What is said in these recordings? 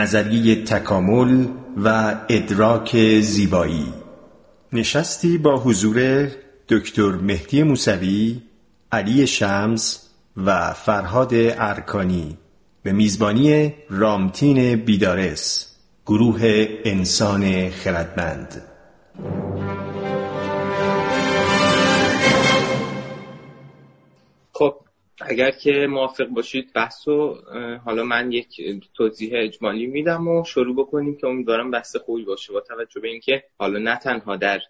نظریه تکامل و ادراک زیبایی. نشستی با حضور دکتر مهدی موسوی علی شمس و فرهاد ارکانی به میزبانی رامتین بیدارس گروه انسان خردمند. اگر که موافق باشید بحث و حالا من یک توضیح اجمالی میدم و شروع بکنیم که امیدوارم بحث خوبی باشه با توجه به اینکه حالا نه تنها در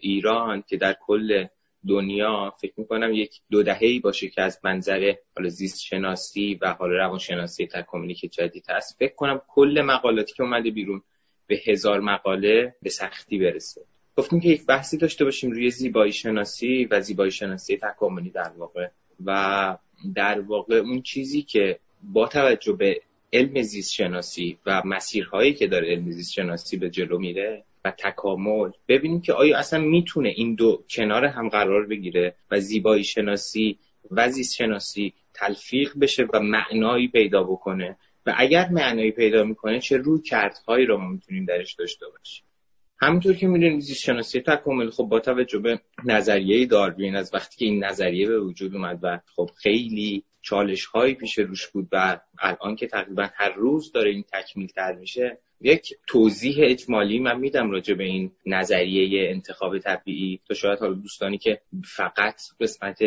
ایران که در کل دنیا فکر می‌کنم یک دو دهه باشه که از منظر حالا زیست شناسی و حالا روانشناسی تکاملی که جدید هست. فکر کنم کل مقالاتی که اومده بیرون به هزار مقاله به سختی برسه. گفتیم که یک بحثی داشته باشیم روی زیبایی شناسی و زیبایی شناسی تکاملی در واقع و در واقع اون چیزی که با توجه به علم زیست شناسی و مسیرهایی که داره علم زیست شناسی به جلو میره و تکامل ببینیم که آیا اصلا می‌تونه این دو کنار هم قرار بگیره و زیبایی شناسی و زیست شناسی تلفیق بشه و معنایی پیدا بکنه. و اگر معنایی پیدا می‌کنه چه روی کردهایی رو ما می‌تونیم درش داشته باشیم؟ همونطور که می‌دونیم زیست شناسی تکامل خب با توجه به نظریه داروین از وقتی که این نظریه به وجود اومد و خب خیلی چالش هایی پیش روش بود و الان که تقریبا هر روز داره این تکمیل تر میشه یک توضیح اجمالی من میدم راجع به این نظریه انتخاب طبیعی. تو شاید حالا دوستانی که فقط قسمت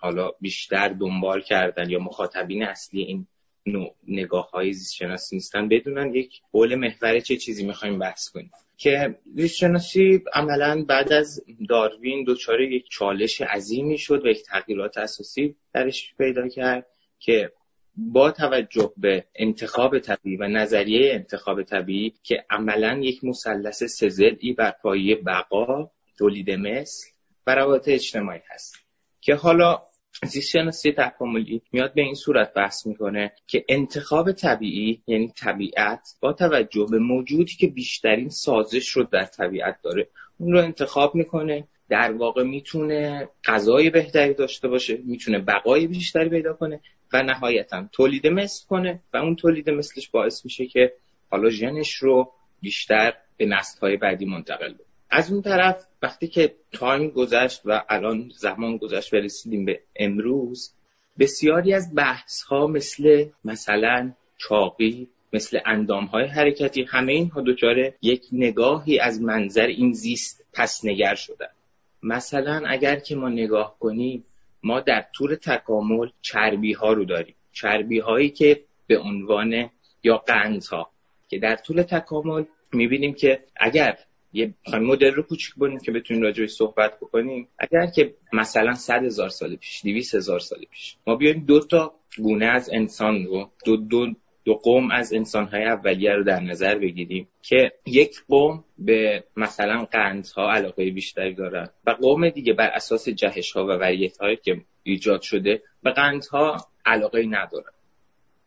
حالا بیشتر دنبال کردن یا مخاطبین اصلی این نوع نگاه های زیست شناسی نیستن. بدونن یک قول محور چه چیزی می‌خوایم بحث کنیم. که زیست شناسی عملا بعد از داروین دچار یک چالش عظیمی شد و یک تغییرات اساسی درش پیدا کرد که با توجه به انتخاب طبیعی و نظریه انتخاب طبیعی که عملا یک مثلث سزلی بر پایه بقا تولید مثل و روابط اجتماعی هست. که حالا زیست شناسی تکاملی میاد به این صورت بحث می‌کنه که انتخاب طبیعی یعنی طبیعت با توجه به موجودی که بیشترین سازش رو در طبیعت داره اون رو انتخاب می‌کنه در واقع می‌تونه غذای بهتری داشته باشه می‌تونه بقای بیشتری پیدا کنه و نهایتا تولید مثل کنه و اون تولید مثلش باعث میشه که حالا ژنش رو بیشتر به نسل های بعدی منتقل بکنه. از اون طرف وقتی که تایم گذشت و الان زمان گذشت و رسیدیم به امروز بسیاری از بحث ها مثل مثلا چاقی مثل اندام های حرکتی همه اینها دچار یک نگاهی از منظر این زیست پس نگر شدن مثلا اگر که ما نگاه کنیم ما در طول تکامل چربی ها رو داریم. چربی هایی که به عنوان یا قند ها که در طول تکامل می‌بینیم که اگر یه مدل رو کوچیک کنیم که بتونیم راجع صحبت بکنیم. اگر که مثلا صد هزار سال پیش 200 هزار سال پیش ما بیایم دو تا گونه از انسان رو دو, دو, دو قوم از انسانهای اولیه رو در نظر بگیریم که یک قوم به مثلا قندها علاقه بیشتری دارن و قوم دیگه بر اساس جهش ها و وریت هایی که ایجاد شده به قندها علاقه ندارن.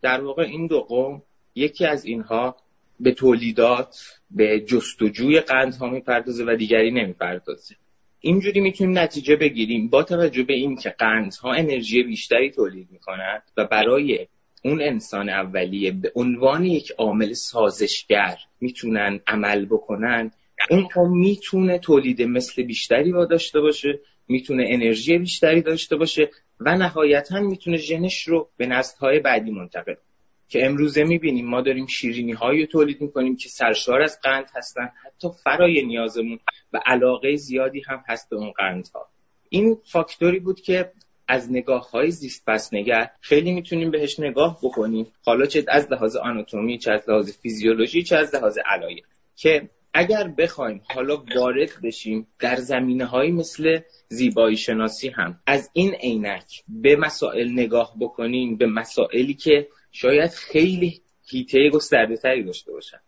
در واقع این دو قوم یکی از اینها به تولیدات به جستجوی قندها می‌پردازه و دیگری نمی‌پردازه. اینجوری می‌تونیم نتیجه بگیریم با توجه به این که قندها انرژی بیشتری تولید می‌کنند و برای اون انسان اولیه به عنوان یک عامل سازشگر می‌تونن عمل بکنن اون قوم می‌تونه تولید مثل بیشتری با داشته باشه می‌تونه انرژی بیشتری داشته باشه و نهایتا می‌تونه ژنش رو به نسل‌های بعدی منتقل که امروزه می‌بینیم ما داریم شیرینی هایی تولید می‌کنیم که سرشار از قند هستن حتی فرای نیازمون و علاقه زیادی هم هست به اون قندها. این فاکتوری بود که از نگاه های زیست پس نگر خیلی می‌تونیم بهش نگاه بکنیم. حالا چه از لحاظ آناتومی چه از لحاظ فیزیولوژی چه از لحاظ علایق. که اگر بخوایم حالا وارد بشیم در زمینه های مثل زیبایی شناسی هم از این عینک به مسائل نگاه بکنیم به مسائلی که شاید خیلی هیته گسترده تری داشته باشن.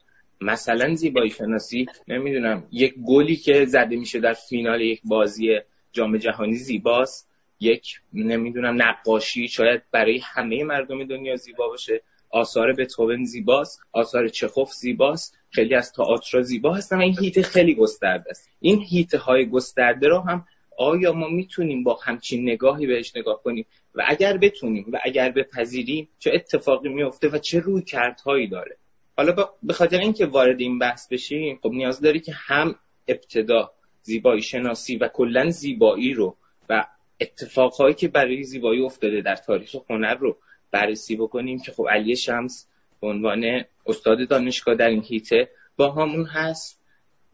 مثلا زیبایی شناسی نمی‌دونم یک گلی که زده میشه در فینال یک بازی جام جهانی زیباست یک نمی‌دونم نقاشی شاید برای همه مردم دنیا زیبا باشه. آثار بتهوون زیباست آثار چخوف زیباست خیلی از تئاتر زیبا هستن این هیته خیلی گسترده است. این هیته های گسترده رو هم آیا ما می‌تونیم با همچین نگاهی بهش نگاه کنیم؟ و اگر بتونیم و اگر بپذیریم چه اتفاقی میفته و چه روی کردهایی داره. حالا به خاطر اینکه وارد این بحث بشیم خب نیاز داری که هم ابتدا زیبایی شناسی و کلا زیبایی رو و اتفاقهایی که برای زیبایی افتاده در تاریخ هنر رو بررسی بکنیم که خب علی شمس به عنوان استاد دانشگاه در این هیته با همون هست.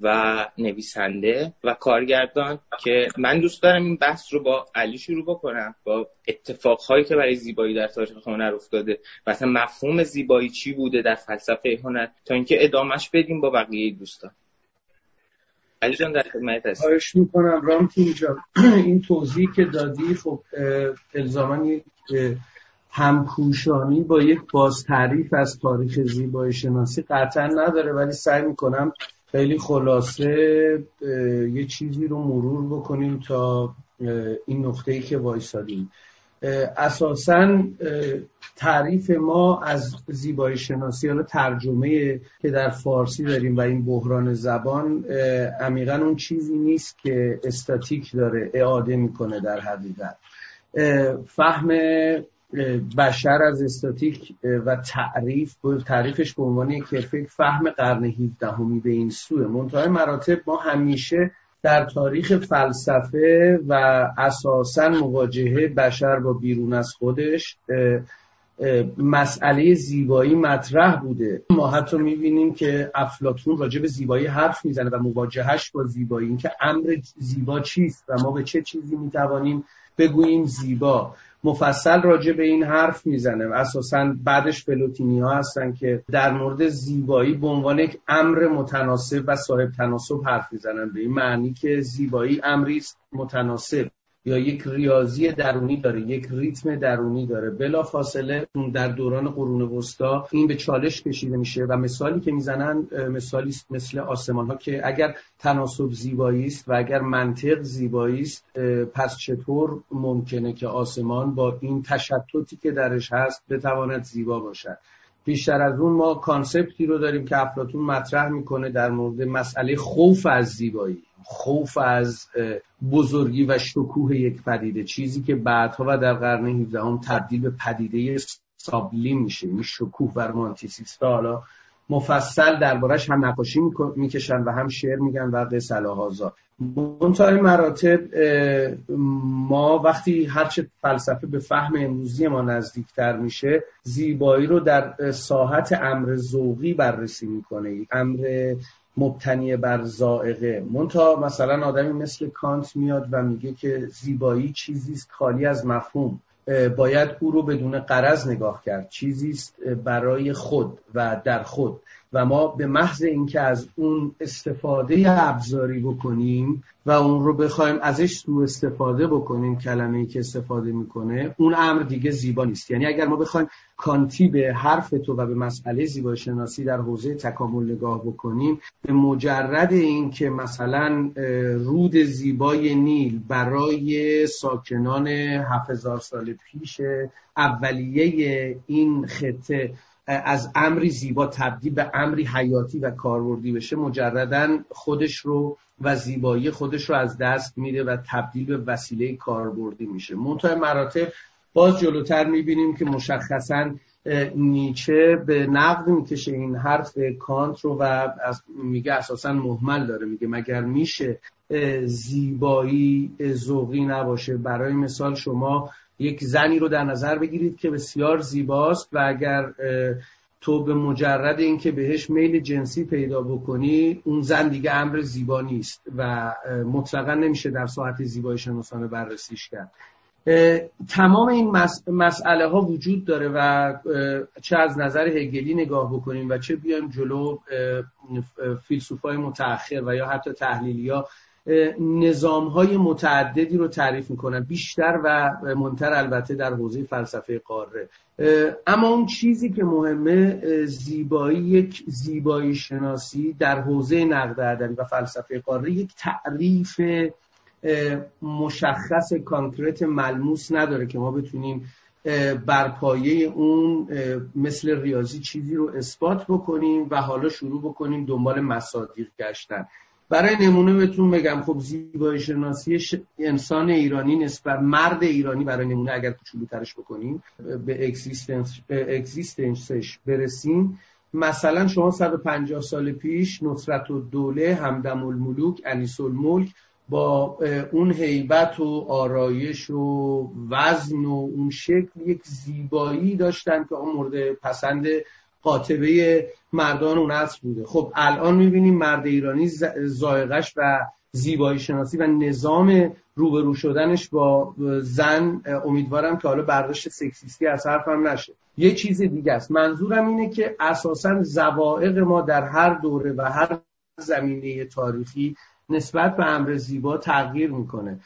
و نویسنده و کارگردان که من دوست دارم این بحث رو با علی شروع بکنم با اتفاقهایی که برای زیبایی در تاریخ هنر افتاده مثلا مفهوم زیبایی چی بوده در فلسفه هنر تا اینکه ادامش بدیم با بقیه دوستان. علی جان در خدمت هست خواهش می‌کنم. رامتین جان این توضیح که دادی خب یک همپوشانی با یک باز تعریف از تاریخ زیبایی شناسی قطعا نداره ولی سعی می‌کنم خیلی خلاصه یه چیزی رو مرور بکنیم تا این نقطه‌ای که وایسادیم. اساسا تعریف ما از زیبایی شناسی حالا ترجمه که در فارسی داریم و این بحران زبان عمیقا اون چیزی نیست که استاتیک داره اعاده می‌کنه در حقیقت. فهم بشر از استاتیک و تعریف تعریفش به عنوان یک فکر فهم قرن 17 به این سوه. منتهای مراتب ما همیشه در تاریخ فلسفه و اساسا مواجهه بشر با بیرون از خودش مسئله زیبایی مطرح بوده. ما حتی می‌بینیم که افلاتون راجع به زیبایی حرف می‌زنه و مواجهش با زیبایی. اینکه امر زیبا چیست و ما به چه چیزی می‌توانیم بگوییم زیبا. مفصل راجع به این حرف می‌زنه. اساسا بعدش فلوتینی ها هستن که در مورد زیبایی به عنوان یک امر متناسب و صاحب تناسب حرف می‌زنن. به این معنی که زیبایی امری متناسب. یا یک ریاضی درونی داره یک ریتم درونی داره. بلا فاصله در دوران قرون وسطا این به چالش کشیده میشه و مثالی که می‌زنن مثالی مثل آسمان ها که اگر تناسب زیبایی است و اگر منطق زیبایی است پس چطور ممکنه که آسمان با این تشتتی که درش هست بتواند زیبا باشد؟ بیشتر از اون ما کانسپتی رو داریم که افلاتون مطرح می‌کنه در مورد مسئله خوف از زیبایی خوف از بزرگی و شکوه یک پدیده چیزی که بعدها و در قرن 17 هم تبدیل به پدیده سابلیم میشه این شکوه و حالا مفصل دربارش هم نقاشی می‌کشن و هم شعر میگن و قصه منتهای مراتب ما وقتی هرچه فلسفه به فهم امروزی ما نزدیکتر میشه زیبایی رو در ساحت امر ذوقی بررسی می‌کنه. امر مبتنی بر زائقه مونتا مثلا آدمی مثل کانت میاد و میگه که زیبایی چیزی است خالی از مفهوم. باید او رو بدون قرض نگاه کرد. چیزی است برای خود و در خود. و ما به محض اینکه از اون استفاده ابزاری بکنیم و اون رو بخوایم ازش سو استفاده بکنیم کلمه ای که استفاده می‌کنه اون امر دیگه زیبا نیست. یعنی اگر ما بخوایم کانتی به حرف تو و به مسئله زیبا شناسی در حوزه تکامل نگاه بکنیم به مجرد اینکه مثلا رود زیبای نیل برای ساکنان 7000 سال پیش اولیه این خطه از امری زیبا تبدیل به امری حیاتی و کاربردی بشه مجردا خودش رو و زیبایی خودش رو از دست میده و تبدیل به وسیله کاربردی میشه. منتهای مراتب باز جلوتر می‌بینیم که مشخصا نیچه به نقد می‌کشه این حرف. کانت رو و از میگه اساسا محمل داره میگه مگر میشه زیبایی ذوقی نباشه. برای مثال شما یک زنی رو در نظر بگیرید که بسیار زیباست و اگر تو به مجرد اینکه بهش میل جنسی پیدا بکنی اون زن دیگه امر زیبا نیست و مطلقا نمیشه در ساعت زیبایی شناسانه بررسیش کرد. تمام این مسئله ها وجود داره و چه از نظر هگلی نگاه بکنیم و چه بیایم جلو فیلسوفای متأخر و یا حتی تحلیلیا نظام های متعددی رو تعریف می‌کنن. بیشتر و منتر البته در حوزه فلسفه قاره. اما اون چیزی که مهمه زیبایی یک زیبایی شناسی در حوزه نقد ادبی و فلسفه قاره یک تعریف مشخص کانکرت ملموس نداره که ما بتونیم بر پایه اون مثل ریاضی چیزی رو اثبات بکنیم و حالا شروع بکنیم دنبال مصادیق گشتن. برای نمونه بهتون بگم خب زیبایی شناسی انسان ایرانی نسبت مرد ایرانی برای نمونه اگر ترش بکنیم به اکزیستنسش برسیم. مثلا شما 150 سال پیش نصرت و دوله همدم الملوک انیس الملک با اون حیبت و آرایش و وزن و اون شکل یک زیبایی داشتن که اون مورد پسند قاطبه مردان اون عصر بوده. خب الان می‌بینیم مرد ایرانی زائقش و زیبایی شناسی و نظام روبرو شدنش با زن امیدوارم که حالا برداشت سکسیستی از حرفم نشه. یه چیز دیگه است. منظورم اینه که اساسا زوائق ما در هر دوره و هر زمینه تاریخی نسبت به امر زیبا تغییر می‌کنه.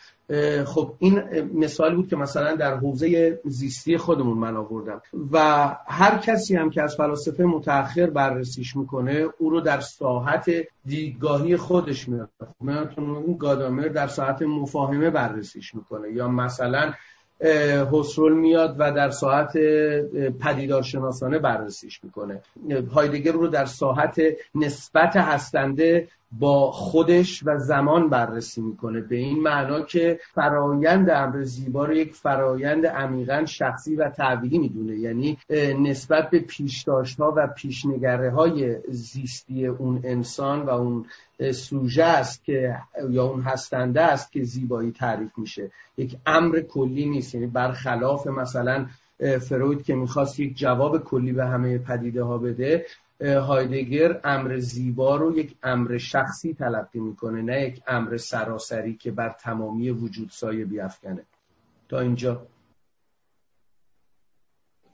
خب این مثالی بود که مثلا در حوزه زیستی خودمون من آوردم و هر کسی هم که از فلاسفه متأخر بررسیش می‌کنه او رو در ساحت دیدگاهی خودش میاد من گادامر در ساحت مفاهمه بررسیش می‌کنه. یا مثلا حسرول میاد و در ساعت پدیدارشناسانه بررسیش می‌کنه. هایدگر رو در ساحت نسبت هستنده با خودش و زمان بررسی می‌کنه. به این معنا که فرایند امر زیبا رو یک فرایند عمیقا شخصی و تعبیری می‌دونه. یعنی نسبت به پیشداشت ها و پیشنگره های زیستی اون انسان و اون سوژه است که یا اون هستنده است که زیبایی تعریف میشه. یک امر کلی نیست. یعنی برخلاف مثلا فروید که می‌خواست یک جواب کلی به همه پدیده ها بده هایدگر امر زیبا رو یک امر شخصی تلقی می‌کنه نه یک امر سراسری که بر تمامی وجود سایه بیافکنه. تا اینجا.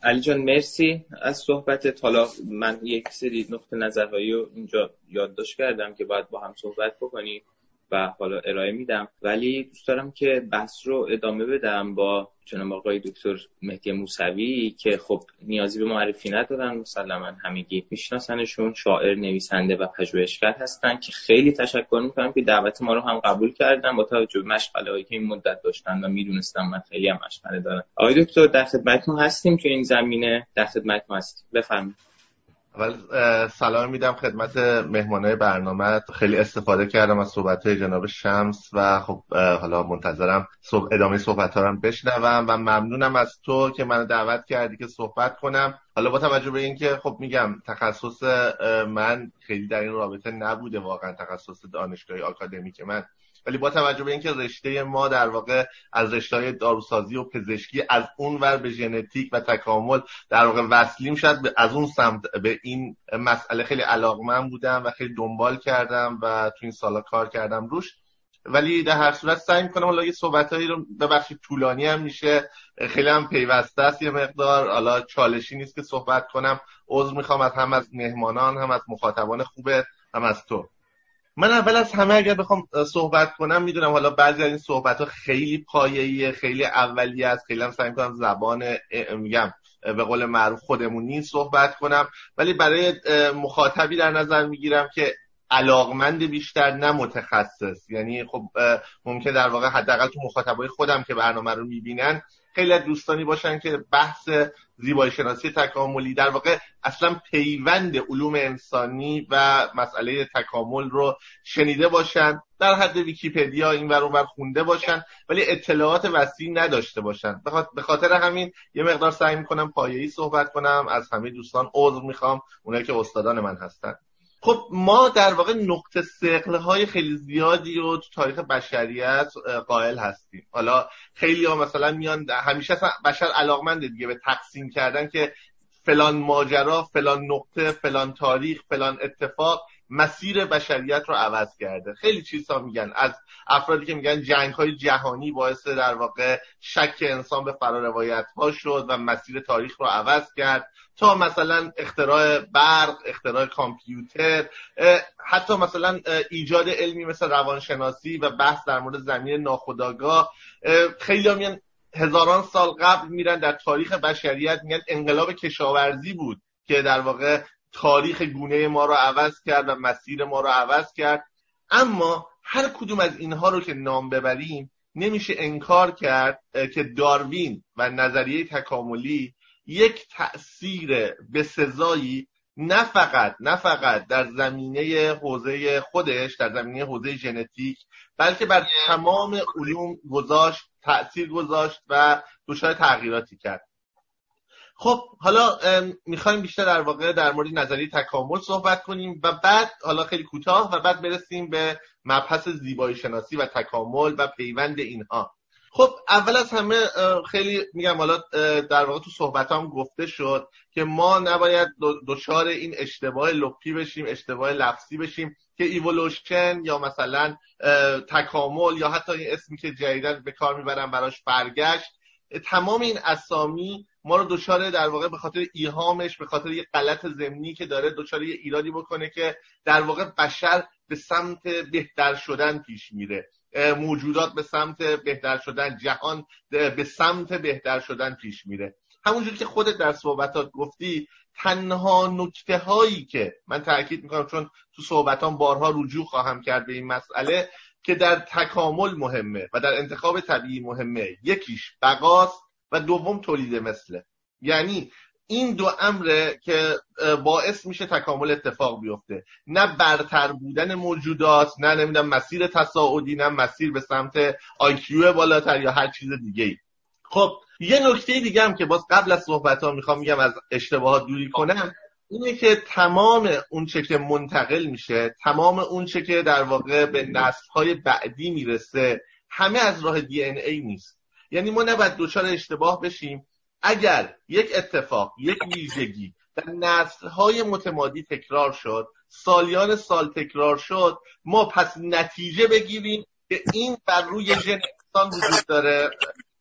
علی جان مرسی از صحبتت. حالا من یک سری نقطه نظرهایی رو اینجا یادداشت کردم که باید با هم صحبت بکنیم. و حالا ارائه میدم. ولی دوست دارم که بحث رو ادامه بدم با جناب آقای دکتر مهدی موسوی که خب نیازی به معرفی ندارن. مسلما همگی میشناسنشون. شاعر نویسنده و پژوهشگر هستن که خیلی تشکر می‌کنم که دعوت ما رو هم قبول کردن با توجه به مشغله که این مدت داشتن و می‌دونستم من خیلی هم مشغله دارم. آقای دکتر در خدمتتون هستیم تو این زمینه. در خدمتتون هستیم. بفرمایید. اول سلام میدم خدمت مهمانای برنامه. خیلی استفاده کردم از صحبت جناب شمس و خب حالا منتظرم ادامه صحبت ها بشنوم و ممنونم از تو که منو دعوت کردی که صحبت کنم. حالا با توجه به اینکه خب میگم تخصص من خیلی در این رابطه نبوده واقعا تخصص دانشگاهی آکادمیک من. ولی با توجه به اینکه رشته ما در واقع از رشته های داروسازی و پزشکی از اون ور به ژنتیک و تکامل در واقع وصلیم شد از اون سمت به این مسئله خیلی علاقمند بودم و خیلی دنبال کردم و تو این سالا کار کردم روش. ولی در هر صورت سعی می‌کنم حالا یه صحبتهایی رو ببخشید طولانی هم میشه. خیلی هم پیوسته است یه مقدار. حالا چالشی نیست که صحبت کنم. عذر می‌خوام از هم از مهمانان هم از مخاطبان خوبه هم از تو. من اول از همه اگر بخوام صحبت کنم می‌دونم حالا بعضی از این صحبت ها خیلی پایه‌ایه خیلی اولیه است. خیلی هم سعی می‌کنم زبان میگم به قول معروف خودمونی صحبت کنم. ولی برای مخاطبی در نظر می‌گیرم که علاقمند بیشتر نه متخصص. یعنی خب ممکن در واقع حداقل تو مخاطبای خودم که برنامه رو می‌بینن خیلی دوستانی باشن که بحث زیبایی شناسی تکاملی در واقع اصلا پیوند علوم انسانی و مسئله تکامل رو شنیده باشن در حد ویکیپدیا این ور اونور خونده باشن ولی اطلاعات وسیع نداشته باشن. به خاطر همین یه مقدار سعی می‌کنم پایه‌ای صحبت کنم. از همه دوستان عذر می‌خوام. اونایی که استادان من هستن. خب ما در واقع نقطه سقل های خیلی زیادی رو تو تاریخ بشریت قائل هستیم. حالا خیلی ها مثلا میان همیشه اصلا بشر علاقمنده دیگه به تقسیم کردن که فلان ماجرا فلان نقطه فلان تاریخ فلان اتفاق مسیر بشریت رو عوض کرده. خیلی چیزها میگن. از افرادی که میگن جنگ های جهانی باعث در واقع شک انسان به فراروایت ها شد و مسیر تاریخ رو عوض کرد. تا مثلا اختراع برق اختراع کامپیوتر حتی مثلا ایجاد علمی مثل روانشناسی و بحث در مورد زمین ناخودآگاه. خیلی میان هزاران سال قبل میرن در تاریخ بشریت میگن انقلاب کشاورزی بود که در واقع تاریخ گونه ما رو عوض کرد و مسیر ما رو عوض کرد. اما هر کدوم از اینها رو که نام ببریم نمیشه انکار کرد که داروین و نظریه تکاملی یک تأثیر به سزایی نه فقط نه فقط در زمینه حوزه خودش در زمینه حوزه ژنتیک بلکه بر تمام علوم گذاشت تأثیر گذاشت و دچار تغییراتی کرد. خب حالا می‌خوایم بیشتر در واقع در مورد نظریه تکامل صحبت کنیم و بعد حالا خیلی کوتاه و بعد برسیم به مبحث زیبایی شناسی و تکامل و پیوند اینها. خب اول از همه خیلی میگم حالا در واقع تو صحبت هم گفته شد که ما نباید دچار این اشتباه لپی بشیم اشتباه لفظی بشیم که ایولوشن یا مثلا تکامل یا حتی این اسمی که جدیدن به کار می‌برن براش برگشت. تمام این اسامی ما رو دچار در واقع به خاطر ایهامش به خاطر یه غلط زمینی که داره دچار یه ایرادی بکنه که در واقع بشر به سمت بهتر شدن پیش میره. موجودات به سمت بهتر شدن جهان به سمت بهتر شدن پیش میره. همونجور که خودت در صحبتات گفتی تنها نکته هایی که من تاکید می‌کنم چون تو صحبتان بارها رجوع خواهم کرد به این مسئله که در تکامل مهمه و در انتخاب طبیعی مهمه. یکیش بقاست و دوم تولید مثله. یعنی این دو امره که باعث میشه تکامل اتفاق بیفته. نه برتر بودن موجودات نه نمی‌دونم مسیر تصاعدی نه مسیر به سمت آیکیو بالاتر یا هر چیز دیگه ای خب یه نکته دیگه هم که باز قبل از صحبت ها می‌خوام میگم از اشتباهات دوری کنم اینه که تمام اون چه که منتقل میشه تمام اون چه که در واقع به نسل های بعدی می‌رسه همه از راه دی ای نیست. یعنی ما نباید دچار اشتباه بشیم. اگر یک اتفاق یک ویژگی در نسل های متمادی تکرار شد سالیان سال تکرار شد ما پس نتیجه بگیریم که این بر روی ژن انسان وجود داره.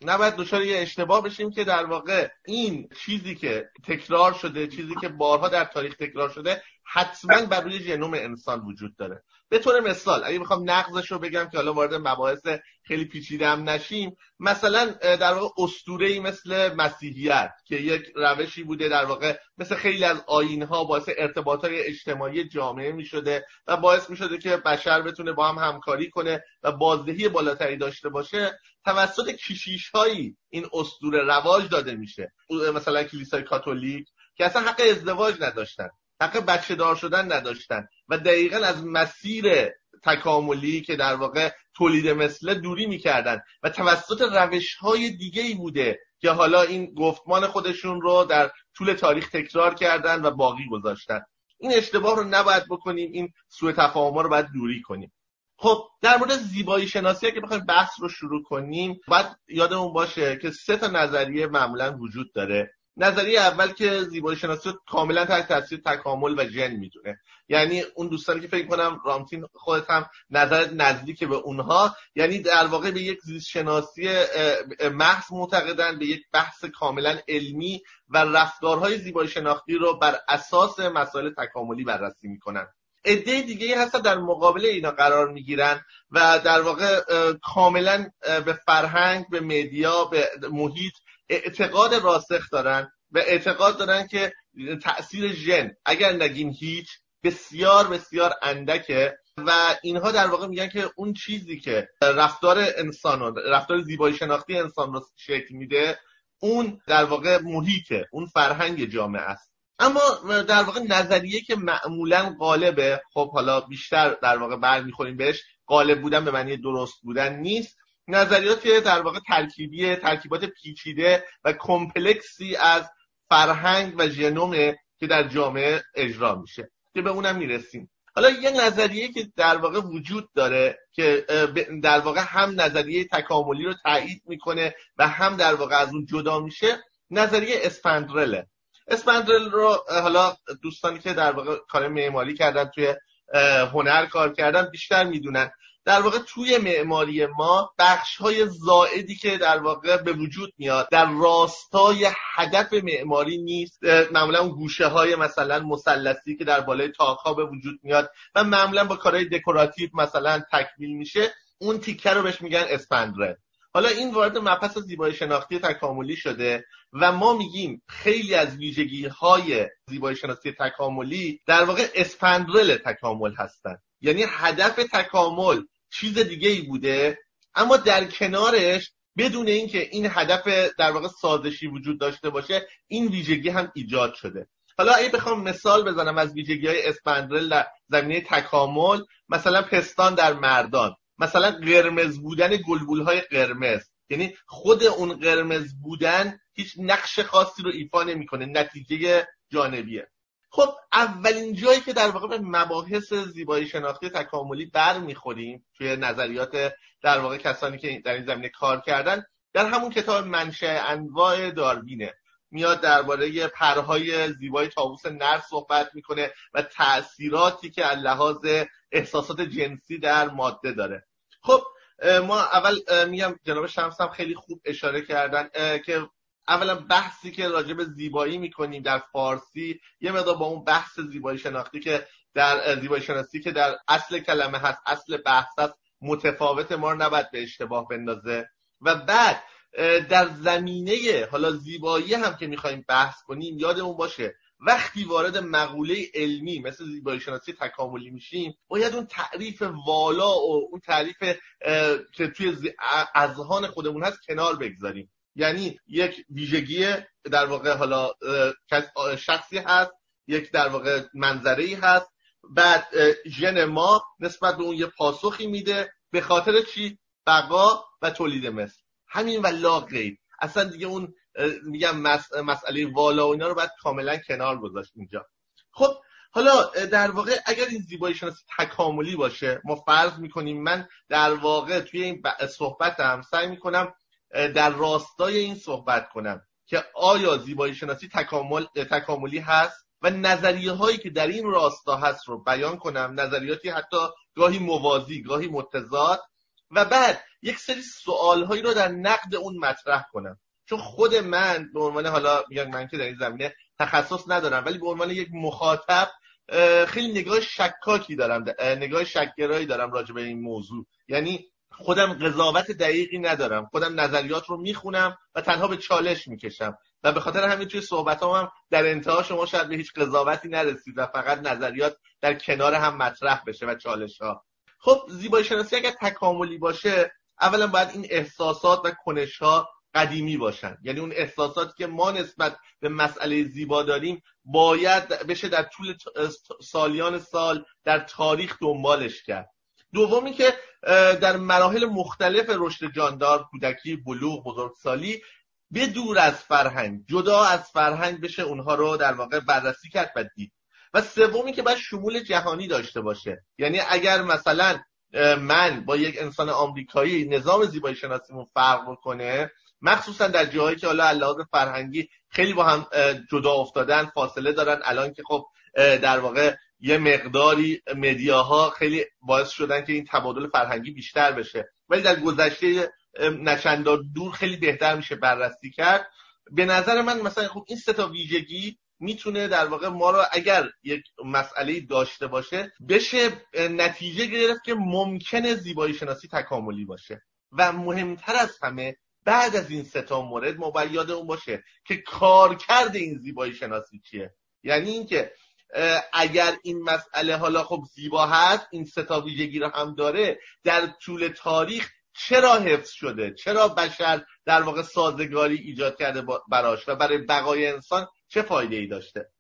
نباید دچار یه اشتباه بشیم که در واقع این چیزی که تکرار شده چیزی که بارها در تاریخ تکرار شده حتما بر روی ژنوم انسان وجود داره. به طور مثال اگه می‌خوام نقضش رو بگم که حالا وارد مباحث خیلی پیچیده هم نشیم مثلا در واقع اسطوره ای مثل مسیحیت که یک روشی بوده در واقع مثل خیلی از آین ها باعث ارتباط های اجتماعی جامعه می شده و باعث می شده که بشر بتونه با هم همکاری کنه و بازدهی بالاتری داشته باشه. توسط کشیش هایی این اسطوره رواج داده میشه. مثلا کلیسای کاتولیک که اصلا حق ازدواج نداشتن. حق بچه دار شدن نداشتن. و دقیقا از مسیر تکاملی که در واقع تولید مثله دوری می‌کردن. و توسط روش های دیگه ای بوده که حالا این گفتمان خودشون رو در طول تاریخ تکرار کردن و باقی گذاشتن. این اشتباه رو نباید بکنیم این سوء تفاهم رو باید دوری کنیم. خب در مورد زیبایی شناسی که بخوایم بحث رو شروع کنیم باید یادمون باشه که سه تا نظریه معمولا وجود داره. نظریه اول که زیبایی شناسی رو کاملا تحت تاثیر تکامل و ژن می‌دونه. یعنی اون دوستانی که فکر کنم رامتین خودت هم نظر نزدیک به اونها یعنی در واقع به یک زیست شناسی محض معتقدن به یک بحث کاملا علمی و رفتارهای زیبایی شناختی رو بر اساس مسائل تکاملی بررسی می‌کنن. عده دیگه هستن در مقابل اینا قرار می‌گیرن و در واقع کاملا به فرهنگ به مدیا به محیط اعتقاد راسخ دارن و اعتقاد دارن که تاثیر ژن اگر نگیم هیچ بسیار بسیار اندکه و اینها در واقع میگن که اون چیزی که رفتار انسان و رفتار زیبایی شناختی انسان رو شکل میده اون در واقع محیطه اون فرهنگ جامعه است. اما در واقع نظریه که معمولا غالبه خب حالا بیشتر در واقع برمیخوریم بهش غالب بودن به معنی درست بودن نیست. نظریات در واقع ترکیبی ترکیبات پیچیده و کمپلکسی از فرهنگ و ژنوم که در جامعه اجرا میشه که به اونم می‌رسیم. حالا یه نظریه که در واقع وجود داره که در واقع هم نظریه تکاملی رو تایید می‌کنه و هم در واقع از اون جدا میشه نظریه spandrel ه. spandrel رو حالا دوستانی که در واقع کار معماری کردن توی هنر کار کردن بیشتر می‌دونن. در واقع توی معماری ما بخش های زائدی که در واقع به وجود میاد در راستای هدف معماری نیست. معمولا اون گوشه های مثلا مثلثی که در بالای تاقها به وجود میاد و معمولا با کارهای دکوراتیو مثلا تکمیل میشه اون تیکه رو بهش میگن spandrel حالا این وارد مبحث زیبایی شناختی تکاملی شده و ما میگیم خیلی از ویژگی های زیبایی شناختی تکاملی در واقع spandrel تکامل هستند یعنی هدف تکامل چیز دیگه ای بوده. اما در کنارش بدون اینکه این هدف در واقع سازشی وجود داشته باشه این ویژگی هم ایجاد شده. حالا اگه بخوام مثال بزنم از ویژگی های spandrel در زمینه تکامل مثلا پستان در مردان مثلا قرمز بودن گلبول های قرمز. یعنی خود اون قرمز بودن هیچ نقش خاصی رو ایفا نمی‌کنه نتیجه جانبیه. خب اولین جایی که در واقع به مباحث زیبایی شناختی تکاملی بر می‌خوریم توی نظریات در واقع کسانی که در این زمینه کار کردن در همون کتاب منشأ انواع داروینه. میاد درباره پرهای زیبای تابوس نر صحبت می‌کنه و تاثیراتی که لحاظ احساسات جنسی در ماده داره. خب ما اول میگم جناب شمس هم خیلی خوب اشاره کردن که اولا بحثی که راجع به زیبایی می‌کنیم در فارسی یه مقدار با اون بحث زیبایی شناختی که در زیبایی شناسی که در اصل کلمه هست اصل بحث هست متفاوت ما رو نباید به اشتباه بندازه. و بعد در زمینه حالا زیبایی هم که می‌خوایم بحث کنیم یادمون باشه وقتی وارد مقوله علمی مثل زیبایی شناسی تکاملی میشیم باید اون تعریف والا و اون تعریف که توی اذهان خودمون هست کنار بگذاریم. یعنی یک ویژگی در واقع حالا شخصی هست یک در واقع منظره ای هست. بعد ژن ما نسبت به اون یه پاسخی میده به خاطر چی؟ بقا و تولید مثل. همین و لا غیر. اصلا دیگه اون میگم مسئله والا و اینا رو باید کاملا کنار گذاشت اینجا. خب حالا در واقع اگر این زیبایی شناسی تکاملی باشه ما فرض می‌کنیم من در واقع توی این صحبتم سعی می‌کنم در راستای این صحبت کنم که آیا زیبایی شناسی تکامل، تکاملی هست؟ و نظریه هایی که در این راستا هست رو بیان کنم. نظریاتی حتی گاهی موازی گاهی متضاد. و بعد یک سری سوال هایی رو در نقد اون مطرح کنم. چون خود من به عنوان حالا میگم من که در این زمینه تخصص ندارم ولی به عنوان یک مخاطب خیلی نگاه شکاکی دارم نگاه شکگرایی دارم راجع به این موضوع. یعنی خودم قضاوت دقیقی ندارم. خودم نظریات رو می‌خونم و تنها به چالش می‌کشم. و به خاطر همین توی صحبت هم در انتها شما شاید به هیچ قضاوتی نرسید و فقط نظریات در کنار هم مطرح بشه و چالش ها خب زیبایی شناسی اگر تکاملی باشه اولا باید این احساسات و کنش ها قدیمی باشن. یعنی اون احساساتی که ما نسبت به مسئله زیبا داریم باید بشه در طول سالیان سال در تاریخ دنبالش کرد. دومی که در مراحل مختلف رشد جاندار کودکی بلوغ بزرگسالی به دور از فرهنگ جدا از فرهنگ بشه اونها رو در واقع بررسی کرد و دید. و سومی که باید شمول جهانی داشته باشه. یعنی اگر مثلا من با یک انسان آمریکایی نظام زیبایی شناسیمون فرق بکنه مخصوصا در جاهایی که حالا لحاظ فرهنگی خیلی با هم جدا افتادن فاصله دارن الان که خب در واقع یه مقداری مدیاها خیلی باعث شدن که این تبادل فرهنگی بیشتر بشه. ولی در گذشته نچندان دور خیلی بهتر میشه بررسی کرد. به نظر من مثلا خب این سه تا ویژگی می‌تونه در واقع ما رو اگر یک مسئله داشته باشه بشه نتیجه گرفت که ممکنه زیبایی شناسی تکاملی باشه. و مهمتر از همه بعد از این سه مورد ما باید یادمون باشه که کارکرد این زیبایی شناسی چیه. یعنی اینکه اگر این مسئله حالا خب زیبا هست این ستا ویژگی رو هم داره در طول تاریخ چرا حفظ شده؟ چرا بشر در واقع سازگاری ایجاد کرده براش و برای بقای انسان چه فایده ای داشته؟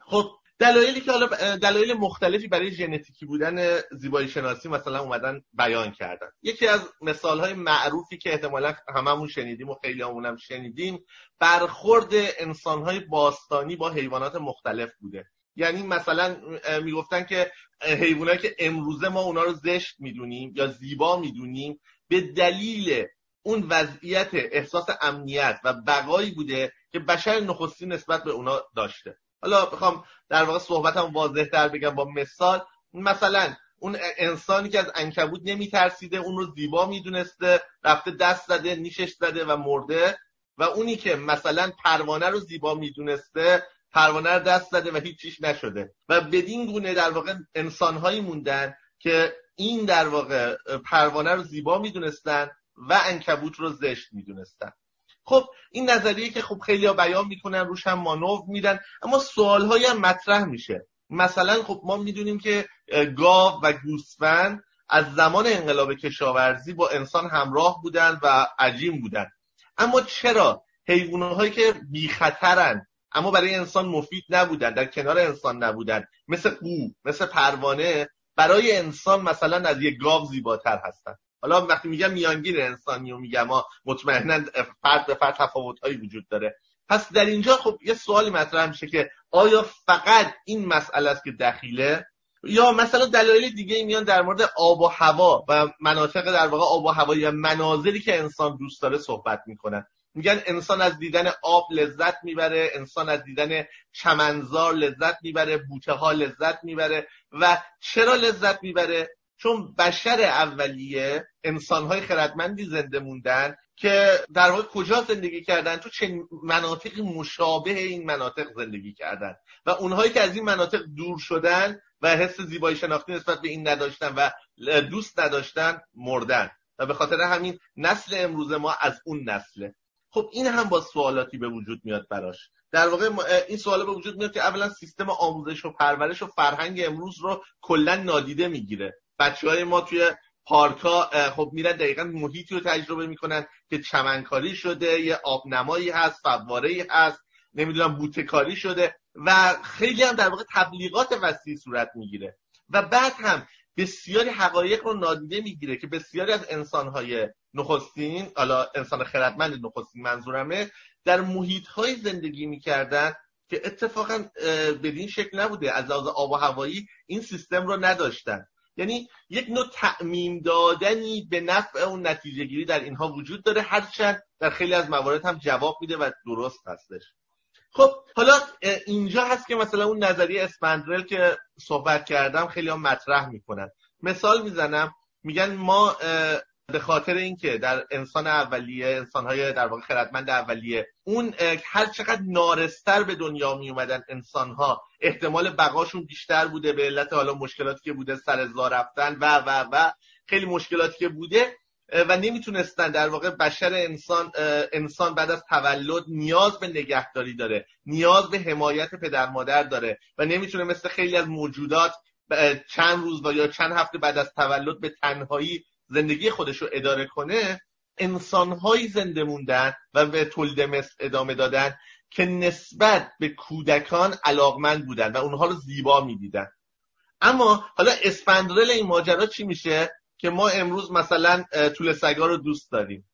خب دلایلی که حالا دلایل مختلفی برای ژنتیکی بودن زیبایی شناسی مثلا اومدن بیان کردن. یکی از مثال های معروفی که احتمالا هممون شنیدیم و خیلی هم شنیدیم برخورد انسان های باستانی با حیوانات مختلف بوده. یعنی مثلا می‌گفتن که حیوانایی که امروزه ما اونا رو زشت می‌دونیم یا زیبا می‌دونیم به دلیل اون وضعیت احساس امنیت و بقایی بوده که بشر نخستی نسبت به اونا داشته. حالا بخوام در واقع صحبتم واضح تر بگم با مثال مثلا اون انسانی که از انکبوت نمیترسیده اون رو زیبا می‌دونسته رفته دست زده نیشش زده و مرده و اونی که مثلا پروانه رو زیبا می‌دونسته پروانه رو دست زده و هیچیش نشده. و بدین گونه در واقع انسانهایی موندن که این در واقع پروانه رو زیبا می‌دونستن و انکبوت رو زشت می‌دونستن. خب این نظریه که خب خیلی ها بیان می‌کنن روش هم مانور میدن اما سوال هم مطرح میشه. مثلا خب ما می‌دونیم که گاو و گوسفند از زمان انقلاب کشاورزی با انسان همراه بودن و عجیم بودن. اما چرا؟ حیوانات که بی خطرن اما برای انسان مفید نبودن در کنار انسان نبودن. مثل قو مثل پروانه برای انسان مثلا از یک گاو زیباتر هستن. حالا وقتی میگم میانگین انسانی و میگم ما مطمئنا فرد به فرد تفاوتهایی وجود داره. پس در اینجا خب یه سوالی مطرح میشه که آیا فقط این مسئله است که دخیله؟ یا مثلا دلایل دیگه میان در مورد آب و هوا و مناطق در واقع آب و هوایی و مناظری که انسان دوست داره صحبت می‌کنن. میگن انسان از دیدن آب لذت می‌بره انسان از دیدن چمنزار لذت می‌بره بوته ها لذت می‌بره. و چرا لذت می‌بره؟ چون بشر اولیه انسانهای خردمندی زنده موندن که در واقع کجا زندگی کردن؟ تو چه مناطق مشابه این مناطق زندگی کردن. و اونهایی که از این مناطق دور شدن و حس زیبایی شناختی نسبت به این نداشتن و دوست نداشتن مردن. و به خاطر همین نسل امروز ما از اون نسله. خب این هم با سوالاتی به وجود میاد براش. در واقع این سوال به وجود میاد که اولا سیستم آموزش و پرورش و فرهنگ امروز رو کلا نادیده می‌گیره. بچه های ما توی پارکا خب میرن دقیقا محیطی رو تجربه می‌کنن که چمنکاری شده یه آبنمایی هست فواره هست نمی‌دونم بوتکاری شده و خیلی هم در واقع تبلیغات وسیع صورت می‌گیره. و بعد هم بسیاری حقایق رو نادیده می‌گیره که بسیاری از انسانهای نخستین حالا انسان خردمند نخستین منظورمه در محیط های زندگی می‌کردن که اتفاقا بدین شکل نبوده. از لحاظ آب و هوایی این سیستم رو نداشتن. یعنی یک نوع تعمیم دادنی به نفع اون نتیجه گیری در اینها وجود داره. هرچند در خیلی از موارد هم جواب میده و درست هستش. خب حالا اینجا هست که مثلا اون نظریه اسپندرل که صحبت کردم خیلی هم مطرح می‌کنن. مثال می‌زنم میگن ما به خاطر اینکه در انسان اولیه انسانهای در واقع خردمند اولیه اون هر چقدر نارستر به دنیا می اومدن انسانها احتمال بقاشون بیشتر بوده به علت حالا مشکلاتی که بوده سر رفتن و و و خیلی مشکلاتی که بوده و نمی‌تونستن در واقع بشر انسان انسان بعد از تولد نیاز به نگهداری داره نیاز به حمایت پدر مادر داره و نمی‌تونه مثل خیلی از موجودات چند روز و یا چند هفته بعد از تولد به تنهایی زندگی خودش رو اداره کنه انسانهایی زنده موندن و به تولید مثل ادامه دادن که نسبت به کودکان علاقمند بودن و اونها رو زیبا می‌دیدن. اما حالا اسپندرل این ماجرا چی میشه؟ که ما امروز مثلا طول سگا رو دوست داریم.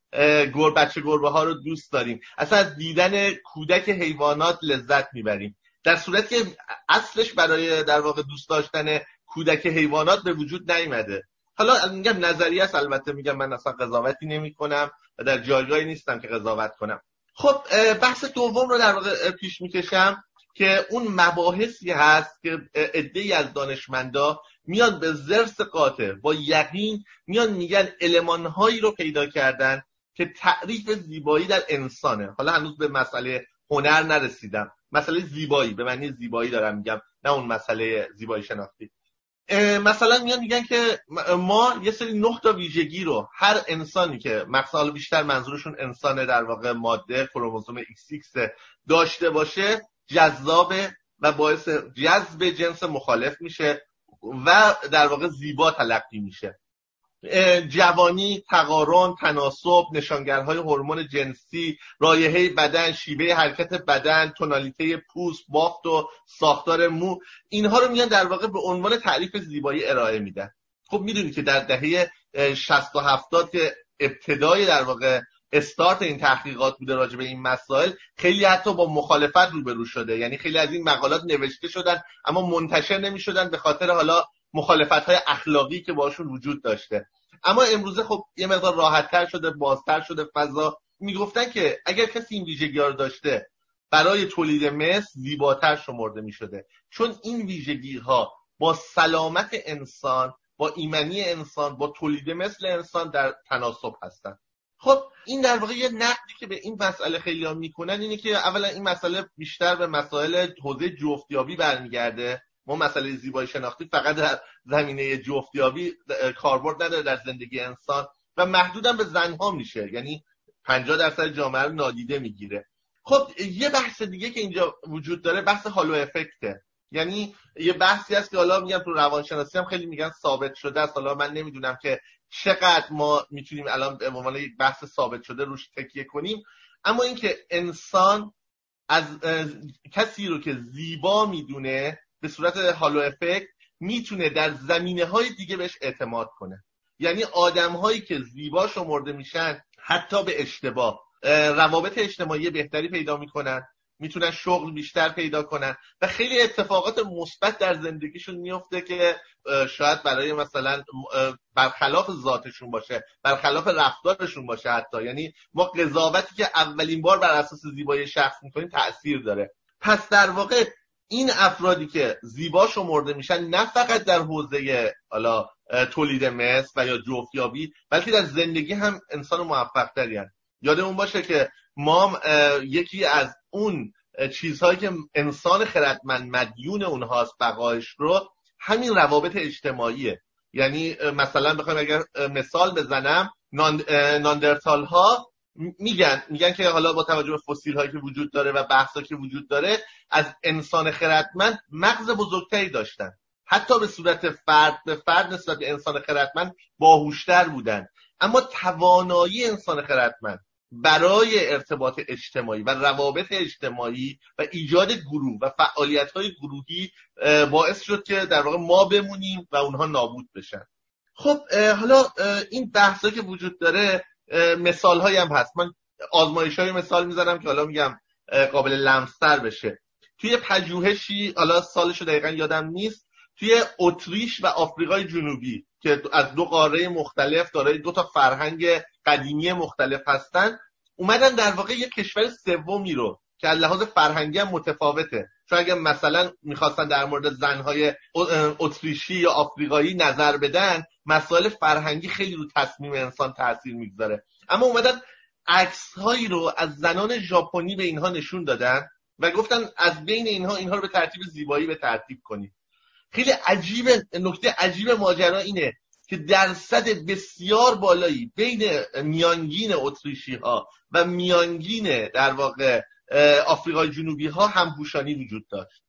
گور بچه گربه ها رو دوست داریم. اصلا از دیدن کودک حیوانات لذت می‌بریم. در صورتی که اصلش برای در واقع دوست داشتن کودک حیوانات به وجود نیامده حالا میگم نظریه است البته میگم من اصلا قضاوتی نمی کنم و در جایگاهی نیستم که قضاوت کنم. خب بحث دوم رو در واقع پیش می‌کشم که اون مباحثی هست که عده از دانشمندا میان به زرس قاطع با یقین میان میگن المانهایی رو پیدا کردن که تعریف زیبایی در انسانه. حالا هنوز به مسئله هنر نرسیدم. مسئله زیبایی به معنی زیبایی دارم میگم نه اون مسئله زیبایی شناختی. مثلا میان میگن که ما یه سری نه تا ویژگی رو هر انسانی که مثلا بیشتر منظورشون انسان در واقع ماده کروموزوم XX داشته باشه جذابه و باعث جذب جنس مخالف میشه. و در واقع زیبا تلقی میشه. جوانی، تقارن، تناسب، نشانگرهای هورمون جنسی، رایحه بدن، شیوه حرکت بدن، تونالیته پوست، بافت و ساختار مو اینها رو میان در واقع به عنوان تعریف زیبایی ارائه میدن. خب می‌دونی که در دهه 60 و 70 که ابتدای در واقع استارت این تحقیقات بوده راجع به این مسائل خیلی حتی با مخالفت روبرو شده. یعنی خیلی از این مقالات نوشته شدن اما منتشر نمی شدن به خاطر حالا مخالفت های اخلاقی که باشون وجود داشته. اما امروزه خب یه مقدار راحتتر شده بازتر شده فضا می‌گفتن که اگر کسی این ویژگی رو داشته برای تولید مثل زیباتر شمرده می شده چون این ویژگی ها با سلامت انسان با ایمنی انسان با تولید مثل انسان در تناسب هستن. خب این در واقع یه نقدی که به این مسئله خیلی ها می‌کنن اینه که اولا این مسئله بیشتر به مسائل حوزه جفتیابی برمیگرده. ما مسئله زیبایی شناختی فقط در زمینه جفتیابی کاربرد نداره در زندگی انسان و محدودم به زنها میشه. یعنی 50 درصد جامعه رو نادیده می‌گیره. خب یه بحث دیگه که اینجا وجود داره بحث هالو افکته یعنی یه بحثی هست که حالا میگم تو روانشناسی هم خیلی میگن ثابت شده است. حالا من نمی‌دونم که چقدر ما می‌تونیم الان به عنوان یک بحث ثابت شده روش تکیه کنیم. اما اینکه انسان از کسی رو که زیبا می‌دونه به صورت هالو افکت می‌تونه در زمینه های دیگه بهش اعتماد کنه. یعنی آدم هایی که زیبا شمرده میشن حتی به اشتباه روابط اجتماعی بهتری پیدا می‌کنن. می‌تونن شغل بیشتر پیدا کنن. و خیلی اتفاقات مثبت در زندگیشون میفته که شاید برای مثلا برخلاف ذاتشون باشه برخلاف رفتارشون باشه حتی. یعنی ما قضاوتی که اولین بار بر اساس زیبایی شخص می‌کنیم تاثیر داره. پس در واقع این افرادی که زیبا شمرده میشن نه فقط در حوزه حالا تولید مثل و یا جفتیابی بلکه در زندگی هم انسان موفق یادمون باشه که ما یکی از اون چیزهایی که انسان خردمند مدیون اونهاست بقایش رو همین روابط اجتماعیه. یعنی مثلا بخوایم اگر مثال بزنم ناندرتال ها میگن میگن که حالا با توجه به فسیل هایی که وجود داره و بحثا که وجود داره از انسان خردمند مغز بزرگتری داشتن. حتی به صورت فرد به فرد نسبت به انسان خردمند باهوشتر بودن. اما توانایی انسان خردمند برای ارتباط اجتماعی و روابط اجتماعی و ایجاد گروه و فعالیت های گروهی باعث شد که در واقع ما بمونیم و اونها نابود بشن. خب حالا این بحثا که وجود داره مثال هایی هم هست. من آزمایش های مثال می‌زنم که حالا میگم قابل لمستر بشه. توی پژوهشی حالا سالش دقیقا یادم نیست توی اتریش و آفریقای جنوبی که از دو قاره مختلف دارای دو تا فرهنگ قدیمی مختلف هستن اومدن در واقع یک کشور سومی رو که از لحاظ فرهنگی هم متفاوته. چون اگه مثلا می‌خواستن در مورد زنهای اتریشی یا آفریقایی نظر بدن مسائل فرهنگی خیلی رو تصمیم انسان تاثیر می‌گذاره. اما اومدن عکس هایی رو از زنان ژاپنی به اینها نشون دادن و گفتن از بین اینها اینها رو به ترتیب زیبایی به ترتیب کنید خیلی عجیب نکته عجیب ماجرا اینه که درصد بسیار بالایی بین میانگین اتریشی ها و میانگین در واقع آفریقای جنوبی ها همپوشانی وجود داشت.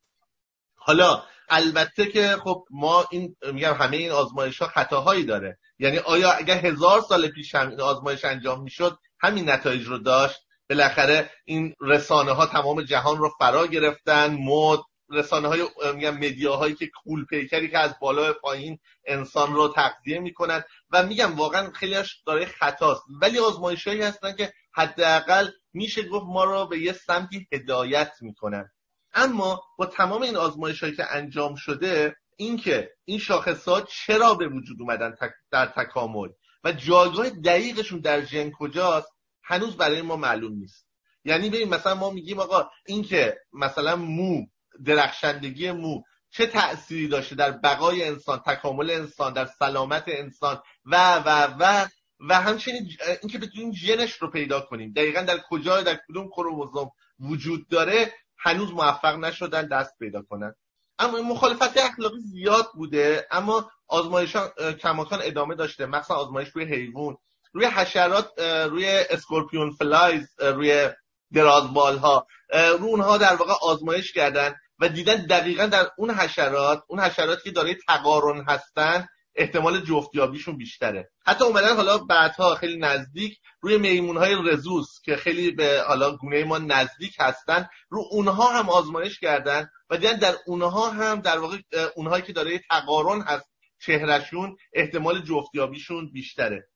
حالا البته که خب ما این میگم همه این آزمایش ها خطاهایی داره. یعنی آیا اگر هزار سال پیش هم این آزمایش انجام می‌شد همین نتایج رو داشت؟ بالاخره این رسانه ها تمام جهان رو فرا گرفتن مد رسانه های میگم مدیاهایی که کول پیکری که از بالا پایین انسان رو تغذیه می‌کنن و میگم واقعا خیلیش داره خطاست. ولی آزمایشهایی هستن که حداقل میشه گفت ما رو به یه سمتی هدایت می‌کنن. اما با تمام این آزمایش هایی که انجام شده اینکه این شاخصات چرا به وجود اومدن در تکامل و جایگاه دقیقشون در ژن کجاست هنوز برای ما معلوم نیست. یعنی ببین مثلا ما میگیم آقا اینکه مثلا مو درخشندگی مو. چه تأثیری داشته در بقای انسان تکامل انسان در سلامت انسان و و و و همچنین اینکه بتونیم ژنش رو پیدا کنیم. دقیقا در کجا در کدوم کروموزوم وجود داره هنوز موفق نشدن دست پیدا کنن. اما مخالفت اخلاقی زیاد بوده اما آزمایش کماکان ادامه داشته. مثلا آزمایش روی حیوان روی حشرات روی scorpion flies روی درازبال ها رو اونها در واقع آزمایش کردن و دیدن دقیقا در اون حشرات اون حشرات که دارای تقارن هستن احتمال جفت‌یابیشون بیشتره. حتی اومدن حالا بعدها خیلی نزدیک روی میمون های رزوس که خیلی به حالا گونه ما نزدیک هستن رو اونها هم آزمایش کردن و دیدن در اونها هم در واقع اونهایی که دارای تقارن هست چهرشون احتمال جفتیابیشون بیشتره.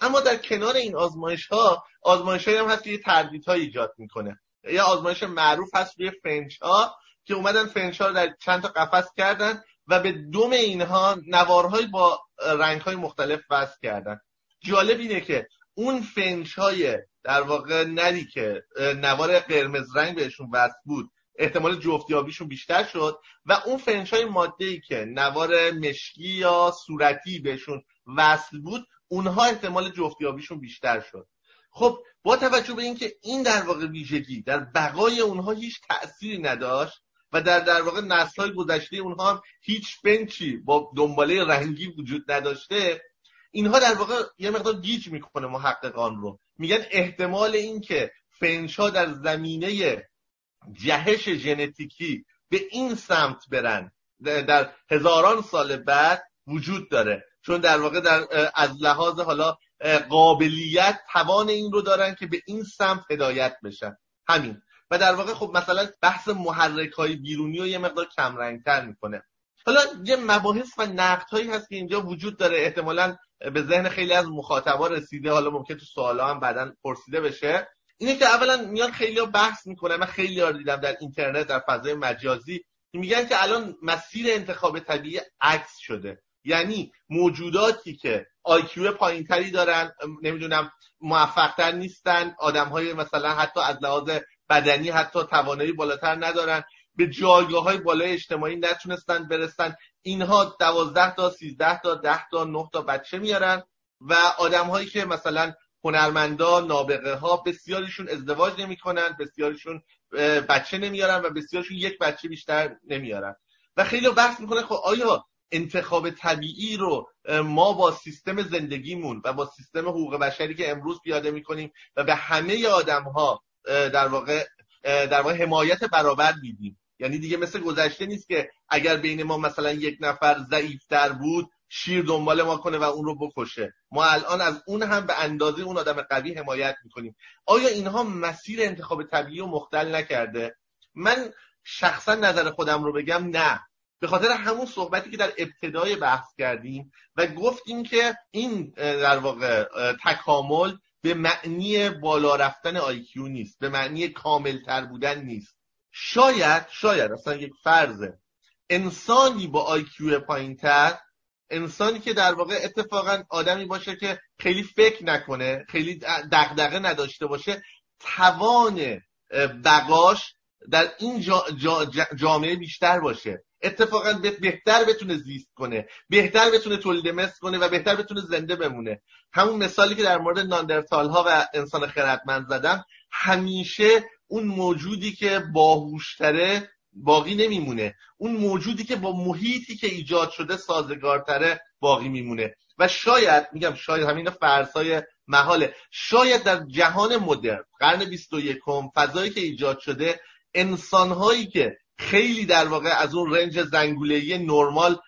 اما در کنار این آزمایش ها آزمایش هم هست که یه تردیدها ایجاد می‌کنه. یه آزمایش معروف هست روی فنچ ها که اومدن فنچ ها رو در چند تا قفس کردن و به دوم اینها نوارهای با رنگهای مختلف وصل کردن. جالب اینه که اون فنچ های در واقع ندی که نوار قرمز رنگ بهشون وصل بود احتمال جفتیابیشون بیشتر شد و اون فنچ های ماده ای که نوار مشکی یا صورتی بهشون وصل بود اونها احتمال جفتیابیشون بیشتر شد. خب با توجه به اینکه این در واقع ویژگی در بقای اونها هیچ تأثیری نداشت و در در واقع نسل های گذشته اونها هم هیچ بنچی با دنباله رنگی وجود نداشته اینها در واقع یه مقدار گیج می‌کنه محققان رو. میگن احتمال اینکه فنچ ها در زمینه جهش ژنتیکی به این سمت برن در هزاران سال بعد وجود داره. چون در واقع در از لحاظ حالا قابلیت توان این رو دارن که به این سمت هدایت بشن. همین. و در واقع خب مثلا بحث محرک های بیرونی رو یه مقدار کم تر می‌کنه. حالا یه مباحث و نقد هایی هست که اینجا وجود داره. احتمالا به ذهن خیلی از مخاطبا رسیده. حالا ممکن تو سوالا هم بعدا پرسیده بشه. اینه که اولا میان خیلی بحث می‌کنن. من خیلی ها دیدم در اینترنت در فضای مجازی. میگن که الان مسیر انتخاب طبیعی عکس شده. یعنی موجوداتی که آیکیو پایینتری دارن نمی‌دونم موفقتر نیستن آدم های مثلا حتی از لحاظ بدنی حتی توانایی بالاتر ندارن به جایگاه های بالای اجتماعی نتونستن برسن. اینها دوازده تا سیزده تا ده تا نه تا بچه میارن و آدم هایی که مثلا هنرمندا نابغه ها بسیاریشون ازدواج نمی‌کنن بسیاریشون بچه نمیارن و بسیارشون یک بچه بیشتر نمیارن. و خیلی بحث می‌کنه خب آیا انتخاب طبیعی رو ما با سیستم زندگیمون و با سیستم حقوق بشری که امروز پیاده می‌کنیم و به همه آدم ها در واقع در واقع حمایت برابر میدیم. یعنی دیگه مثل گذشته نیست که اگر بین ما مثلا یک نفر ضعیفتر بود شیر دنبال ما کنه و اون رو بکشه. ما الان از اون هم به اندازه اون آدم قوی حمایت می‌کنیم. آیا اینها مسیر انتخاب طبیعی رو مختل نکرده؟ من شخصا نظر خودم رو بگم نه. به خاطر همون صحبتی که در ابتدای بحث کردیم و گفتیم که این در واقع تکامل به معنی بالا رفتن آیکیو نیست به معنی کاملتر بودن نیست. شاید شاید اصلا یک فرضه انسانی با آیکیو پایینتر انسانی که در واقع اتفاقا آدمی باشه که خیلی فکر نکنه خیلی دغدغه نداشته باشه توان بقاش در این جامعه بیشتر باشه. اتفاقا بهتر بتونه زیست کنه بهتر بتونه تولید مثل کنه و بهتر بتونه زنده بمونه. همون مثالی که در مورد ناندرتال ها و انسان خردمند زدم همیشه اون موجودی که باهوشتره باقی نمیمونه. اون موجودی که با محیطی که ایجاد شده سازگارتره باقی میمونه. و شاید میگم شاید همین فرسای محاله. شاید در جهان مدرن قرن 21 فضایی که ایجاد شده انسانهایی که خیلی در واقع از اون رنج زنگولهی نرمال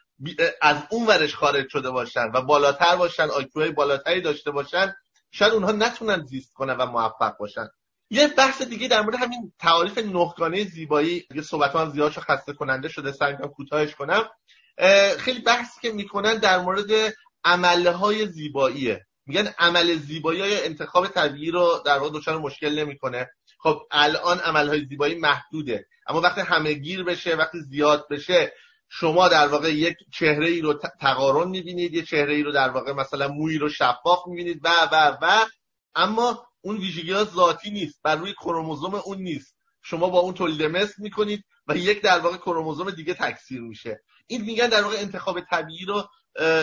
از اون ورش خارج شده باشن و بالاتر باشن آیکوهای بالاتری داشته باشن شاید اونها نتونن زیست کنن و موفق باشن. یه بحث دیگه در مورد همین تعاریف نهگانه زیبایی یه صحبت هم زیاد خسته کننده شده سعی کنم کوتاهش کنم. خیلی بحثی که می‌کنن در مورد عملهای زیباییه. میگن عمل زیبایی های انتخاب طبیعی رو در واقع دچار مشکل نمی‌کنه. خب الان عملهای زیبایی محدوده. اما وقتی همه گیر بشه وقتی زیاد بشه شما در واقع یک چهره ای رو تقارن می‌بینید یه چهره ای رو در واقع مثلا موی رو شفاف می‌بینید و و و. اما اون ویژگی ها ذاتی نیست بر روی کروموزوم اون نیست. شما با اون تولید مثل می‌کنید و یک در واقع کروموزوم دیگه تکثیر میشه. این میگن در واقع انتخاب طبیعی رو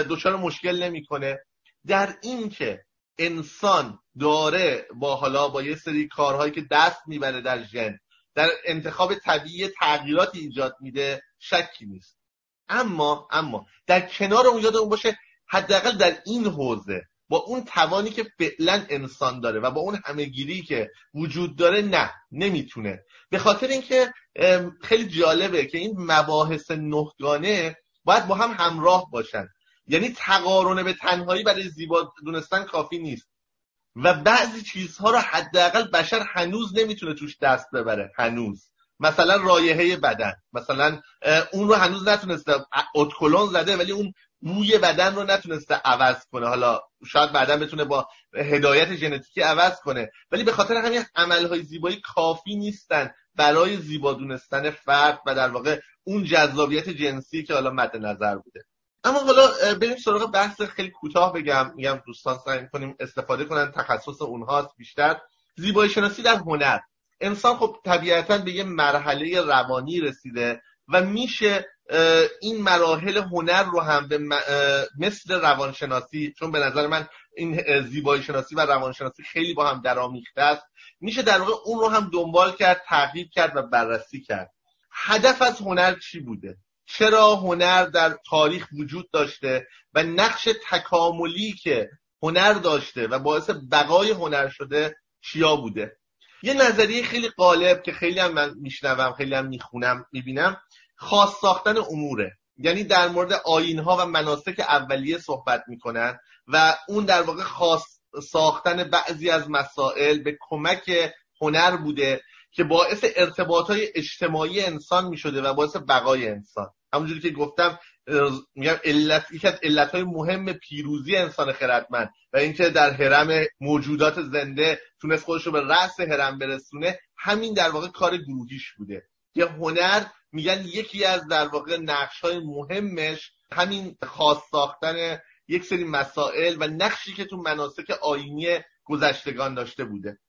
دچار مشکل نمی‌کنه. در این که انسان داره با حالا با یه سری کارهایی که دست می‌بره در ژن در انتخاب طبیعی تغییراتی ایجاد میده شکی نیست. اما اما در کنار اون یاد اون باشه حداقل در این حوزه با اون توانی که فعلا انسان داره و با اون همهگیری که وجود داره نه نمی‌تونه. به خاطر اینکه خیلی جالبه که این مباحث نهگانه باید با هم همراه باشن. یعنی تقارن به تنهایی برای زیبا دونستن کافی نیست. و بعضی چیزها رو حداقل بشر هنوز نمی‌تونه توش دست ببره. هنوز. مثلا رایحه بدن. مثلا اون رو هنوز نتونسته. اتکلون زده ولی اون موی بدن رو نتونسته عوض کنه. حالا شاید بعدا بتونه با هدایت ژنتیکی عوض کنه. ولی به خاطر همین عملهای زیبایی کافی نیستن برای زیبا دونستن فرد و در واقع اون جذابیت جنسی که حالا مد نظر بوده. اما حالا بریم سراغ بحث خیلی کوتاه بگم میگم دوستان سعی کنیم استفاده کنن تخصص اونهاست بیشتر. زیبایی شناسی در هنر. انسان خب طبیعتا به یه مرحله روانی رسیده و میشه این مراحل هنر رو هم به مثل روانشناسی چون به نظر من این زیبایی شناسی و روانشناسی خیلی با هم درآمیخته است میشه در واقع اون رو هم دنبال کرد تحقیق کرد و بررسی کرد. هدف از هنر چی بوده؟ چرا هنر در تاریخ وجود داشته و نقش تکاملی که هنر داشته و باعث بقای هنر شده چیا بوده؟ یه نظریه خیلی قالب که خیلی هم من میشنوم خیلی هم می‌خونم می‌بینم خاص ساختن اموره. یعنی در مورد آین ها و مناسک اولیه صحبت می‌کنن و اون در واقع خاص ساختن بعضی از مسائل به کمک هنر بوده که باعث ارتباط های اجتماعی انسان می شده و باعث بقای انسان. همونجوری که گفتم میگم علت یکی از علتهای مهم پیروزی انسان خردمند و اینکه در حرم موجودات زنده تونست خودش رو به رأس حرم برسونه همین در واقع کار گروهیش بوده. که هنر میگن یکی از در واقع نقش های مهمش همین خاص ساختن یک سری مسائل و نقشی که تو مناسک آینی گذشتگان داشته بوده.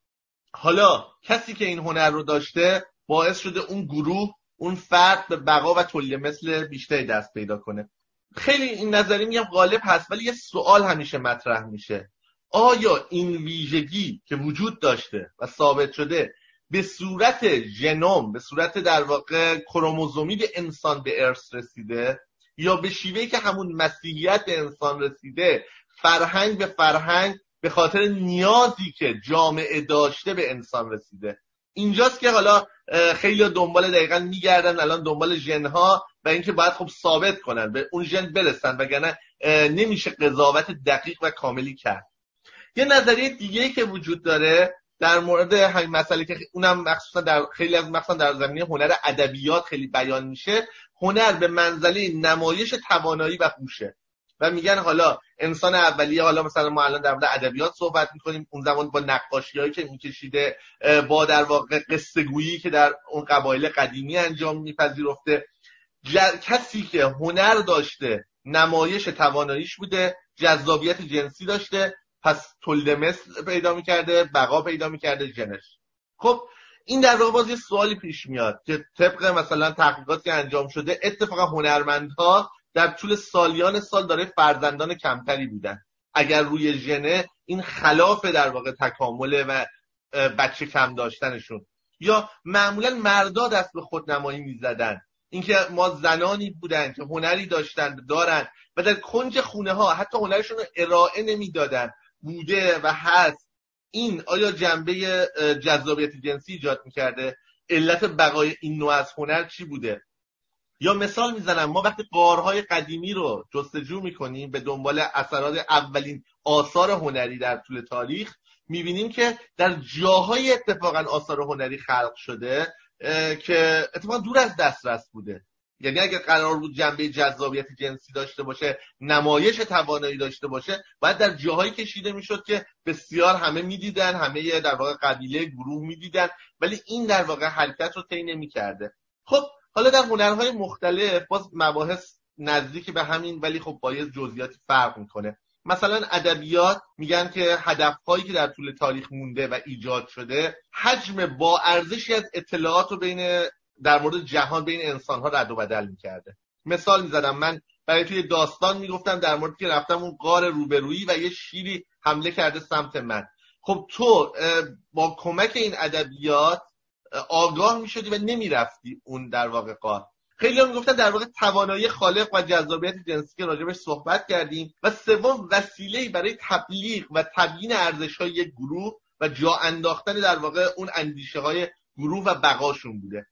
حالا کسی که این هنر رو داشته باعث شده اون گروه اون فرد به بقا و تولید مثل بیشتری دست پیدا کنه. خیلی این نظری میگم غالب هست ولی یه سوال همیشه مطرح میشه. آیا این ویژگی که وجود داشته و ثابت شده به صورت ژنوم به صورت در واقع کروموزومی به انسان به ارث رسیده یا به شیوهی که همون مسیحیت به انسان رسیده فرهنگ به فرهنگ به خاطر نیازی که جامعه داشته به انسان رسیده. اینجاست که حالا خیلی دنبال دقیقا میگردن الان دنبال ژنها و اینکه باید خب ثابت کنن به اون ژن برسن وگرنه نمیشه قضاوت دقیق و کاملی کرد. یه نظریه دیگه که وجود داره در مورد همین مسئله که اونم مخصوصا در خیلی از مخصوصا در زمینه هنر ادبیات خیلی بیان میشه هنر به منزله نمایش توانایی و هوشه. و میگن حالا انسان اولیه حالا مثلا ما الان در مورد ادبیات صحبت می‌کنیم اون زمان با نقاشی که میکشیده با در واقع قصه گویی که در اون قبایل قدیمی انجام میپذیرفته. کسی که هنر داشته نمایش تواناییش بوده جذابیت جنسی داشته پس تولد مثل پیدا می‌کرده بقا پیدا می‌کرده جنش خب این در واقع باز یه سوالی پیش میاد که طبق مثلا تحقیقات که انجام شده اتفاقا هنرمندها در طول سالیان سال داره فرزندان کمتری بودن اگر روی ژنه این خلاف در واقع تکامله و بچه کم داشتنشون. یا معمولا مردا دست به خودنمایی می‌زدن. اینکه ما زنانی بودن که هنری داشتن دارن و در کنج خونه ها حتی هنرشون رو ارائه نمی‌دادن. بوده و هست. این آیا جنبه جذابیت جنسی ایجاد می‌کرده؟ علت بقای این نوع از هنر چی بوده؟ یا مثال می‌زنم ما وقتی قارهای قدیمی رو جستجو می‌کنیم به دنبال اثرات اولین آثار هنری در طول تاریخ می‌بینیم که در جاهای اتفاقا آثار هنری خلق شده که اتفاقا دور از دسترس بوده. یعنی اگر قرار بود جنبه جذابیت جنسی داشته باشه نمایش توانایی داشته باشه باید در جاهایی کشیده می‌شد که بسیار همه می‌دیدن همه در واقع قبیله گروه می‌دیدن ولی این در واقع حرکت رو طی نمی‌کرده. خب حالا در هنرهای مختلف باز مباحث نزدیک به همین ولی خب با یه فرق می‌کنه. مثلا ادبیات میگن که هدفهایی که در طول تاریخ مونده و ایجاد شده حجم با ارزشی از اطلاعات رو بین در مورد جهان بین انسان ها رد و بدل می‌کرده. مثال می‌زدم من برای توی داستان می‌گفتم در مورد که رفتم اون غار روبرویی و یه شیری حمله کرده سمت من. خب تو با کمک این ادبیات آگاه می‌شدی و نمی‌رفتی اون در واقع قار خیلی هم می‌گفتن در واقع توانایی خالق و جذابیت جنسی که راجبش صحبت کردیم و سوم وسیله برای تبلیغ و تبیین ارزش های یک گروه و جا انداختن در واقع اون اندیشه های گروه و بقاشون بوده.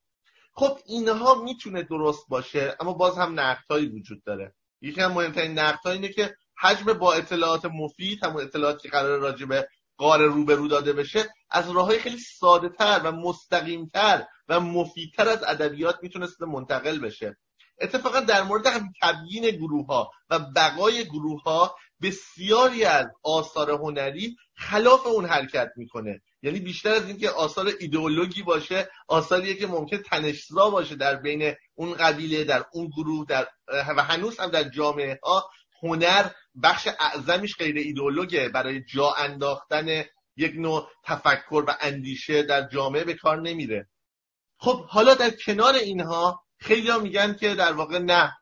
خب اینها می‌تونه درست باشه اما باز هم نقدهایی وجود داره. یکی از مهمترین نقدها اینه که حجم با اطلاعات مفید همون اطلاعاتی که قرار راجع به قار روبرو داده بشه از راههای خیلی ساده تر و مستقیم تر و مفیدتر از ادبیات می‌تونسته منتقل بشه. اتفاقا در مورد هم تبیین گروه ها و بقای گروه ها بسیاری از آثار هنری خلاف اون حرکت می‌کنه. یعنی بیشتر از اینکه آثار ایدئولوژی باشه آثاریه که ممکن تنشزا باشه در بین اون قبیله در اون گروه در و هنوز هم در جامعه ها هنر بخش اعظمش غیر ایدئولوژه برای جا انداختن یک نوع تفکر و اندیشه در جامعه به کار نمیره. خب حالا در کنار اینها خیلی ها میگن که در واقع نه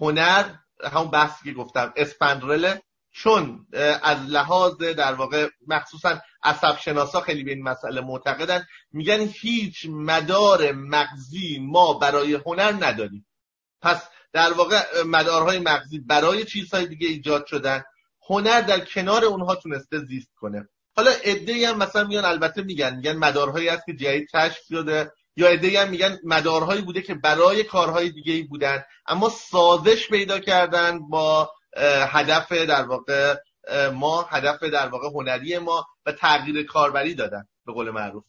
هنر همون بحثی که گفتم اسپندرله. چون از لحاظ در واقع مخصوصا عصب شناسا خیلی به این مسئله معتقدن میگن هیچ مدار مغزی ما برای هنر نداریم. پس در واقع مدارهای مغزی برای چیزهای دیگه ایجاد شدن هنر در کنار اونها تونسته زیست کنه. حالا ادعی هم مثلا میان البته میگن میگن مدارهایی هست که جدید کشف شده یا ادعی هم میگن مدارهایی بوده که برای کارهای دیگه ای بودن اما سازش پیدا کردن با هدف در واقع ما هدف در واقع هنری ما و تغییر کاربری دادن به قول معروف.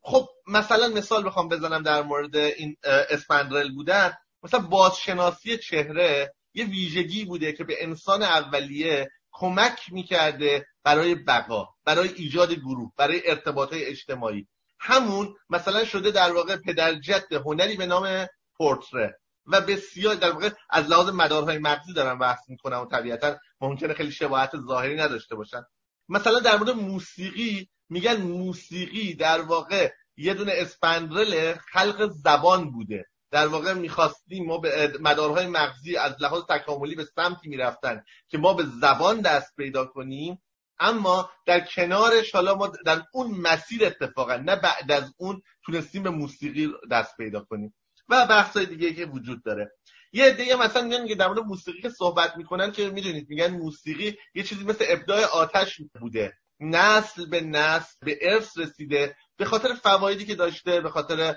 خب مثلا مثال بخوام بزنم در مورد این اسپندرل بودن. مثلا بازشناسی چهره یه ویژگی بوده که به انسان اولیه کمک می‌کرده برای بقا برای ایجاد گروه برای ارتباط اجتماعی. همون مثلا شده در واقع پدرجد هنری به نام پورتره. و بسیار در واقع از لحاظ مدارهای مغزی دارم بحث می‌کنم و طبیعتا ممکنه خیلی شباهت ظاهری نداشته باشن. مثلا در مورد موسیقی میگن موسیقی در واقع یه دونه اسپندرل خلق زبان بوده. در واقع می‌خواستیم ما به مدارهای مغزی از لحاظ تکاملی به سمتی می‌رفتن که ما به زبان دست پیدا کنیم اما در کنارش حالا ما در اون مسیر اتفاقا نه بعد از اون تونستیم به موسیقی دست پیدا کنیم. و بحثای دیگه که وجود داره. یه عده مثلا میگن که در مورد موسیقی که صحبت می‌کنن که می‌دونید میگن موسیقی یه چیزی مثل ابداع آتش بوده. نسل به نسل به ارث رسیده به خاطر فوایدی که داشته به خاطر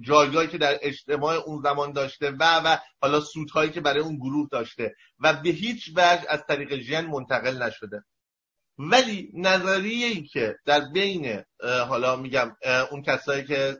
جایگاهی که در اجتماع اون زمان داشته و و حالا سودهایی که برای اون گروه داشته و به هیچ وجه از طریق ژن منتقل نشده. ولی نظریه ای که در بین حالا میگم اون کسایی که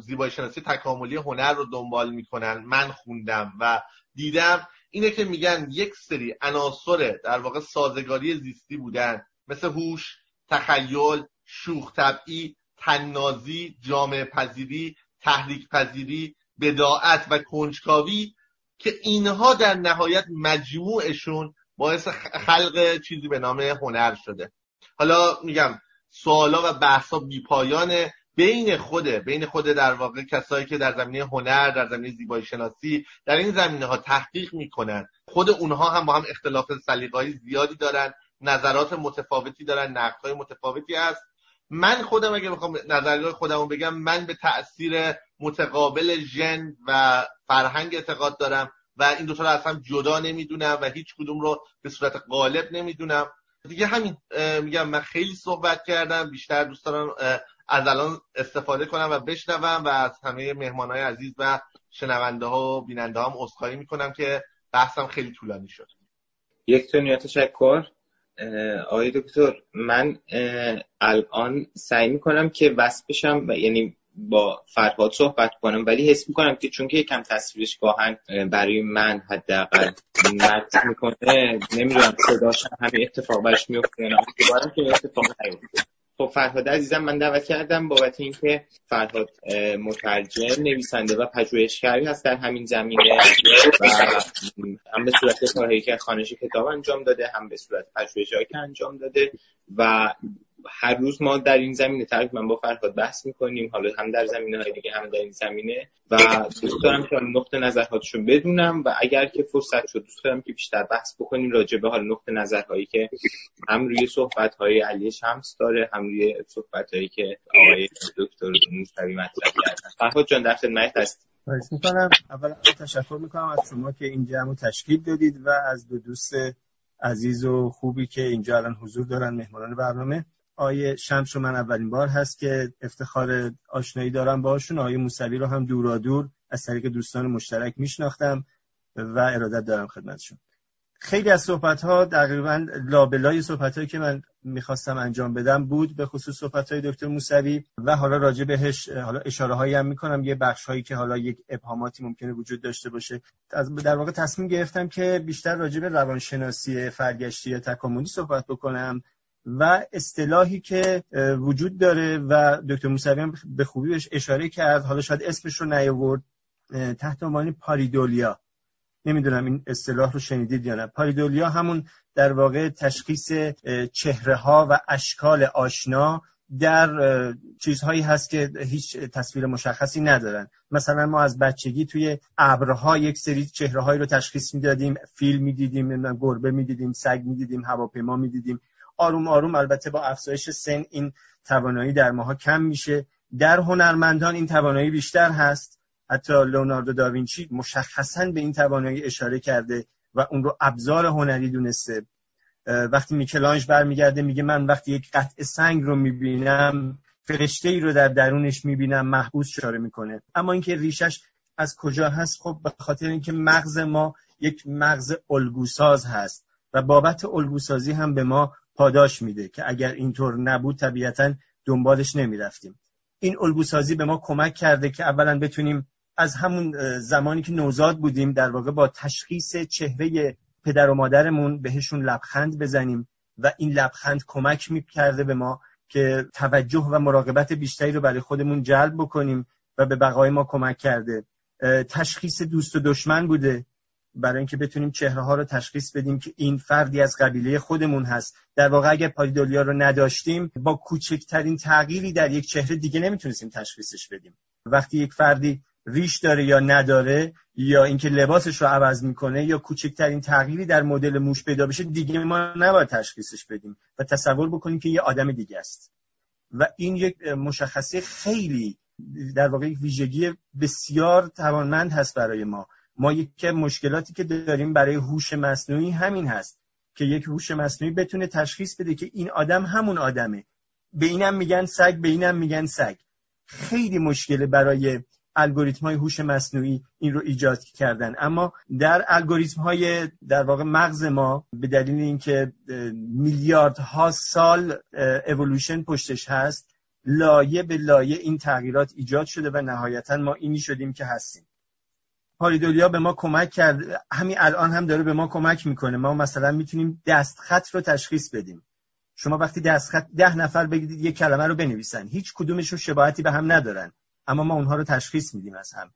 زیبایی شناسی تکاملی هنر رو دنبال می‌کنن من خوندم و دیدم اینه که میگن یک سری عناصر در واقع سازگاری زیستی بودن مثل هوش تخیل شوخ طبعی تنازی جامعه پذیری تحریک پذیری بداعت و کنجکاوی که اینها در نهایت مجموعشون باعث خلق چیزی به نام هنر شده. حالا میگم سوالا و بحثا بیپایانه. بین خوده بین خود در واقع کسایی که در زمینه هنر در زمینه زیبایی شناسی در این زمینه ها تحقیق می‌کنن خود اونها هم با هم اختلاف سلیقه‌ای زیادی دارن. نظرات متفاوتی دارن نقدهای متفاوتی هست. من خودم اگه بخوام نظریه خودمو بگم من به تاثیر متقابل ژن و فرهنگ اعتقاد دارم و این دوتا رو اصلا جدا نمی‌دونم و هیچ کدوم رو به صورت غالب نمی‌دونم. دیگه همین میگم من خیلی صحبت کردم بیشتر دوست دارم از الان استفاده کنم و بشنوم و از همه مهمان های عزیز و شنونده ها و بیننده هم می‌کنم که بحثم خیلی طولانی شد. یک تونیا تشکر. آقای دکتر من الان سعی می‌کنم که وصل بشم و یعنی با فرهاد صحبت کنم ولی حس می‌کنم که چون که یکم تصویرش گاهن برای من حداقل مد می‌کنه نمی‌دونم صداشم همین اتفاق برش میفته که اتفاق نیفته. خب فرهاد عزیزم من دعوت کردم بابت اینکه فرهاد مترجم نویسنده و پژوهشگری هست در همین زمینه و هم به صورت کارهایی که خانش کتاب انجام داده هم به صورت پژوهشی که انجام داده و هر روز ما در این زمینه تقریبا با فرهاد بحث می‌کنیم حالا هم در زمینه های دیگه هم در این زمینه و دوست دارم که نقطه نظرهاتشون بدونم و اگر که فرصت شد دوست دارم که بیشتر بحث بکنیم راجع به حال نقطه نظرهایی که هم روی صحبت های علی شمس داره هم روی صحبت هایی که آقای دکتر موسوی مطرح کردن. فرهاد جان در خدمت هستیم. می‌کنم. اول تشکر می‌کنم از شما که این جمع تشکیل دادید و از دو دوست عزیز و خوبی که اینجا الان حضور دارن مهمانان برنامه. آیه رو من اولین بار هست که افتخار آشنایی دارم باشون آیه موسوی رو هم دورا دور از طریق دوستان مشترک میشناختم و ارادت دارم خدمتشون. خیلی از صحبت ها تقریبا لابلای صحبت هایی که من می‌خواستم انجام بدم بود به خصوص صحبت های دکتر موسوی و حالا راجع بهش حالا اشاره هایی هم می‌کنم یه بخش هایی که حالا یک ابهاماتی ممکنه وجود داشته باشه. در واقع تصمیم گرفتم که بیشتر راجع به روانشناسی فرگشتی تکاملی صحبت بکنم. و اصطلاحی که وجود داره و دکتر موسوی به خوبی بهش اشاره کرد. حالا شاید اسمش رو نیاورد. تحت عنوان پاریدولیا. نمی‌دونم این اصطلاح رو شنیدید یا نه. پاریدولیا همون در واقع تشخیص چهره ها و اشکال آشنا در چیزهایی هست که هیچ تصویر مشخصی ندارن. مثلا ما از بچگی توی ابرها یک سری چهره هایی رو تشخیص می‌دادیم. فیل می‌دیدیم گربه می‌دیدیم سگ می‌دیدیم هواپیما می‌دیدیم. آروم آروم البته با افزایش سن این توانایی در ماها کم میشه. در هنرمندان این توانایی بیشتر هست. حتی لوناردو داوینچی مشخصا به این توانایی اشاره کرده و اون رو ابزار هنری دونسته. وقتی میکلانج برمیگرده میگه من وقتی یک قطع سنگ رو می‌بینم فرشته ای رو در درونش می‌بینم محبوس شاره می‌کنه. اما اینکه ریشش از کجا هست؟ خب به خاطر اینکه مغز ما یک مغز الگوساز هست و بابت الگوسازی هم به ما پاداش میده که اگر اینطور نبود طبیعتا دنبالش نمی‌رفتیم. این الگوسازی به ما کمک کرده که اولا بتونیم از همون زمانی که نوزاد بودیم در واقع با تشخیص چهره پدر و مادرمون بهشون لبخند بزنیم و این لبخند کمک می‌کرده به ما که توجه و مراقبت بیشتری رو برای خودمون جلب بکنیم و به بقای ما کمک کرده. تشخیص دوست و دشمن بوده. برای اینکه بتونیم چهره ها رو تشخیص بدیم که این فردی از قبیله خودمون هست. در واقع اگر پاریدولیا رو نداشتیم با کوچکترین تغییری در یک چهره دیگه نمی‌تونستیم تشخیصش بدیم. وقتی یک فردی ریش داره یا نداره یا اینکه لباسش رو عوض می‌کنه یا کوچکترین تغییری در مدل موش پیدا بشه دیگه ما نباید تشخیصش بدیم و تصور بکنیم که یه آدم دیگه است. و این یک مشخصه خیلی در واقع یک ویژگی بسیار توانمند هست برای ما. ما یک مشکلاتی که داریم برای هوش مصنوعی همین هست که یک هوش مصنوعی بتونه تشخیص بده که این آدم همون آدمه. به اینم میگن سگ به اینم میگن سگ. خیلی مشکله برای الگوریتم های هوش مصنوعی این رو ایجاد کردن. اما در الگوریتم های در واقع مغز ما به دلیل اینکه میلیاردها سال اولوشن پشتش هست لایه به لایه این تغییرات ایجاد شده و نهایتا ما اینی شدیم که هستیم. پاریدولیا به ما کمک کرد. همین الان هم داره به ما کمک می‌کنه. ما مثلا می‌تونیم دستخط رو تشخیص بدیم. شما وقتی دستخط ده نفر بگید یک کلمه رو بنویسن. هیچ کدومشون شباهتی به هم ندارن. اما ما اونها رو تشخیص میدیم از هم.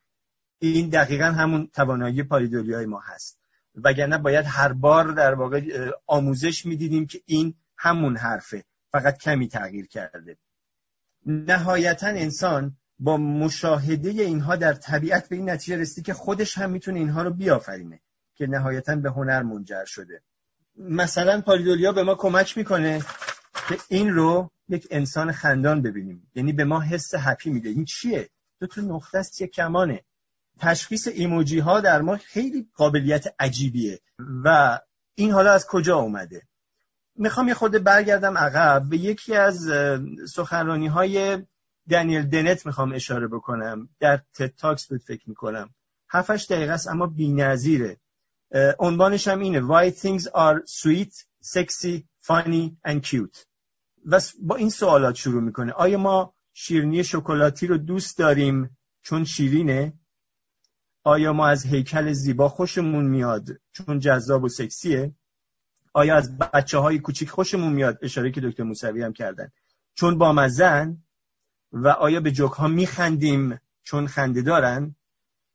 این دقیقا همون توانایی پاریدولیای ما هست. وگرنه باید هر بار در واقع آموزش می‌دیدیم که این همون حرفه. فقط کمی تغییر کرده. نهایتا انسان با مشاهده اینها در طبیعت به این نتیجه رسیدی که خودش هم می‌تونه اینها رو بیافرینه که نهایتا به هنر منجر شده. مثلا پاریدولیا به ما کمک می‌کنه که این رو یک انسان خندان ببینیم. یعنی به ما حس هپی میده. این چیه؟ دو تا نقطه است یک کمانه. تشخیص ایموجی ها در ما خیلی قابلیت عجیبیه. و این حالا از کجا اومده؟ می‌خوام یه خورده برگردم عقب. به یکی از سخنرانی های دنیل دنت می‌خوام اشاره بکنم. در تد تاکس بود فکر می‌کنم. هفتش دقیقه است اما بی‌نظیره. عنوانش هم اینه. Why things are sweet, sexy, funny and cute. و با این سوالات شروع می‌کنه. آیا ما شیرینی شکلاتی رو دوست داریم چون شیرینه؟ آیا ما از هیکل زیبا خوشمون میاد چون جذاب و سکسیه؟ آیا از بچه های کوچیک خوشمون میاد؟ اشاره که دکتر موسوی هم کردن. چون با مزن و آیا به جوک ها میخندیم چون خنده دارن؟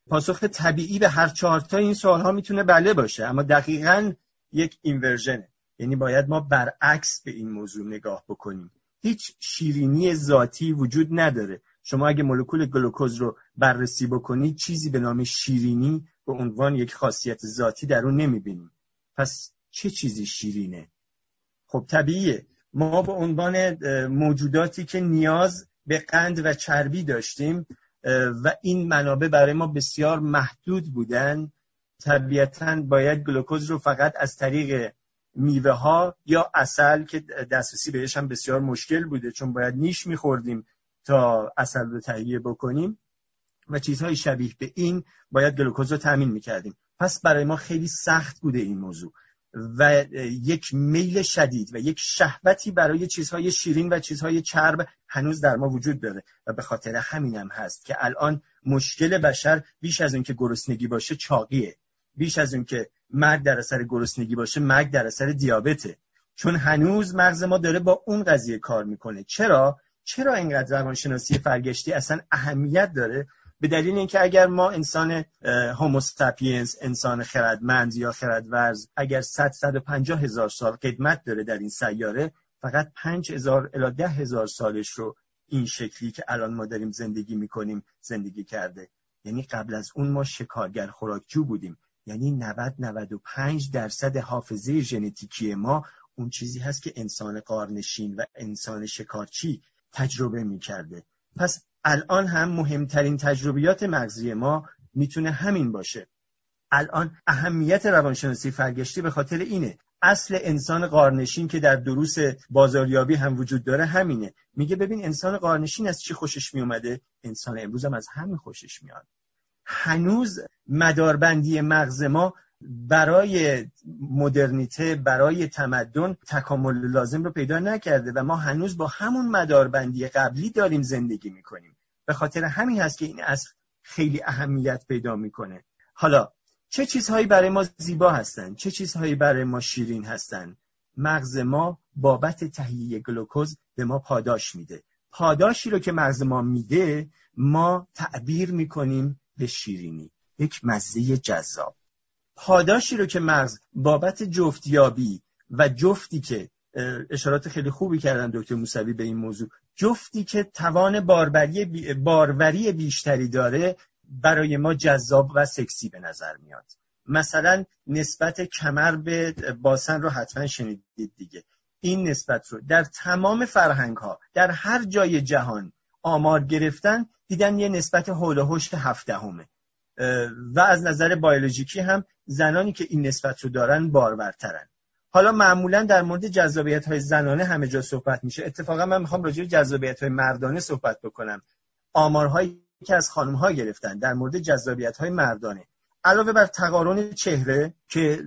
پاسخ طبیعی به هر چهار تا این سوال ها می‌تونه بله باشه اما دقیقا یک اینورژنه یعنی باید ما برعکس به این موضوع نگاه بکنیم. هیچ شیرینی ذاتی وجود نداره. شما اگه مولکول گلوکوز رو بررسی بکنید چیزی به نام شیرینی به عنوان یک خاصیت ذاتی در اون نمی‌بینیم. پس چه چیزی شیرینه؟ خب طبیعیه. ما به عنوان موجوداتی که نیاز به قند و چربی داشتیم و این منابع برای ما بسیار محدود بودن. طبیعتا باید گلوکوز رو فقط از طریق میوه ها یا اصل که دسترسی بهش هم بسیار مشکل بوده چون باید نیش میخوردیم تا اصل رو تهیه بکنیم و چیزهای شبیه به این باید گلوکوز رو تامین می‌کردیم. پس برای ما خیلی سخت بوده این موضوع. و یک میل شدید و یک شهوتی برای چیزهای شیرین و چیزهای چرب هنوز در ما وجود داره. و به خاطر همینم هست که الان مشکل بشر بیش از اینکه گرسنگی باشه چاقیه. بیش از اینکه مرگ در اثر گرسنگی باشه مرگ در اثر دیابته. چون هنوز مغز ما داره با اون قضیه کار می‌کنه. چرا؟ چرا اینقدر روانشناسی فرگشتی اصلا اهمیت داره؟ به دلیل اینکه اگر ما انسان هوموستاپینس انسان خردمند یا خردورز اگر 100 150 هزار سال قدمت داره در این سیاره فقط 5 هزار الی 10 هزار سالش رو این شکلی که الان ما داریم زندگی می‌کنیم زندگی کرده. یعنی قبل از اون ما شکارگر خوراکجو بودیم. یعنی 90 95 درصد حافظه ژنتیکی ما اون چیزی هست که انسان قارنشین و انسان شکارچی تجربه می‌کرده. پس الان هم مهمترین تجربیات مغزی ما می‌تونه همین باشه. الان اهمیت روانشناسی فرگشتی به خاطر اینه. اصل انسان قارنشین که در دروس بازاریابی هم وجود داره همینه. میگه ببین انسان قارنشین از چی خوشش میومده انسان امروز هم از همین خوشش میاد. هنوز مداربندی مغز ما برای مدرنیته برای تمدن تکامل لازم رو پیدا نکرده و ما هنوز با همون مداربندی قبلی داریم زندگی می‌کنیم. به خاطر همین هست که این اصل خیلی اهمیت پیدا می‌کنه. حالا چه چیزهایی برای ما زیبا هستند چه چیزهایی برای ما شیرین هستند مغز ما بابت تهیه گلوکوز به ما پاداش میده. پاداشی رو که مغز ما میده ما تعبیر می‌کنیم به شیرینی. یک مزه جذاب. پاداشی رو که مغز بابت جفتیابی و جفتی که اشارات خیلی خوبی کردن دکتر موسوی به این موضوع جفتی که توان باربری باروری بیشتری داره برای ما جذاب و سکسی به نظر میاد. مثلا نسبت کمر به باسن رو حتما شنیدید دیگه. این نسبت رو در تمام فرهنگ ها در هر جای جهان آمار گرفتن دیدن یه نسبت حول و حشت هفدهمه. و از نظر بیولوژیکی هم زنانی که این نسبت رو دارن بارورترن. حالا معمولا در مورد جذابیت های زنانه همه جا صحبت میشه. اتفاقا من می‌خوام راجع به جذابیت های مردانه صحبت بکنم. آمارهایی که از خانم ها گرفتن در مورد جذابیت های مردانه. علاوه بر تقارن چهره که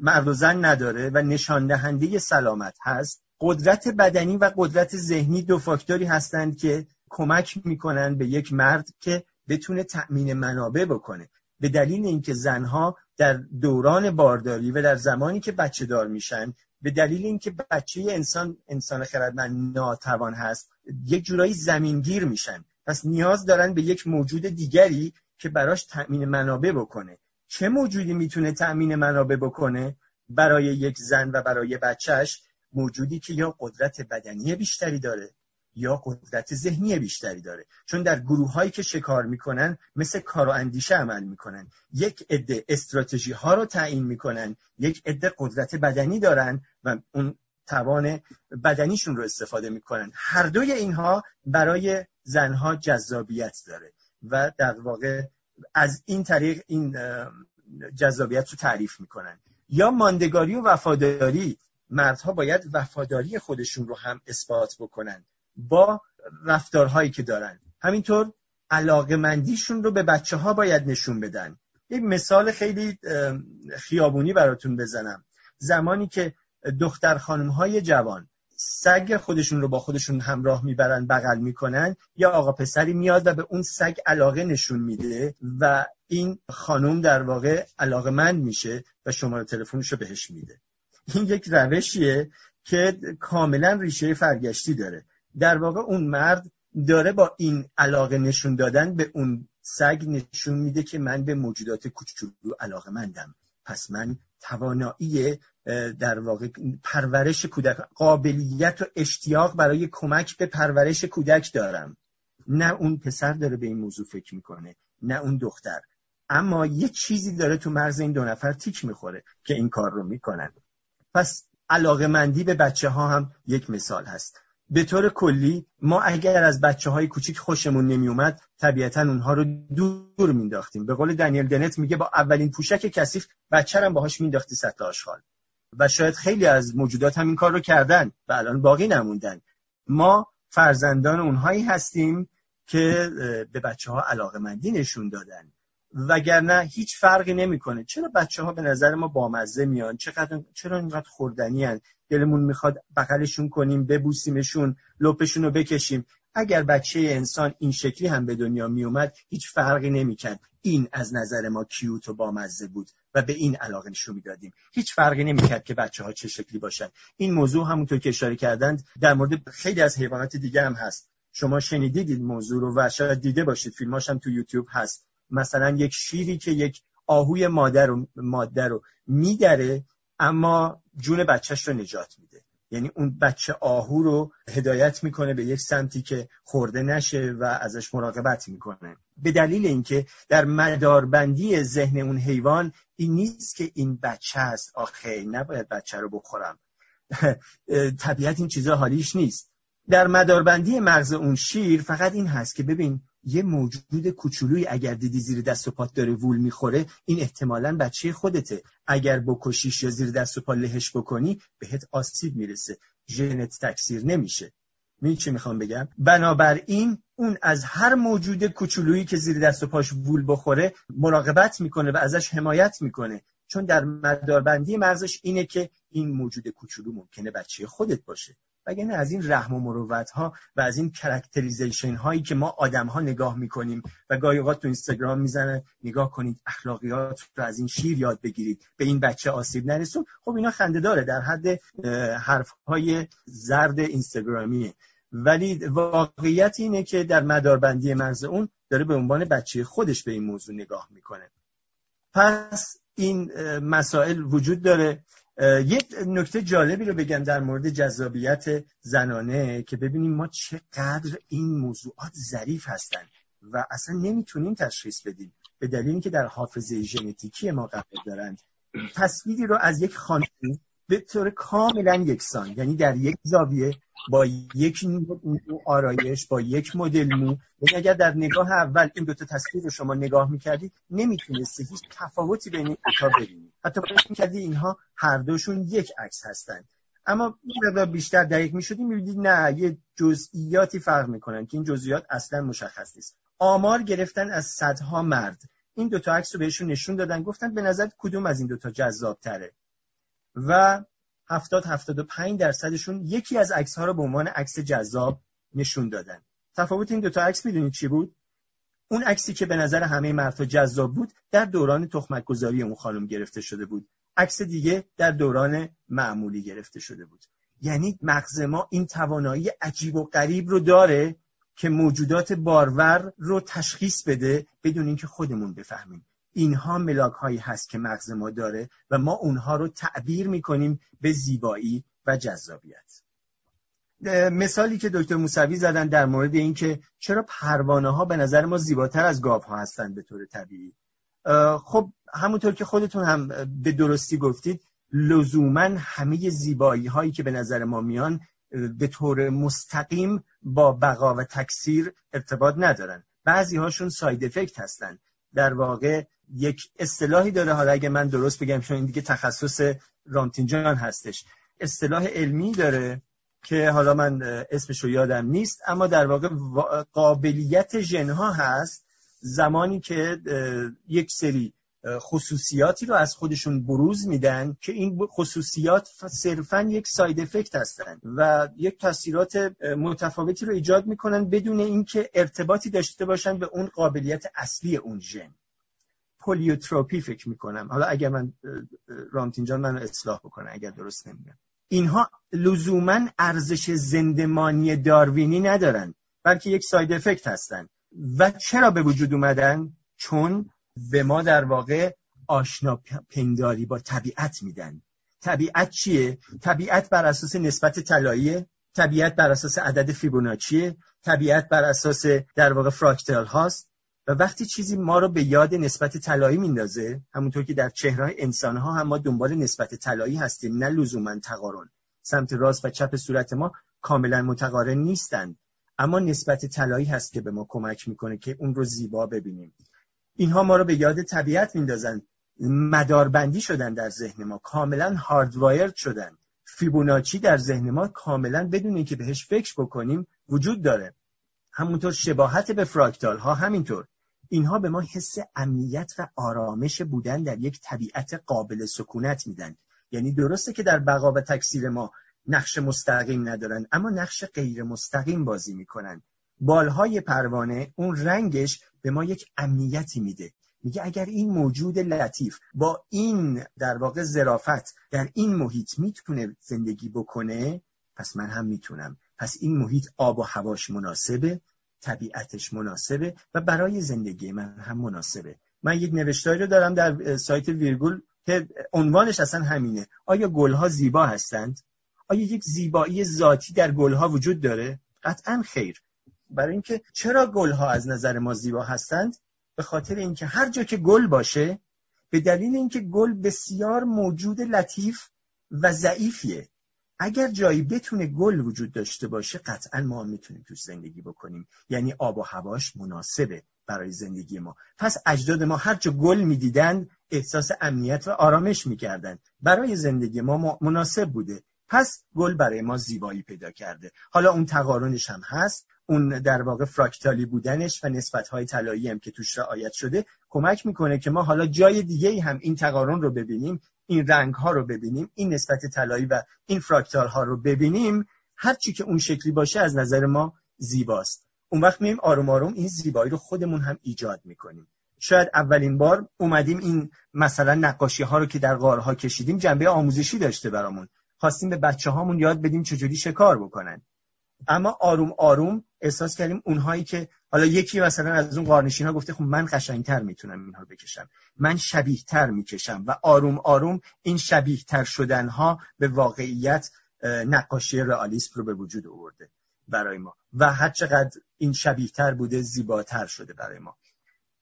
مرد و زن نداره و نشان دهنده سلامت هست قدرت بدنی و قدرت ذهنی دو فاکتوری هستند که کمک می‌کنن به یک مرد که بتونه تأمین منابع بکنه. به دلیل اینکه زنها در دوران بارداری و در زمانی که بچه دار میشن به دلیل اینکه بچه انسان انسان خردمند ناتوان هست یک جورایی زمینگیر میشن. پس نیاز دارن به یک موجود دیگری که براش تأمین منابع بکنه. چه موجودی می‌تونه تأمین منابع بکنه؟ برای یک زن و برای بچهش موجودی که یا قدرت بدنی بیشتری داره. یا قدرت ذهنی بیشتری داره. چون در گروه هایی که شکار می‌کنن مثل کار و اندیشه عمل می‌کنن. یک عده استراتژی ها رو تعیین می‌کنن یک عده قدرت بدنی دارن و اون توان بدنیشون رو استفاده می‌کنن. هر دوی اینها برای زنها جذابیت داره و در واقع از این طریق این جذابیت رو تعریف می‌کنن. یا ماندگاری و وفاداری. مردها باید وفاداری خودشون رو هم اثبات بکنن. با رفتارهایی که دارن. همینطور علاقه مندیشون رو به بچه ها باید نشون بدن. یک مثال خیلی خیابونی براتون بزنم. زمانی که دختر خانم های جوان سگ خودشون رو با خودشون همراه می‌برن بغل می‌کنن یا آقا پسری میاد و به اون سگ علاقه نشون میده و این خانم در واقع علاقه مند میشه و شماره تلفنش رو بهش میده. این یک روشیه که کاملا ریشه فرگشتی داره. در واقع اون مرد داره با این علاقه نشون دادن به اون سگ نشون میده که من به موجودات کوچولو علاقه مندم پس من توانایی در واقع پرورش کودک قابلیت و اشتیاق برای کمک به پرورش کودک دارم. نه اون پسر داره به این موضوع فکر می‌کنه نه اون دختر. اما یه چیزی داره تو مرز این دو نفر تیک می‌خوره که این کار رو می‌کنن. پس علاقه مندی به بچه ها هم یک مثال هست. به طور کلی ما اگر از بچه های کوچیک خوشمون نمی اومد طبیعتا اونها رو دور مینداختیم به قول دنیل دنت میگه با اولین پوشک کثیف بچه هم باهاش مینداختی سطل آشغال. و شاید خیلی از موجودات هم این کار رو کردن و الان باقی نموندن. ما فرزندان اونهایی هستیم که به بچه ها علاقه مندی نشون دادن. وگرنه هیچ فرقی نمی‌کنه. چرا بچه ها به نظر ما بامزه میان؟ چقدر چرا اینقدر خوردنی هن؟ دلمون می‌خواد بغلشون کنیم ببوسیمشون لپشون رو بکشیم. اگر بچه انسان این شکلی هم به دنیا میومد هیچ فرقی نمی‌کرد. این از نظر ما کیوت و بامزه بود و به این علاقه نشون می‌دادیم. هیچ فرقی نمی‌کرد که بچه ها چه شکلی باشن. این موضوع همونطور که اشاره کردند در مورد خیلی از حیوانات دیگه هم هست. شما شنیدید این موضوع رو و شاید دیده باشید. فیلماش هم تو یوتیوب هست. مثلا یک شیری که یک آهوی مادر رو, مادر رو میدره اما جون بچهش رو نجات میده. یعنی اون بچه آهو رو هدایت می‌کنه به یک سمتی که خورده نشه و ازش مراقبت می‌کنه. به دلیل اینکه در مداربندی ذهن اون حیوان این نیست که این بچه است. آخه نباید بچه رو بخورم. طبیعت این چیزا حالیش نیست. در مداربندی مغز اون شیر فقط این هست که ببین یه موجود کوچولوی اگر دیدی زیر دست و پات داره وول می‌خوره این احتمالا بچه خودته. اگر بکشیش یا زیر دست و پا لهش بکنی بهت آسیب می‌رسه. ژنت تکثیر نمیشه. می چی می‌خوام بگم؟ بنابراین اون از هر موجود کوچولویی که زیر دست و پاش وول بخوره مراقبت می‌کنه و ازش حمایت می‌کنه. چون در مداربندی مغزش اینه که این موجود کوچولو ممکنه بچه خودت باشه. وگرنه از این رحم و مروت ها و از این characterization هایی که ما آدم ها نگاه می‌کنیم و گاهی اوقات تو اینستاگرام می‌زنه نگاه کنید اخلاقیات رو از این شیر یاد بگیرید به این بچه آسیب نرسون. خب اینا خنده داره در حد حرف های زرد اینستاگرامیه. ولی واقعیت اینه که در مداربندی مرز اون داره به عنوان بچه خودش به این موضوع نگاه می‌کنه. پس این مسائل وجود داره. یک نکته جالبی رو بگم در مورد جذابیت زنانه که ببینیم ما چقدر این موضوعات ظریف هستن و اصلا نمی‌تونیم تشخیص بدیم. به دلیل اینکه در حافظه ژنتیکی ما قرار دارند تصویری رو از یک خانم به طور کاملا یکسان. یعنی در یک زاویه با یک آرایش با یک مدل مو یعنی اگر در نگاه اول این دوتا تصویر رو شما نگاه می‌کردید نمی‌تونستی هیچ تفاوتی بین این دوتا ببینید حتی فکر می‌کردی اینها هر دوشون یک عکس هستند اما مقدار بیشتر دقیق می‌شدی می‌بینید نه یه جزئیاتی فرق می‌کنن که این جزئیات اصلا مشخص نیست. آمار گرفتن از صدها مرد. این دوتا عکس رو بهشون نشون دادن گفتن به نظر کدوم از این دوتا جذاب تره و 70 75 درصدشون یکی از عکس ها رو به عنوان عکس جذاب نشون دادن. تفاوت این دو تا عکس می‌دونید چی بود؟ اون عکسی که به نظر همه مردها جذاب بود در دوران تخمک گذاری اون خانم گرفته شده بود. عکس دیگه در دوران معمولی گرفته شده بود. یعنی مغز ما این توانایی عجیب و غریب رو داره که موجودات بارور رو تشخیص بده بدون اینکه خودمون بفهمیم. اینها ملاک هایی هست که مغز ما داره و ما اونها رو تعبیر می‌کنیم به زیبایی و جذابیت. مثالی که دکتر موسوی زدن در مورد اینکه چرا پروانه ها به نظر ما زیباتر از گاو ها هستند به طور طبیعی. خب همونطور که خودتون هم به درستی گفتید لزوما همه زیبایی هایی که به نظر ما میان به طور مستقیم با بقا و تکثیر ارتباط ندارن. بعضی هاشون ساید افکت هستن. در واقع یک اصطلاحی داره. حالا اگه من درست بگم چون این دیگه تخصص رامتینجان هستش. اصطلاح علمی داره که حالا من اسمش رو یادم نیست اما در واقع قابلیت ژنها هست. زمانی که یک سری خصوصیاتی رو از خودشون بروز میدن که این خصوصیات صرفا یک ساید افکت هستن و یک تاثیرات متفاوتی رو ایجاد می‌کنن بدون اینکه ارتباطی داشته باشن به اون قابلیت اصلی اون ژن. پولیوتروپی فکر می‌کنم. حالا اگر من رامتینجان من اصلاح بکنه اگر درست نمیگم. اینها لزوما ارزش زندمانی داروینی ندارن بلکه یک ساید افکت هستن. و چرا به وجود اومدن؟ چون به ما در واقع آشنا پنداری با طبیعت میدن. طبیعت چیه؟ طبیعت بر اساس نسبت طلایی طبیعت بر اساس عدد فیبوناچیه طبیعت بر اساس در واقع فراکتال هاست. و وقتی چیزی ما رو به یاد نسبت طلایی میندازه همونطور که در چهره انسان ها هم ما دنبال نسبت طلایی هستیم نه لزوما تقارن. سمت راست و چپ صورت ما کاملا متقارن نیستند. اما نسبت طلایی هست که به ما کمک می‌کنه که اون رو زیبا ببینیم. اینها ما رو به یاد طبیعت میندازن مداربندی شدن در ذهن ما کاملا هاردوایر شدن. فیبوناچی در ذهن ما کاملا بدون اینکه بهش فکر بکنیم وجود داره. همونطور شباهت به فراکتال ها همینطور. اینها به ما حس امنیت و آرامش بودن در یک طبیعت قابل سکونت میدن. یعنی درسته که در بقا و تکثیر ما نقش مستقیم ندارن اما نقش غیر مستقیم بازی می‌کنن. بالهای پروانه اون رنگش به ما یک امنیتی میده. میگه اگر این موجود لطیف با این در واقع زرافت در این محیط می‌تونه زندگی بکنه پس من هم می‌تونم. پس این محیط آب و هواش مناسبه. طبیعتش مناسبه و برای زندگی من هم مناسبه. من یک نوشتاری رو دارم در سایت ویرگول که عنوانش اصلا همینه. آیا گلها زیبا هستند؟ آیا یک زیبایی ذاتی در گلها وجود داره؟ قطعا خیر. برای اینکه چرا گلها از نظر ما زیبا هستند؟ به خاطر اینکه هر جا که گل باشه به دلیل اینکه گل بسیار موجود لطیف و ضعیفیه. اگر جایی بتونه گل وجود داشته باشه قطعا ما می‌تونیم توش زندگی بکنیم. یعنی آب و هواش مناسبه برای زندگی ما. پس اجداد ما هر جا گل می‌دیدند احساس امنیت و آرامش می‌کردند برای زندگی ما مناسب بوده. پس گل برای ما زیبایی پیدا کرده. حالا اون تقارنش هم هست. اون در واقع فراکتالی بودنش و نسبت‌های طلایی هم که توش رعایت شده کمک می‌کنه که ما حالا جای دیگه هم این تقارن رو ببینیم. این رنگ ها رو ببینیم این نسبت طلایی و این فراکتال ها رو ببینیم هر چی که اون شکلی باشه از نظر ما زیباست. اون وقت میایم آروم آروم این زیبایی رو خودمون هم ایجاد می‌کنیم. شاید اولین بار اومدیم این مثلا نقاشی ها رو که در غارها کشیدیم جنبه آموزشی داشته برامون. خواستیم به بچه هامون یاد بدیم چجوری شکار بکنن. اما آروم آروم احساس کردیم اونهایی که حالا یکی مثلا از اون قارنشین ها گفته خب من قشنگتر می‌تونم اینها رو بکشم. من شبیه تر می‌کشم و آروم آروم این شبیه تر شدن ها به واقعیت نقاشی رئالیسم رو به وجود آورده برای ما. و هر چقدر این شبیه تر بوده زیباتر شده برای ما.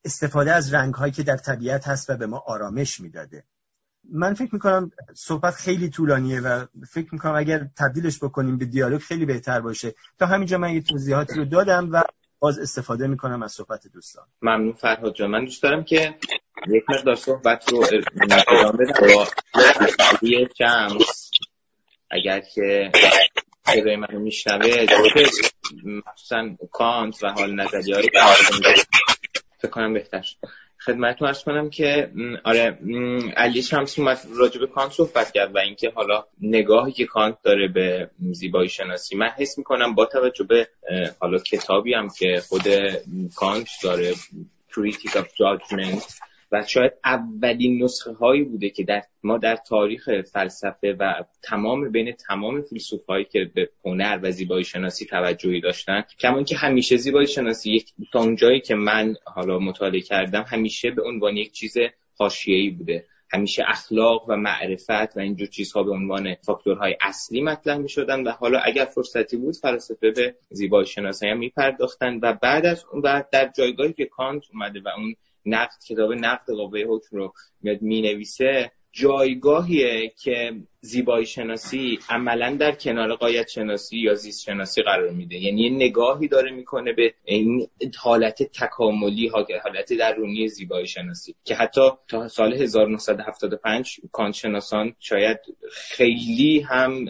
استفاده از رنگ هایی که در طبیعت هست و به ما آرامش می‌داده. من فکر می‌کنم صحبت خیلی طولانیه و فکر می‌کنم اگر تبدیلش بکنیم به دیالوگ خیلی بهتر باشه. تا همینجا من یه توضیحاتی رو دادم و باز استفاده می‌کنم از صحبت دوستان. ممنون فرهاد جان. من دوست دارم که یک مقدار صحبت رو ادامه با شمس اگر که صدای منو میشنوه مخصوصا کانت و حال نظریه های فکر کنم بهتر خدمتتون ارز کنم که آره علی شمس اومد راجع به کانت صحبت کرد و اینکه حالا نگاهی که کانت داره به زیبایی شناسی من حس می‌کنم با توجه به حالا کتابی هم که خود کانت داره Critic of Judgment و شاید اولین نسخه هایی بوده که در ما در تاریخ فلسفه و تمام بین تمام فیلسوف هایی که به هنر و زیبایی شناسی توجهی داشتن کما که همیشه زیبایی شناسی یک تا اونجایی که من حالا مطالعه کردم همیشه به عنوان یک چیز حاشیه‌ای بوده. همیشه اخلاق و معرفت و اینجور چیزها به عنوان فاکتورهای اصلی مطرح می شدن و حالا اگر فرصتی بود فلسفه به زیبایی شناسی هم می پرداختن و بعد از اون و در جایگاهی که کانت اومده و اون نقد کتاب نقد قوه حکم رو میاد می نویسه جایگاهیه که زیبایی شناسی عملا در کنار قایت شناسی یا زیست شناسی قرار میده. یعنی یه نگاهی داره می‌کنه به این حالت تکاملی حالت درونی زیبایی شناسی که حتی تا سال 1975 کانت شناسان شاید خیلی هم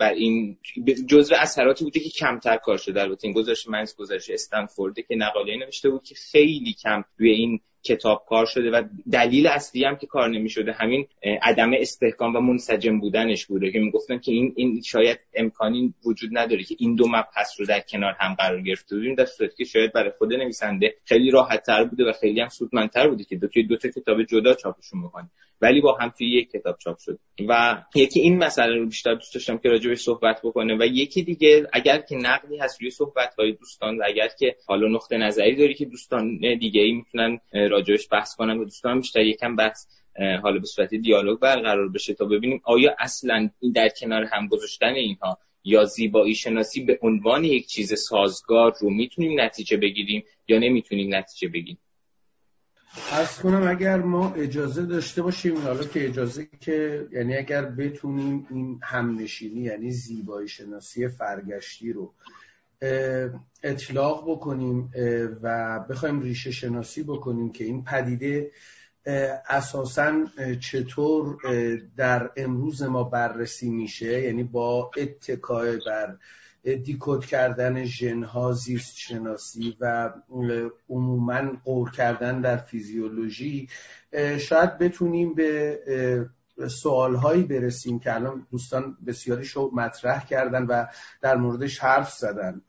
بر این جزء اثراتی بوده که کمتر کار شده البته این گزارش منز گزارش استنفورد که نقاله نوشته بود که خیلی کم روی این کتاب کار شده و دلیل اصلی هم که کار نمی شده همین عدم استحکام و منسجم بودنش بوده که می‌گفتن که این این شاید امکانی وجود نداره که این دو مبحث رو در کنار هم قرار گرفته بودیم در صورتی که شاید برای خود نویسنده خیلی راحت تر بوده و خیلی هم سودمندتر بوده که دو تا دو تا کتاب جدا چاپشون بکنه. ولی با هم توی یک کتاب چاپ شد. و یکی این مسئله رو بیشتر دوست داشتم که راجع صحبت بکنه و یکی دیگه اگر که نقدی هست روی صحبت های دوستان و اگر که حالا نقطه نظری داری که دوستان دیگه ای می‌تونن راجعش بحث کنن و دوستان بیشتر یکم بحث حالا به صورت دیالوگ برقرار بشه تا ببینیم آیا اصلا این در کنار هم گذاشتن اینها یا زیبایی شناسی به عنوان یک چیز سازگار رو می‌تونیم نتیجه بگیریم یا نمی‌تونیم نتیجه بگیریم. از کنم اگر ما اجازه داشته باشیم حالا که اجازه که یعنی اگر بتونیم این همنشینی یعنی زیبایی شناسی فرگشتی رو اطلاق بکنیم و بخوایم ریشه شناسی بکنیم که این پدیده اساسا چطور در امروز ما بررسی میشه یعنی با اتکای بر دیکود کردن ژنها زیست شناسی و عموما قور کردن در فیزیولوژی شاید بتونیم به سوالهایی برسیم که الان دوستان بسیاری شو مطرح کردن و در موردش حرف زدن.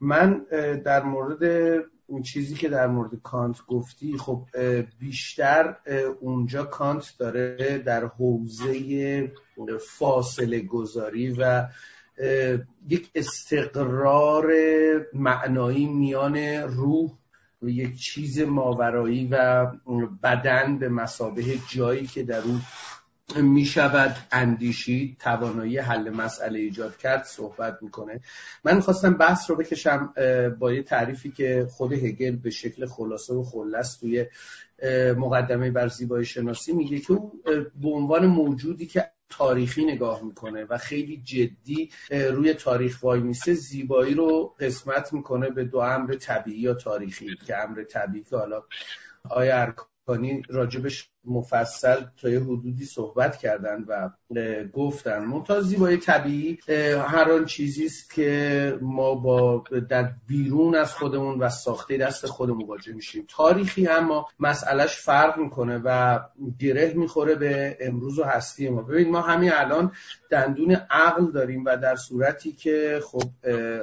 من در مورد چیزی که در مورد کانت گفتی خب بیشتر اونجا کانت داره در حوزه فاصله گذاری و یک استقرار معنایی میان روح و یک چیز ماورایی و بدن به مسابه جایی که در اون می شود اندیشید توانایی حل مسئله ایجاد کرد صحبت می‌کنه. من خواستم بحث رو بکشم با یه تعریفی که خود هگل به شکل خلاصه و خلص توی مقدمه بر زیبایی شناسی میگه که او به عنوان موجودی که تاریخی نگاه می‌کنه و خیلی جدی روی تاریخ وای میسه زیبایی رو قسمت می‌کنه به دو امر طبیعی یا تاریخی که امر طبیعی که حالا آیا ارکانی راجبش مفصل تا یه حدودی صحبت کردن و گفتن. منتها زیبایی طبیعی هر آن چیزی است که ما با در بیرون از خودمون و ساخته دست خودمون مواجه میشیم. تاریخی اما مسئلهش فرق می‌کنه و گره می‌خوره به امروز و هستی ما. ببینید ما همین الان دندون عقل داریم و در صورتی که خب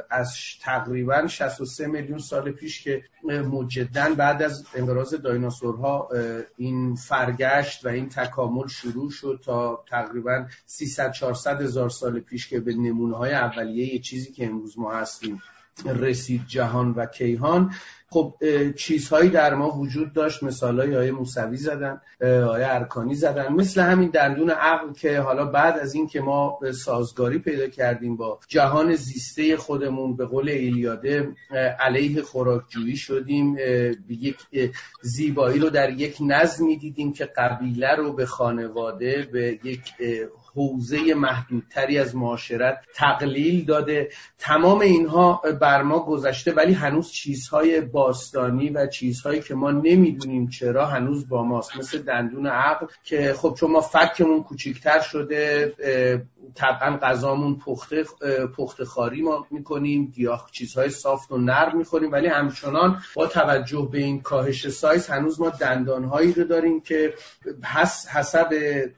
از تقریبا 63 میلیون سال پیش که مجددا بعد از انقراض دایناسورها این فرگشت و این تکامل شروع شد تا تقریبا 300 400 هزار سال پیش که به نمونه های اولیه چیزی که امروز ما هستیم رسید جهان و کیهان. خب چیزهایی در ما وجود داشت. مثال های موسوی زدن های ارکانی زدن. مثل همین دندون عقل که حالا بعد از این که ما سازگاری پیدا کردیم با جهان زیسته خودمون به قول ایلیاده علیه خوراکجویی شدیم. یک زیبایی رو در یک نظمی دیدیم که قبیله رو به خانواده به یک حوزه محدودتری از معاشرت تقلیل داده. تمام اینها بر ما گذشته ولی هنوز چیزهای باستانی و چیزهایی که ما نمی‌دونیم چرا هنوز با ماست. مثل دندون عقل که خب چون ما فکمون کوچیکتر شده طبعا غذامون پخته پخته خاری ما می‌کنیم گیاه چیزهای سافت و نرم می‌خوریم ولی همچنان با توجه به این کاهش سایز هنوز ما دندانهایی رو داریم که حسب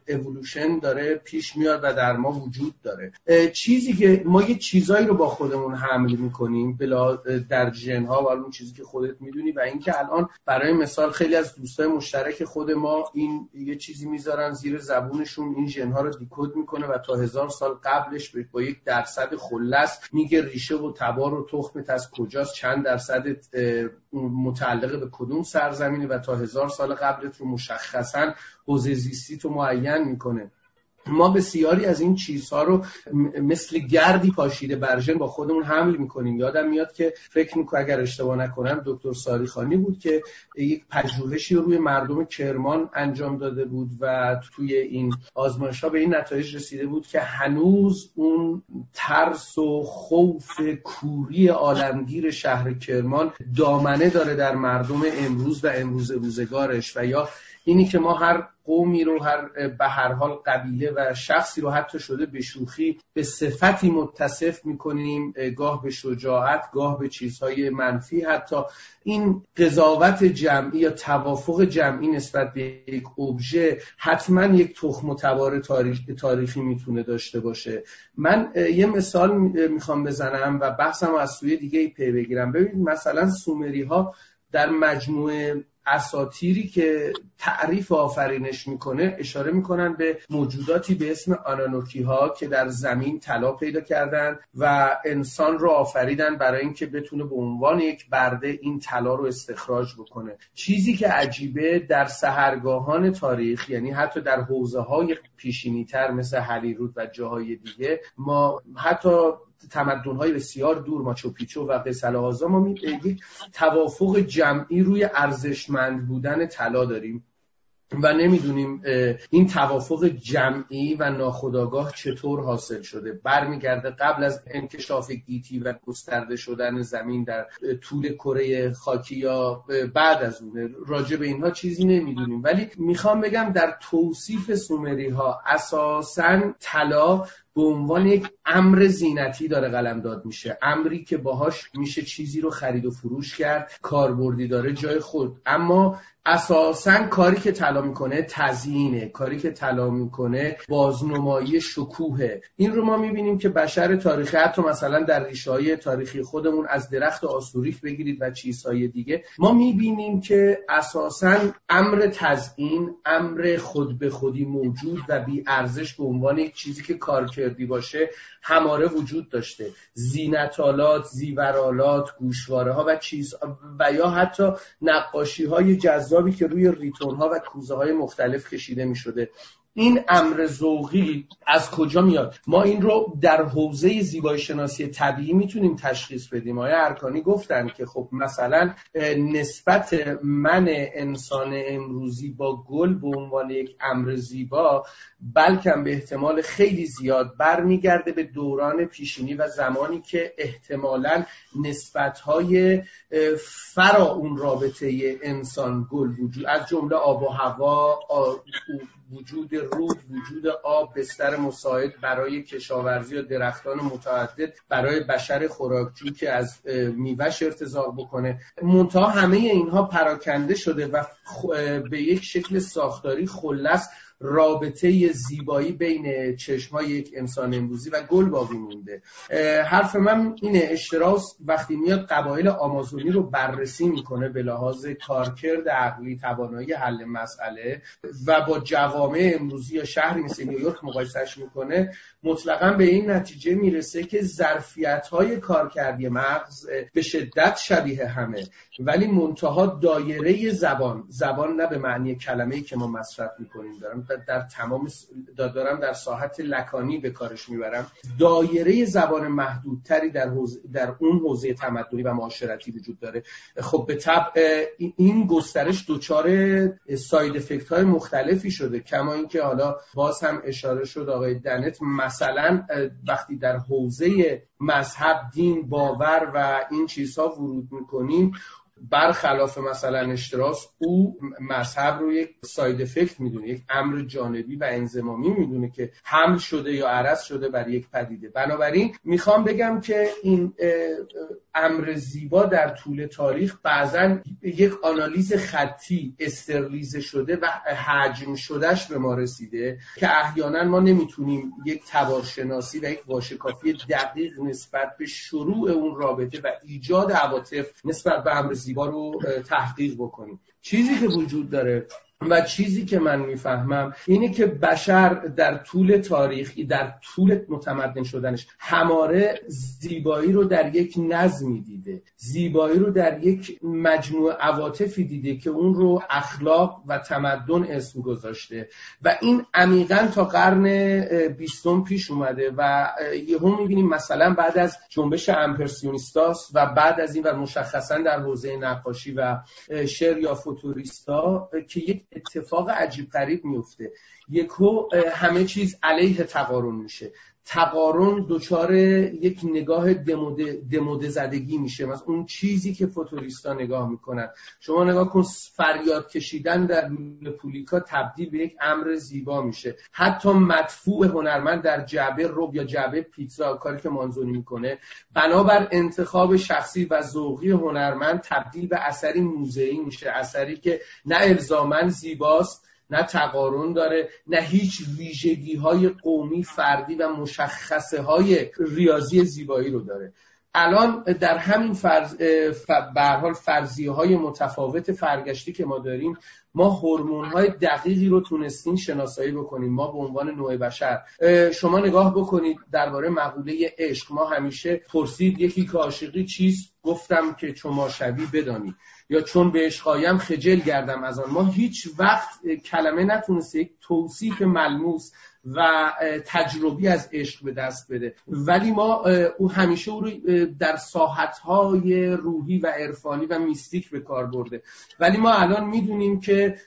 اولوشن داره پیش میاد و در ما وجود داره. چیزی که ما یه چیزایی رو با خودمون حمل می‌کنیم بلا در جن ها و اون چیزی که خودت می‌دونی و اینکه الان برای مثال خیلی از دوستای مشترک خود ما این یه چیزی می‌ذارن زیر زبونشون این ژن ها رو دیکود می‌کنه و تا هزار سال قبلش با یک درصد خلص میگه ریشه و تبار و تخمت از کجاست چند درصد متعلق به کدوم سرزمینه و تا هزار سال قبلت رو مشخصا حوزه زیستی تو معین می‌کنه. ما بسیاری از این چیزها رو مثل گردی پاشیده برژن با خودمون حمل می‌کنیم. یادم میاد که فکر می‌کنم اگر اشتباه نکنم دکتر ساریخانی بود که یک پژوهشی رو روی مردم کرمان انجام داده بود و توی این آزمایش ها به این نتایج رسیده بود که هنوز اون ترس و خوف کوری عالمگیر شهر کرمان دامنه داره در مردم امروز و امروز روزگارش و یا اینی که ما هر قومی رو هر به هر حال قبیله و شخصی رو حتی شده به شوخی به صفتی متصف می‌کنیم گاه به شجاعت گاه به چیزهای منفی. حتی این قضاوت جمعی یا توافق جمعی نسبت به یک ابژه حتما یک تخم و تبار تاریخ، تاریخی می‌تونه داشته باشه. من یه مثال می‌خوام بزنم و بحثم از سوی دیگه پی بگیرم. ببینید مثلا سومری ها در مجموعه اساتیری که تعریف آفرینش می‌کنه اشاره می‌کنن به موجوداتی به اسم آنانوکی ها که در زمین طلا پیدا کردن و انسان رو آفریدن برای اینکه بتونه به عنوان یک برده این طلا رو استخراج بکنه. چیزی که عجیبه در سهرگاهان تاریخ یعنی حتی در حوزه های پیشینی تر مثل هلیرود و جاهای دیگه ما حتی تمدن های بسیار دور ماچو و قصل آزا ما یک توافق جمعی روی ارزشمند بودن طلا داریم و نمی‌دونیم این توافق جمعی و ناخداگاه چطور حاصل شده. برمیگرده قبل از انکشاف گیتی و گسترده شدن زمین در طول کره خاکی یا بعد از اونه. راجع به اینها چیزی نمی‌دونیم. ولی می‌خوام بگم در توصیف سومری ها اساسا طلا به عنوان یک امر زینتی داره قلمداد میشه. امری که باهاش میشه چیزی رو خرید و فروش کرد کاربردی داره جای خود. اما اساسا کاری که طلا می‌کنه تزیینه. کاری که طلا می‌کنه بازنمایی شکوهه. این رو ما می‌بینیم که بشر تاریخی حتی مثلا در ریشه های تاریخی خودمون از درخت آسوریک بگیرید و چیزهای دیگه ما می‌بینیم که اساسا امر تزیین امر خود به خودی موجود و بی ارزش به عنوان یک چیزی که کارکردی باشه هماره وجود داشته. زینتالات زیورالات گوشواره ها و چیز و یا حتی نقاشی های جذابی که روی ریتون ها و کوزه های مختلف کشیده می شده این امر ذوقی از کجا میاد؟ ما این رو در حوزه زیبایی شناسی طبیعی می‌تونیم تشخیص بدیم. آیا ارکانی گفتن که خب مثلا نسبت من انسان امروزی با گل به عنوان یک امر زیبا بلکه به احتمال خیلی زیاد برمیگرده به دوران پیشینی و زمانی که احتمالا نسبتهای فرا اون رابطه انسان گل وجود از جمله آب و هوا وجود رود وجود آب بستر مساعد برای کشاورزی و درختان متعدد برای بشر خوراکجو که از میوهش ارتزاق بکنه. منتها همه اینها پراکنده شده و به یک شکل ساختاری خلص رابطه زیبایی بین چشمای یک انسان امروزی و گل باقی مونده. حرف من اینه اشتراس وقتی میاد قبایل آمازونی رو بررسی می‌کنه به لحاظ کارکرد عقلی توانایی حل مسئله و با جوامع امروزی یا شهری مثل نیویورک مقایسهش می‌کنه مطلقا به این نتیجه می‌رسه که ظرفیت های کارکردی مغز به شدت شبیه همه. ولی منتها دایره زبان زبان نه به معنی کلمه ای که ما مصرف می‌کنیم دارم. در تمام دارم در ساحت لکانی به کارش می‌برم. دایره زبان محدودتری در, در اون حوزه تمدنی و معاشرتی وجود داره. خب به طبع این گسترش دچار ساید افکت های مختلفی شده. کما اینکه حالا باز هم اشاره شد آقای دنت مثلا وقتی در حوزه مذهب دین باور و این چیزها ورود می‌کنیم برخلاف مثلا اشتراس او مذهب رو یک ساید افکت می‌دونه یک امر جانبی و انزمامی می‌دونه که حمل شده یا عرض شده بر یک پدیده. بنابراین می‌خوام بگم که این امر زیبا در طول تاریخ بعضا یک آنالیز خطی استرلیزه شده و حجم شدهش به ما رسیده که احیانا ما نمی‌تونیم یک تبارشناسی و یک واشکافی دقیق نسبت به شروع اون رابطه و ایجاد عواطف نسبت به امر زیبا رو تحقیق بکنیم. چیزی که وجود داره و چیزی که من می‌فهمم اینه که بشر در طول تاریخ در طول متمدن شدنش هماره زیبایی رو در یک نظمی دیده زیبایی رو در یک مجموع عواطفی دیده که اون رو اخلاق و تمدن اسم گذاشته. و این عمیقا تا قرن بیستم پیش اومده و یهو می‌بینیم مثلا بعد از جنبش امپرسیونیستاس و بعد از این و مشخصا در حوزه نقاشی و شعر یا فوتوریستا که یک اتفاق عجیب غریب میفته. یکو همه چیز علیه تقارن میشه. تقارن دچار یک نگاه دموده, زدگی میشه. مثلا اون چیزی که فوتوریستا نگاه می‌کنن. شما نگاه کن فریاد کشیدن در پولیکا تبدیل به یک امر زیبا میشه. حتی مدفوع هنرمند در جعبه روب یا جعبه پیتزا کاری که مانزونی می‌کنه بنابر انتخاب شخصی و ذوقی هنرمند تبدیل به اثری موزه‌ای میشه. اثری که نه الزامن زیباست نه تقارن داره نه هیچ ویژگی های قومی فردی و مشخصه های ریاضی زیبایی رو داره. الان در همین فرض حال فرضیه های متفاوت فرگشتی که ما داریم ما هورمون های دقیقی رو تونستیم شناسایی بکنیم. ما به عنوان نوع بشر. شما نگاه بکنید درباره مقوله عشق. ما همیشه پرسید یکی که عاشقی چیست؟ گفتم که چما شبی بدانی یا چون به عشقایم خجل گردم از آن. ما هیچ وقت کلمه نتونسته یک توصیف ملموس و تجربی از عشق به دست بده. ولی ما او همیشه او رو در ساحتهای روحی و عرفانی و میستیک به کار برده. ولی ما الان می‌دونیم که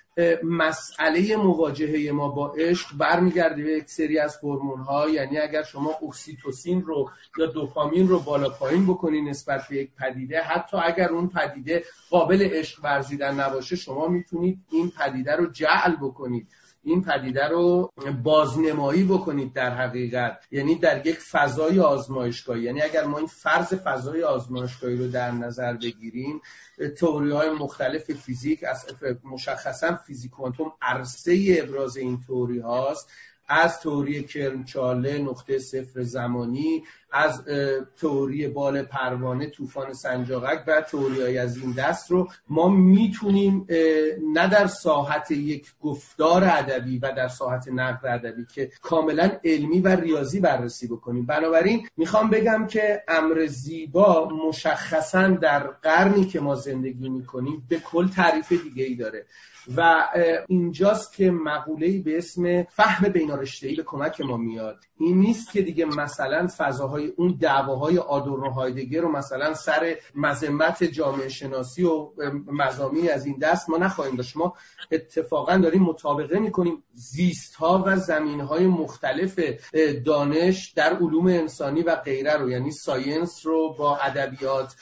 مسئله مواجهه ما با عشق برمیگرده به یک سری از هورمون ها یعنی اگر شما اکسیتوسین رو یا دوپامین رو بالا پایین بکنید نسبت به یک پدیده حتی اگر اون پدیده قابل عشق ورزیدن نباشه شما می‌تونید این پدیده رو جعل بکنید. این پدیده رو بازنمایی بکنید در حقیقت. یعنی در یک فضای آزمایشگاهی. یعنی اگر ما این فرض فضای آزمایشگاهی رو در نظر بگیریم تئوری های مختلف فیزیک از مشخصا فیزیک کوانتوم عرصه ابراز این تئوری هاست. از تئوری کرنچاله نقطه صفر زمانی از تئوری بال پروانه طوفان سنجاقک و تئوری از این دست رو ما می‌تونیم نه در ساحت یک گفتار ادبی و در ساحت نقد ادبی که کاملا علمی و ریاضی بررسی بکنیم. بنابراین می‌خوام بگم که امر زیبا مشخصا در قرنی که ما زندگی می‌کنیم به کل تعریف دیگه ای داره و اینجاست که مقوله‌ای به اسم فهم بینارشته‌ای به کمک ما میاد. این نیست که دیگه مثلا فضاهای اون دعواهای آدورنو هایدگر رو مثلا سر مذمت جامعه شناسی و مزامی از این دست ما نخواهیم داشت. ما اتفاقا داریم مطابقه می‌کنیم. زیست ها و زمین های مختلف دانش در علوم انسانی و غیره رو یعنی ساینس رو با ادبیات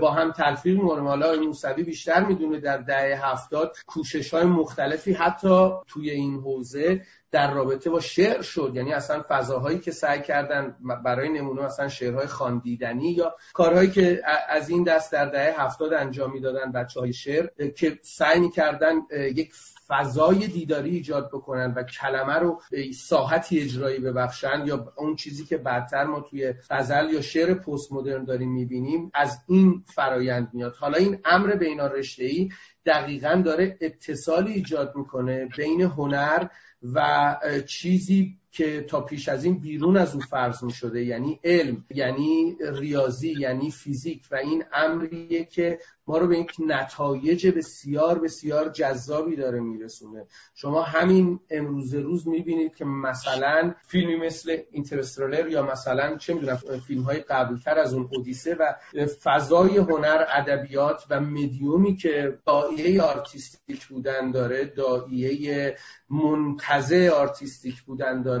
با هم تلفیق می‌کنیم. حالا موسوی بیشتر می‌دونه در دهه هفتاد کوشش های مختلفی حتی توی این حوزه در رابطه با شعر شد. یعنی اصلا فضاهایی که سعی کردن برای نمونه مثلا شعرهای خواندیدنی یا کارهایی که از این دست در دهه هفتاد انجام می‌دادن بچه های شعر که سعی می‌کردن یک فضای دیداری ایجاد بکنن و کلمه رو به ساحتی اجرایی ببخشن یا اون چیزی که بعدتر ما توی غزل یا شعر پست مدرن داریم می‌بینیم از این فرایند میاد. حالا این امر بینا رشته دقیقا داره اتصالی ایجاد می‌کنه بین هنر و چیزی که تا پیش از این بیرون از اون فرض می شده یعنی علم یعنی ریاضی یعنی فیزیک و این امریه که ما رو به یک نتایج بسیار بسیار جذابی داره میرسونه. شما همین امروز روز می‌بینید که مثلا فیلمی مثل اینترسترالر یا مثلا چه می‌دونم فیلم های قبلتر از اون اودیسه و فضای هنر ادبیات و مدیومی که داعیه artistic بودن داره داعیه منتزع artistic بودن داره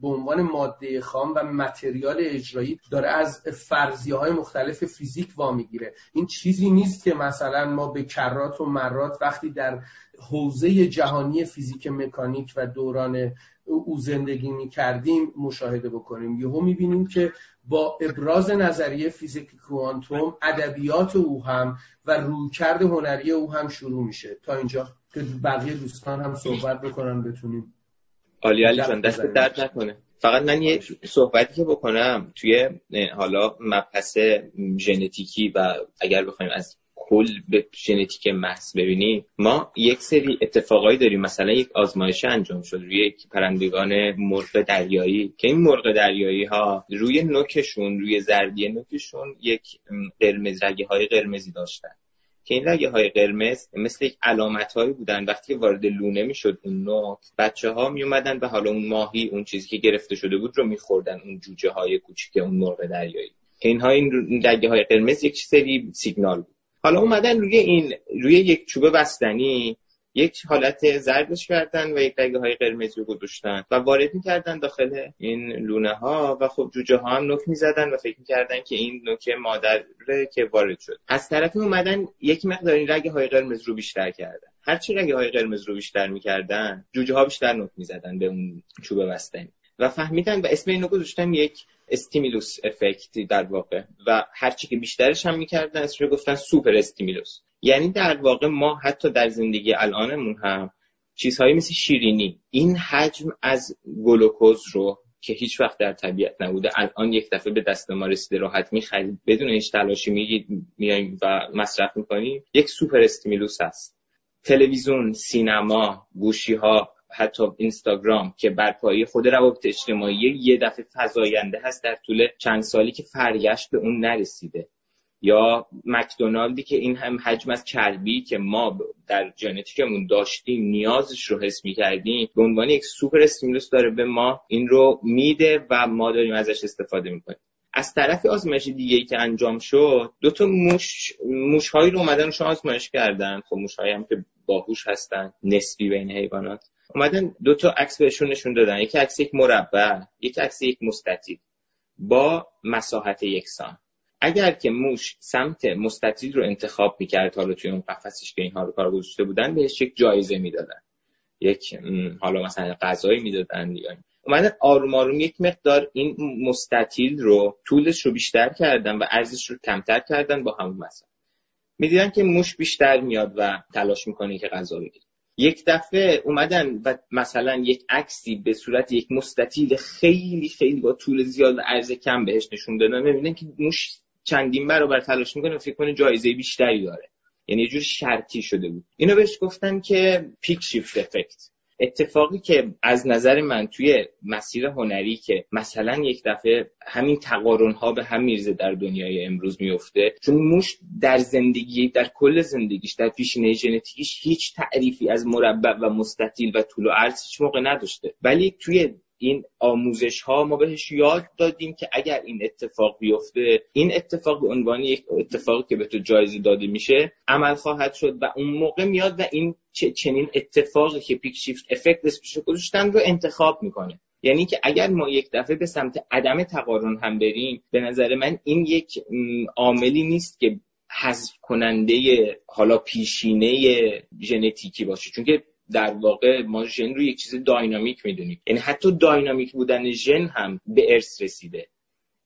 به عنوان ماده خام و material اجرایی داره از فرضیه های مختلف فیزیک وامیگیره این چیزی نیست که مثلا ما به کرات و مرات وقتی در حوزه جهانی فیزیک مکانیک دوران او زندگی می کردیم مشاهده بکنیم. یهو می بینیم که با ابراز نظریه فیزیک کوانتوم ادبیات او هم و رویکرد هنری او هم شروع میشه. تا اینجا که بقیه دوستان هم صحبت بکنن بتونیم. عالی علی جان دست درد نکنه. فقط من یه صحبتی که بکنم توی حالا مبحث ژنتیکی و اگر بخوایم از کل به ژنتیک محض ببینیم ما یک سری اتفاقایی داریم. مثلا یک آزمایش انجام شد روی یک پرندگان مرغ دریایی که این مرغ دریایی ها روی نوکشون روی زردی نوکشون یک قرمز رگه های قرمزی داشتن. که این رگه های قرمز مثل یک علامت هایی بودن. وقتی وارد لونه می‌شد اون نوک بچه ها می اومدن و حالا اون ماهی اون چیزی که گرفته شده بود رو میخوردن اون جوجه های کوچیک اون مرغ دریایی. که اینها این رگه های قرمز یک سری سیگنال بود. حالا اومدن روی این روی یک چوب بستنی یک حالت زردش کردن و یک رگه های قرمزی رو گذاشتن و وارد می‌کردن داخل این لونه ها و خب جوجه ها هم نوک می‌زدن و فکر می‌کردن که این نوک مادره که وارد شد. از طرف اومدن یک مقدار این رگه های قرمز رو بیشتر کردن. هرچی رگه های قرمز رو بیشتر می‌کردن جوجه ها بیشتر نوک می‌زدن به اون چوب بستنی. و فهمیدن و اسم اینو گذاشتن یک stimulus effect در واقع. و هرچی که بیشترش هم می‌کردن اسمش گفتن super stimulus. یعنی در واقع ما حتی در زندگی الانمون هم چیزهایی مثل شیرینی این حجم از گلوکوز رو که هیچ وقت در طبیعت نبوده الان یک دفعه به دست ما رسیده راحت می‌خرید بدون هیچ تلاشی میگید میایم و مصرف می‌کنیم. یک super stimulus هست. تلویزیون سینما گوشی ها حتی اینستاگرام که برپایی خود روابط اجتماعی یه دفعه فزاینده هست در طول چند سالی که فرگشت به اون نرسیده. یا مکدونالدی که این هم حجم از چربی که ما در ژنتیکمون داشتیم نیازش رو حس می‌کردیم به عنوان یک super stimulus داره به ما این رو میده و ما داریم ازش استفاده می‌کنیم. از طرف آزمایش دیگه ای که انجام شد دو تا موش موشهایی رو اومدن شما آزمایش کردن. خب موشهایی هم که باهوش هستن نسبی بین حیوانات. اومدن دو تا عکس بهشون نشون دادن. یک عکس یک مربع یک عکس یک مستطیل با مساحت یکسان. اگر که موش سمت مستطیل رو انتخاب می‌کرد حالا توی اون قفسش که اینها رو کار گذاشته بودن بهش یک جایزه می‌دادن. یک حالا مثلا غذایی می‌دادن یا اومدن آروم آروم یک مقدار این مستطیل رو طولش رو بیشتر کردن و ارزش رو کمتر کردن با همون مثلا می‌دیدن که موش بیشتر میاد و تلاش می‌کنه که غذا بگیره. یک دفعه اومدن و مثلا یک عکسی به صورت یک مستطیل خیلی خیلی با طول زیاد و عرض کم بهش نشون دادن می‌بینن که موش چندین برابر تلاش می‌کنه فکر کنه جایزه بیشتری داره. یعنی یه جور شرطی شده بود. اینو بهش گفتن که پیک شیفت افکت اتفاقی که از نظر من توی مسیر هنری که مثلا یک دفعه همین تقارن ها به هم میرزه در دنیای امروز میفته چون موش در زندگی در کل زندگیش در پیشینه ژنتیکیش هیچ تعریفی از مربع و مستطیل و طول و عرض هیچ موقع نداشته. ولی توی این آموزش ها ما بهش یاد دادیم که اگر این اتفاق بیفته این اتفاق به عنوان یک اتفاقی که به تو جایزه داده میشه عمل خواهد شد و اون موقع میاد و این چنین اتفاقی که پیک شیفت افکت اسمش گذاشتن رو انتخاب می‌کنه. یعنی که اگر ما یک دفعه به سمت عدم تقارن هم بریم به نظر من این یک عاملی نیست که حذف کننده حالا پیشینه ژنتیکی باشه. چون که در واقع ما ژن رو یک چیز داینامیک می‌دونیم. یعنی حتی داینامیک بودن ژن هم به ارث رسیده.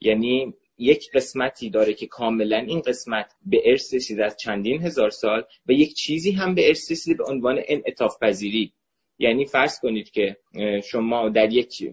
یعنی یک قسمتی داره که کاملا این قسمت به ارث رسیده از چندین هزار سال و یک چیزی هم به ارث رسیده به عنوان انعطاف پذیری یعنی فرض کنید که شما در یک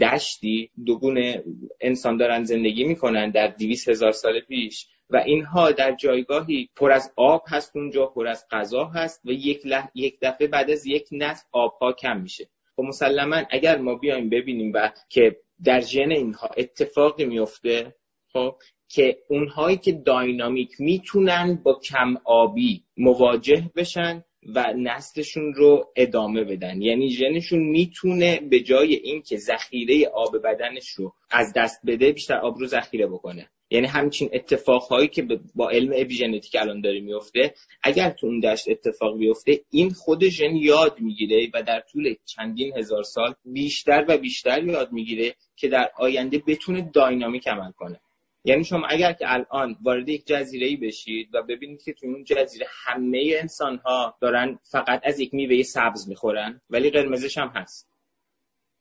دشتی دو گونه انسان دارن زندگی می‌کنن در دیویس هزار سال پیش. و اینها در جایگاهی پر از آب هست اونجا پر از غذا هست و یک, یک دفعه بعد از یک نسل آبها کم میشه. خب مسلما اگر ما بیایم ببینیم و که در ژن اینها اتفاقی میفته خب که اونهایی که داینامیک می‌تونن با کم آبی مواجه بشن و نسلشون رو ادامه بدن. یعنی ژنشون می‌تونه به جای اینکه ذخیره آب بدنش رو از دست بده بیشتر آب رو ذخیره بکنه. یعنی همچین اتفاقهایی که با علم اپیژنتیک الان داره میفته اگر تو اون دشت اتفاق بیفته این خود ژن یاد می‌گیره و در طول چندین هزار سال بیشتر و بیشتر یاد می‌گیره که در آینده بتونه داینامیک عمل کنه. یعنی شما اگر که الان وارد یک جزیره ای بشید و ببینید که توی اون جزیره همه انسان ها دارن فقط از یک میوه سبز می‌خورن ولی قرمزش هم هست.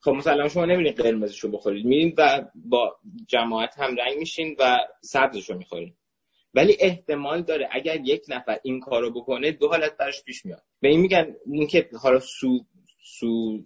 خب مثلا شما نمیرین قرمزش رو بخورید میرین و با جماعت هم رنگ میشین و سبزش رو می‌خورین ولی احتمال داره اگر یک نفر این کارو بکنه دو حالت برش پیش میاد. به این میگن اینکه حالا سو سو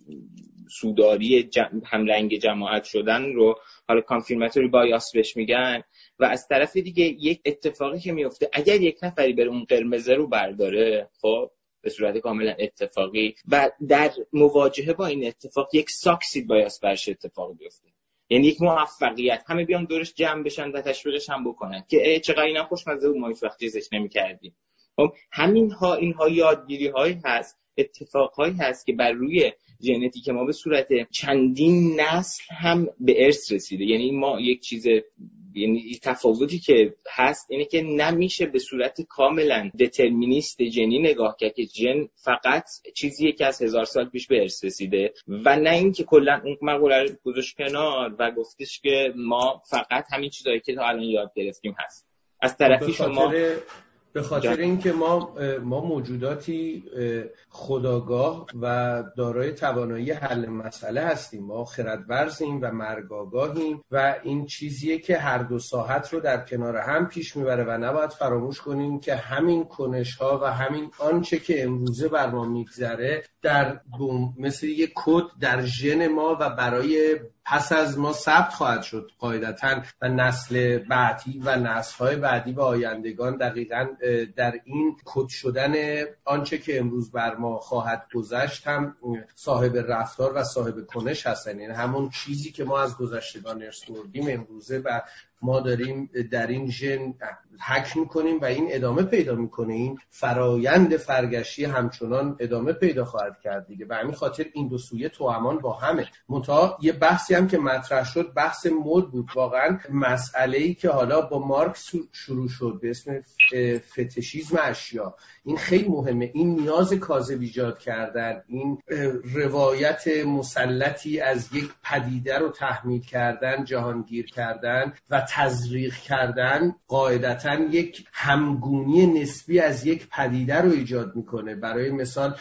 سوداری هم رنگ جماعت شدن رو حالا کانفیرماتوری بایاس بهش میگن و از طرف دیگه یک اتفاقی که میفته اگر یک نفری بره اون قرمزه رو برداره خب به صورت کاملا اتفاقی و در مواجهه با این اتفاق یک ساکسید بایاس برش اتفاق بیفته. یعنی یک موفقیت. همه بیان دورش جمع بشن و تشویقش هم بکنن که چقدر اینم خوشمزه بود ما هیچ وقت چیزش نمی‌کردیم. خب همین ها اینها یادگیری هایی هست اتفاقهایی هست که بر روی ژنتیک ما به صورت چندین نسل هم به ارث رسیده. یعنی ما یک چیز یعنی تفاوتی که هست اینه که نمیشه به صورت کاملا دترمینیست جنی نگاه کرد که جن فقط چیزیه که از هزار سال پیش به ارث رسیده و نه اینکه کلا اون مقوله رو گذاشت کنار و گفتش که ما فقط همین چیزایی که تا الان یاد گرفتیم هست. از طرفی شما به خاطر اینکه ما ما موجوداتی خداگاه و دارای توانایی حل مسئله هستیم. ما خردورزیم و مرگاگاهیم و این چیزیه که هر دو ساحت رو در کنار هم پیش می‌بره و نباید فراموش کنیم که همین کنش ها و همین آنچه که امروزه بر ما میگذره در مثل یک کد در ژن ما و برای پس از ما ثبت خواهد شد قاعدتا و نسل بعدی و نسل بعدی و آیندگان دقیقا در این کد شدن آنچه که امروز بر ما خواهد گذشت هم صاحب رفتار و صاحب کنش هستن. یعنی همون چیزی که ما از گذشتگان ارث بردیم امروزه و ما داریم در این ژن حک می‌کنیم و این ادامه پیدا می‌کنه این فرایند فرگشتی همچنان ادامه پیدا خواهد کرد دیگه. و همین خاطر این دو سویه توامان با همه. منتها یه بحثی هم که مطرح شد بحث مد بود. واقعا مسئله ای که حالا با مارکس شروع شد به اسم فتشیزم اشیا. این خیلی مهمه. این نیاز کاذب ایجاد کردن این روایت مسلطی از یک پدیده رو تحمیل کردن جهانگیر کردن و تزریق کردن قاعدتا یک همگونی نسبی از یک پدیده رو ایجاد می‌کنه. برای مثال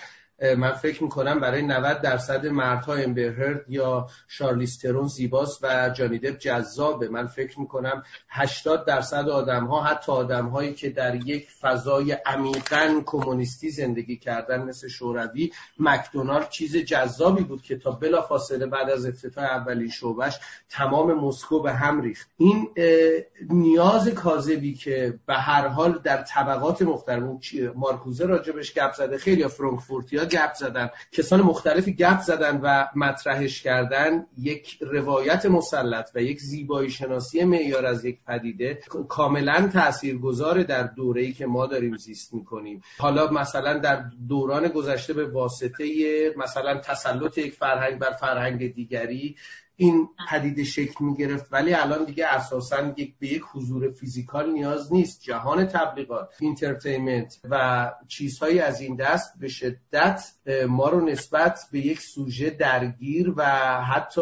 من فکر می‌کنم برای 90 درصد مردها امبرهرد یا شارلیسترون زیباست و جانیدب جذابه. من فکر می‌کنم 80 درصد آدم ها حتی آدم هایی که در یک فضای عمیقا کمونیستی زندگی کردن مثل شوروی مکدونالد چیز جذابی بود که تا بلا فاصله بعد از افتتاح اولین شعبش تمام مسکو به هم ریخت. این نیاز کاذبی که به هر حال در طبقات مختلف مارکوزه راجبش گپ زده خیلی فرانکفورتیا گپ زدن. کسان مختلفی گپ زدن و مطرحش کردن یک روایت مسلط و یک زیبایی شناسی معیار از یک پدیده کاملا تاثیرگذار در دوره‌ای که ما داریم زیست می‌کنیم. حالا مثلا در دوران گذشته به واسطه مثلا تسلط یک فرهنگ بر فرهنگ دیگری این پدیده شکل می گرفت ولی الان دیگه اساسا یک به یک حضور physical نیاز نیست. جهان تبلیغات entertainment و چیزهایی از این دست به شدت ما رو نسبت به یک سوژه درگیر و حتی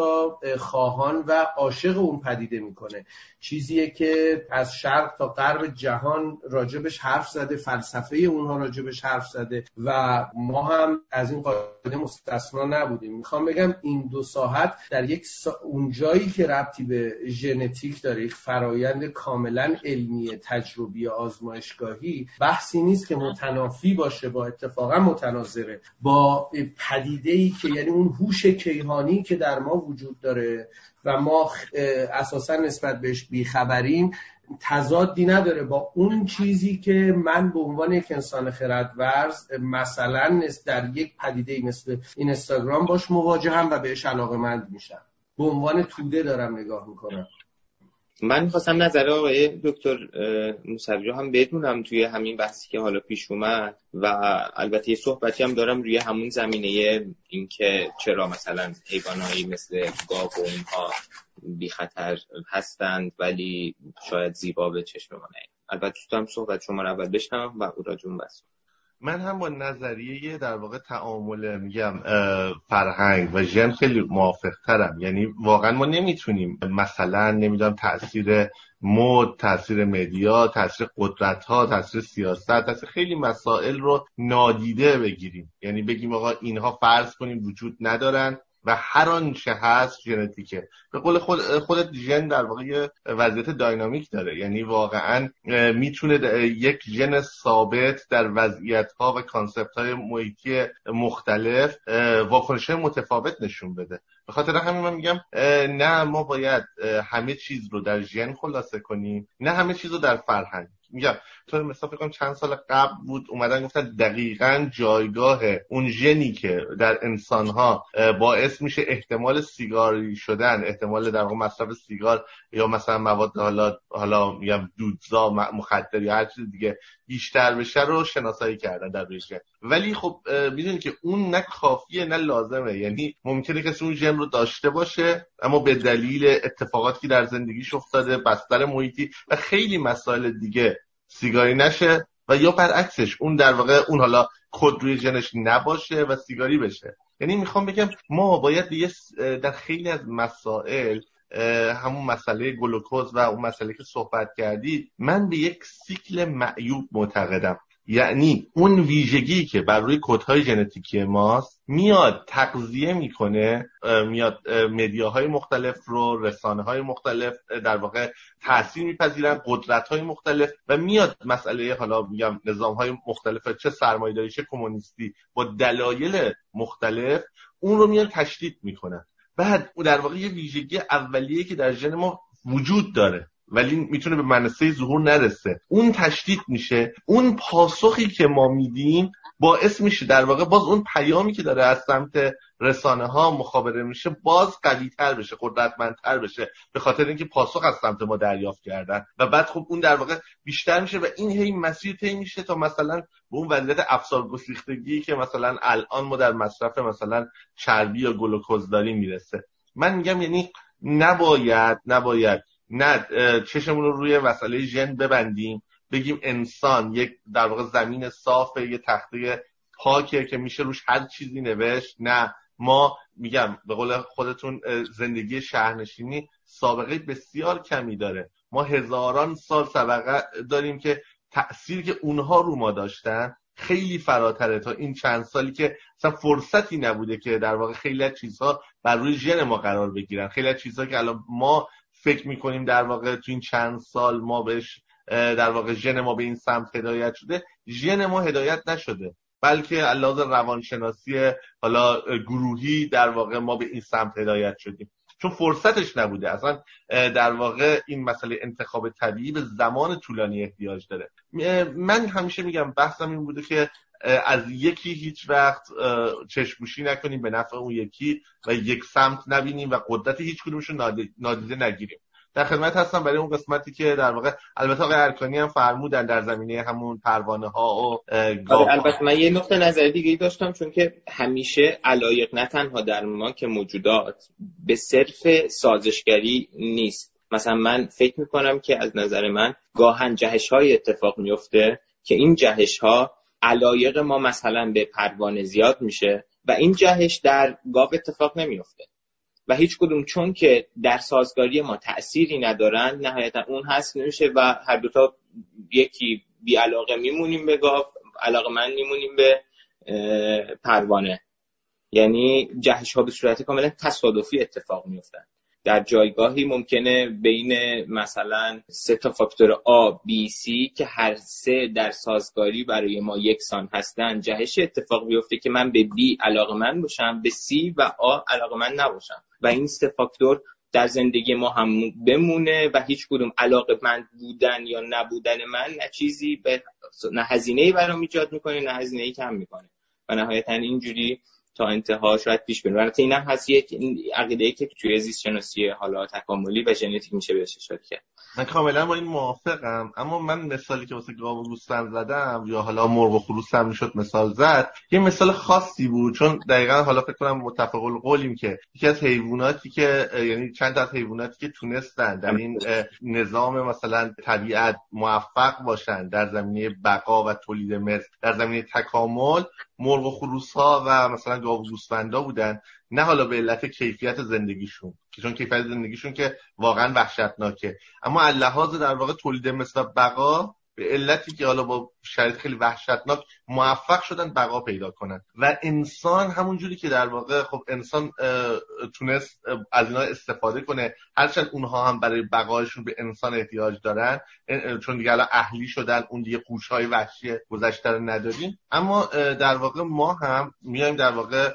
خواهان و عاشق اون پدیده می‌کنه. چیزیه که از شرق تا غرب جهان راجبش حرف زده فلسفه اونها راجبش حرف زده و ما هم از این قاعده مستثنا نبودیم. می‌خوام بگم این دو ساعت در یک اونجایی که ربطی به ژنتیک داره یک فرایند کاملا علمی تجربی آزمایشگاهی بحثی نیست که متنافی باشه با اتفاقا متناظره. با پدیده ای که یعنی اون هوش کیهانی که در ما وجود داره و ما اساسا نسبت بهش بیخبریم تضادی نداره. با اون چیزی که من به عنوان یک انسان خردورز مثلا در یک پدیده مثل این اینستاگرام باش مواجهم و بهش علاقه مند میشم. به عنوان توده دارم نگاه می‌کنم. من خواستم نظر آقای دکتر موسوی هم بدونم توی همین بحثی که حالا پیش اومد و البته یه صحبتی هم دارم روی همون زمینه اینکه چرا مثلا حیوانایی مثل گاو و اینها بی خطر هستند ولی شاید زیبا به چشم ما البته هم صحبت شما رو اول بشنم و او را جون من هم با نظریه در واقع تعامل میگم فرهنگ و ژن خیلی موافق ترم یعنی واقعا ما نمی‌تونیم مثلا نمی‌دونم تاثیر مد تاثیر مدیا تاثیر قدرت ها تاثیر سیاست تاثیر خیلی مسائل رو نادیده بگیریم. یعنی بگیم آقا اینها فرض کنیم وجود ندارن. و هر آنچه هست ژنتیکه. به قول خود خودت ژن در واقع وضعیت dynamic داره. یعنی واقعا می‌تونه یک ژن ثابت در وضعیت ها و concept های محیطی مختلف واکنش متفاوت نشون بده. به خاطر همین من میگم نه ما باید همه چیز رو در ژن خلاصه کنیم نه همه چیز رو در فرهنگ. میگم تو مثلا فکر چند سال قبل بود اومدن گفتن دقیقا جایگاه اون ژنی که در انسان ها باعث میشه احتمال سیگاری شدن احتمال در واقع مصرف سیگار یا مثلا مواد حالا حالا میگم دودزا مخدر یا هر چیز دیگه بیشتر بشه رو شناسایی کردن در روی ولی خب می‌دونی که اون نه کافیه نه لازمه. یعنی ممکنه کسی اون ژن رو داشته باشه اما به دلیل اتفاقاتی که در زندگیش افتاده بستر محیطی و خیلی مسائل دیگه سیگاری نشه و یا برعکسش اون در واقع اون حالا کد روی ژنش نباشه و سیگاری بشه. یعنی می‌خوام بگم ما باید در خیلی از مسائل همون مسئله گلوکوز و اون مسئله که صحبت کردید من به یک سیکل معیوب معتقدم. یعنی اون ویژگی که بر روی کودهای ژنتیکی ماست میاد تقضیه می‌کنه میاد مدیاهای مختلف رو رسانه های مختلف در واقع تاثیر میپذیرن قدرت های مختلف و میاد مسئله حالا میگم نظام های مختلف چه سرمایه‌داری چه کمونیستی با دلایل مختلف اون رو میاد تشدید می‌کنن. بعد در واقع یه ویژگی اولیه که در ژن ما وجود داره. ولی می‌تونه به منصه ظهور نرسه. اون تشدید میشه. اون پاسخی که ما میدیم باعث میشه در واقع باز اون پیامی که داره از سمت رسانه ها مخابره میشه باز قوی تر بشه قدرتمندتر بشه به خاطر اینکه پاسخ از سمت ما دریافت کردن. و بعد خب اون در واقع بیشتر میشه و این هی مسیر طی میشه تا مثلا به اون وضعیت افسار گسیختگی که مثلا الان ما در مصرف مثلا چربی یا گلوکوز داریم می‌رسه. من میگم یعنی نباید نباید نه چشمون رو روی مسئله ژن ببندیم. بگیم انسان یک در واقع زمین صاف یه تخته پاکه که میشه روش هر چیزی نوشت. نه ما میگم به قول خودتون زندگی شهرنشینی سابقه بسیار کمی داره. ما هزاران سال سابقه داریم که تأثیر که اونها رو ما داشتن خیلی فراتره تا این چند سالی که اصلا فرصتی نبوده که در واقع خیلی از چیزها بر روی ژن ما قرار بگیرن. خیلی از چیزها که الان ما فکر می‌کنیم در واقع تو این چند سال ما بهش در واقع ژن ما به این سمت هدایت شده. ژن ما هدایت نشده بلکه علاوه روانشناسی حالا گروهی در واقع ما به این سمت هدایت شدیم. چون فرصتش نبوده. اصلا در واقع این مسئله انتخاب طبیعی به زمان طولانی احتیاج داره. من همیشه میگم بحثم این بوده که از یکی هیچ وقت چشموشی نکنیم به نفع اون یکی و یک سمت نبینیم و قدرت هیچ کدومشون نادیده نگیریم. در خدمت هستم برای اون قسمتی که در واقع البته آقای ارکانی هم فرمودن در زمینه همون پروانه ها و آره البته من یه نقطه نظر دیگه ای داشتم چون که همیشه علایق نه تنها در ما که موجودات به صرف سازشگری نیست. مثلا من فکر می‌کنم که از نظر من گاهن جهش های اتفاق میفته که این جهش ها علایق ما مثلا به پروانه زیاد میشه و این جهش در گاو اتفاق نمیفته و هیچ کدوم چون که در سازگاری ما تأثیری ندارن نهایتا اون هست نمیشه و هر دوتا یکی بی علاقه میمونیم به گاو علاقه من میمونیم به پروانه. یعنی جهش ها به صورت کاملا تصادفی اتفاق میفتن در جایگاهی ممکنه بین مثلا سه تا فاکتور A, B, C که هر سه در سازگاری برای ما یکسان هستن. جهش اتفاق بیفته که من به B علاقه من باشم به C و A علاقه من نباشم. و این سه فاکتور در زندگی ما هم بمونه و هیچ کدوم علاقه من بودن یا نبودن من نه چیزی به نه هزینه ای برام ایجاد می‌کنه نه هزینه کم می‌کنه. و نهایتا اینجوری تا انتها شاید پیش بریم. البته اینم هست یک عقیده ای که توی زیست شناسی حالا تکاملی و ژنتیک میشه بهش اشاره کرد. من کاملا با این موافقم. اما من مثالی که واسه گاو و گوسفند زدم یا حالا مرغ و خروس هم می‌شد مثال زد یه مثال خاصی بود. چون دقیقا حالا فکر کنم متفق القولیم که یکی از حیواناتی که یعنی چند از حیواناتی که تونستن در این نظام مثلا طبیعت موفق باشن در زمینه بقا و تولید مثل در زمینه تکامل مرغ و خروس ها و مثلا گاو گوسفندا بودن. نه حالا به علت کیفیت زندگیشون که چون کیفیت زندگیشون که واقعا وحشتناکه. اما لحاظ در واقع تولید مثل بقا به علتی که حالا با شرایط خیلی وحشتناک موفق شدن بقا پیدا کنن. و انسان همون جوری که در واقع خب انسان تونست از اینا استفاده کنه. هرچند اونها هم برای بقایشون به انسان احتیاج دارن چون دیگه الان اهلی شدن اون دیگه های وحشی گذشته رو نداریم. اما در واقع ما هم میایم در واقع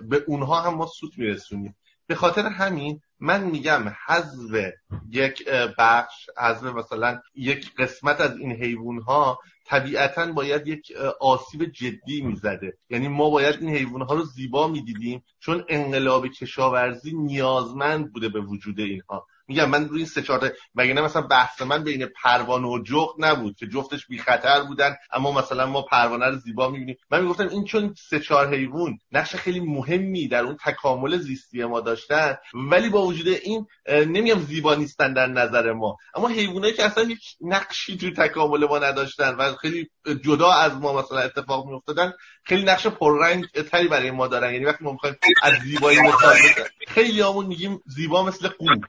به اونها هم ما سود میرسونیم. به خاطر همین من میگم حذف یک بخش حذف مثلا یک قسمت از این حیوان ها طبیعتا باید یک آسیب جدی می‌زده. یعنی ما باید این حیوان ها رو زیبا می‌دیدیم چون انقلاب کشاورزی نیازمند بوده به وجود اینها. میگم من روی این سه چهار نه مثلا بحث من بین پروانه و جغد نبود که جفتش بی خطر بودن اما مثلا ما پروانه رو زیبا می‌بینیم. من می‌گفتم این چون سه چهار حیوان نقش خیلی مهمی در اون تکامل زیستی ما داشتن ولی با وجود این نمیگم زیبا نیستن در نظر ما اما حیوانایی که اصلا هیچ نقشی توی تکامل ما نداشتن و خیلی جدا از ما مثلا اتفاق میافتادن خیلی نقش پررنگ تری برای ما دارن. یعنی وقتی ما می‌خوایم از زیبایی مثال خیلی همون میگیم زیبا مثل قوم.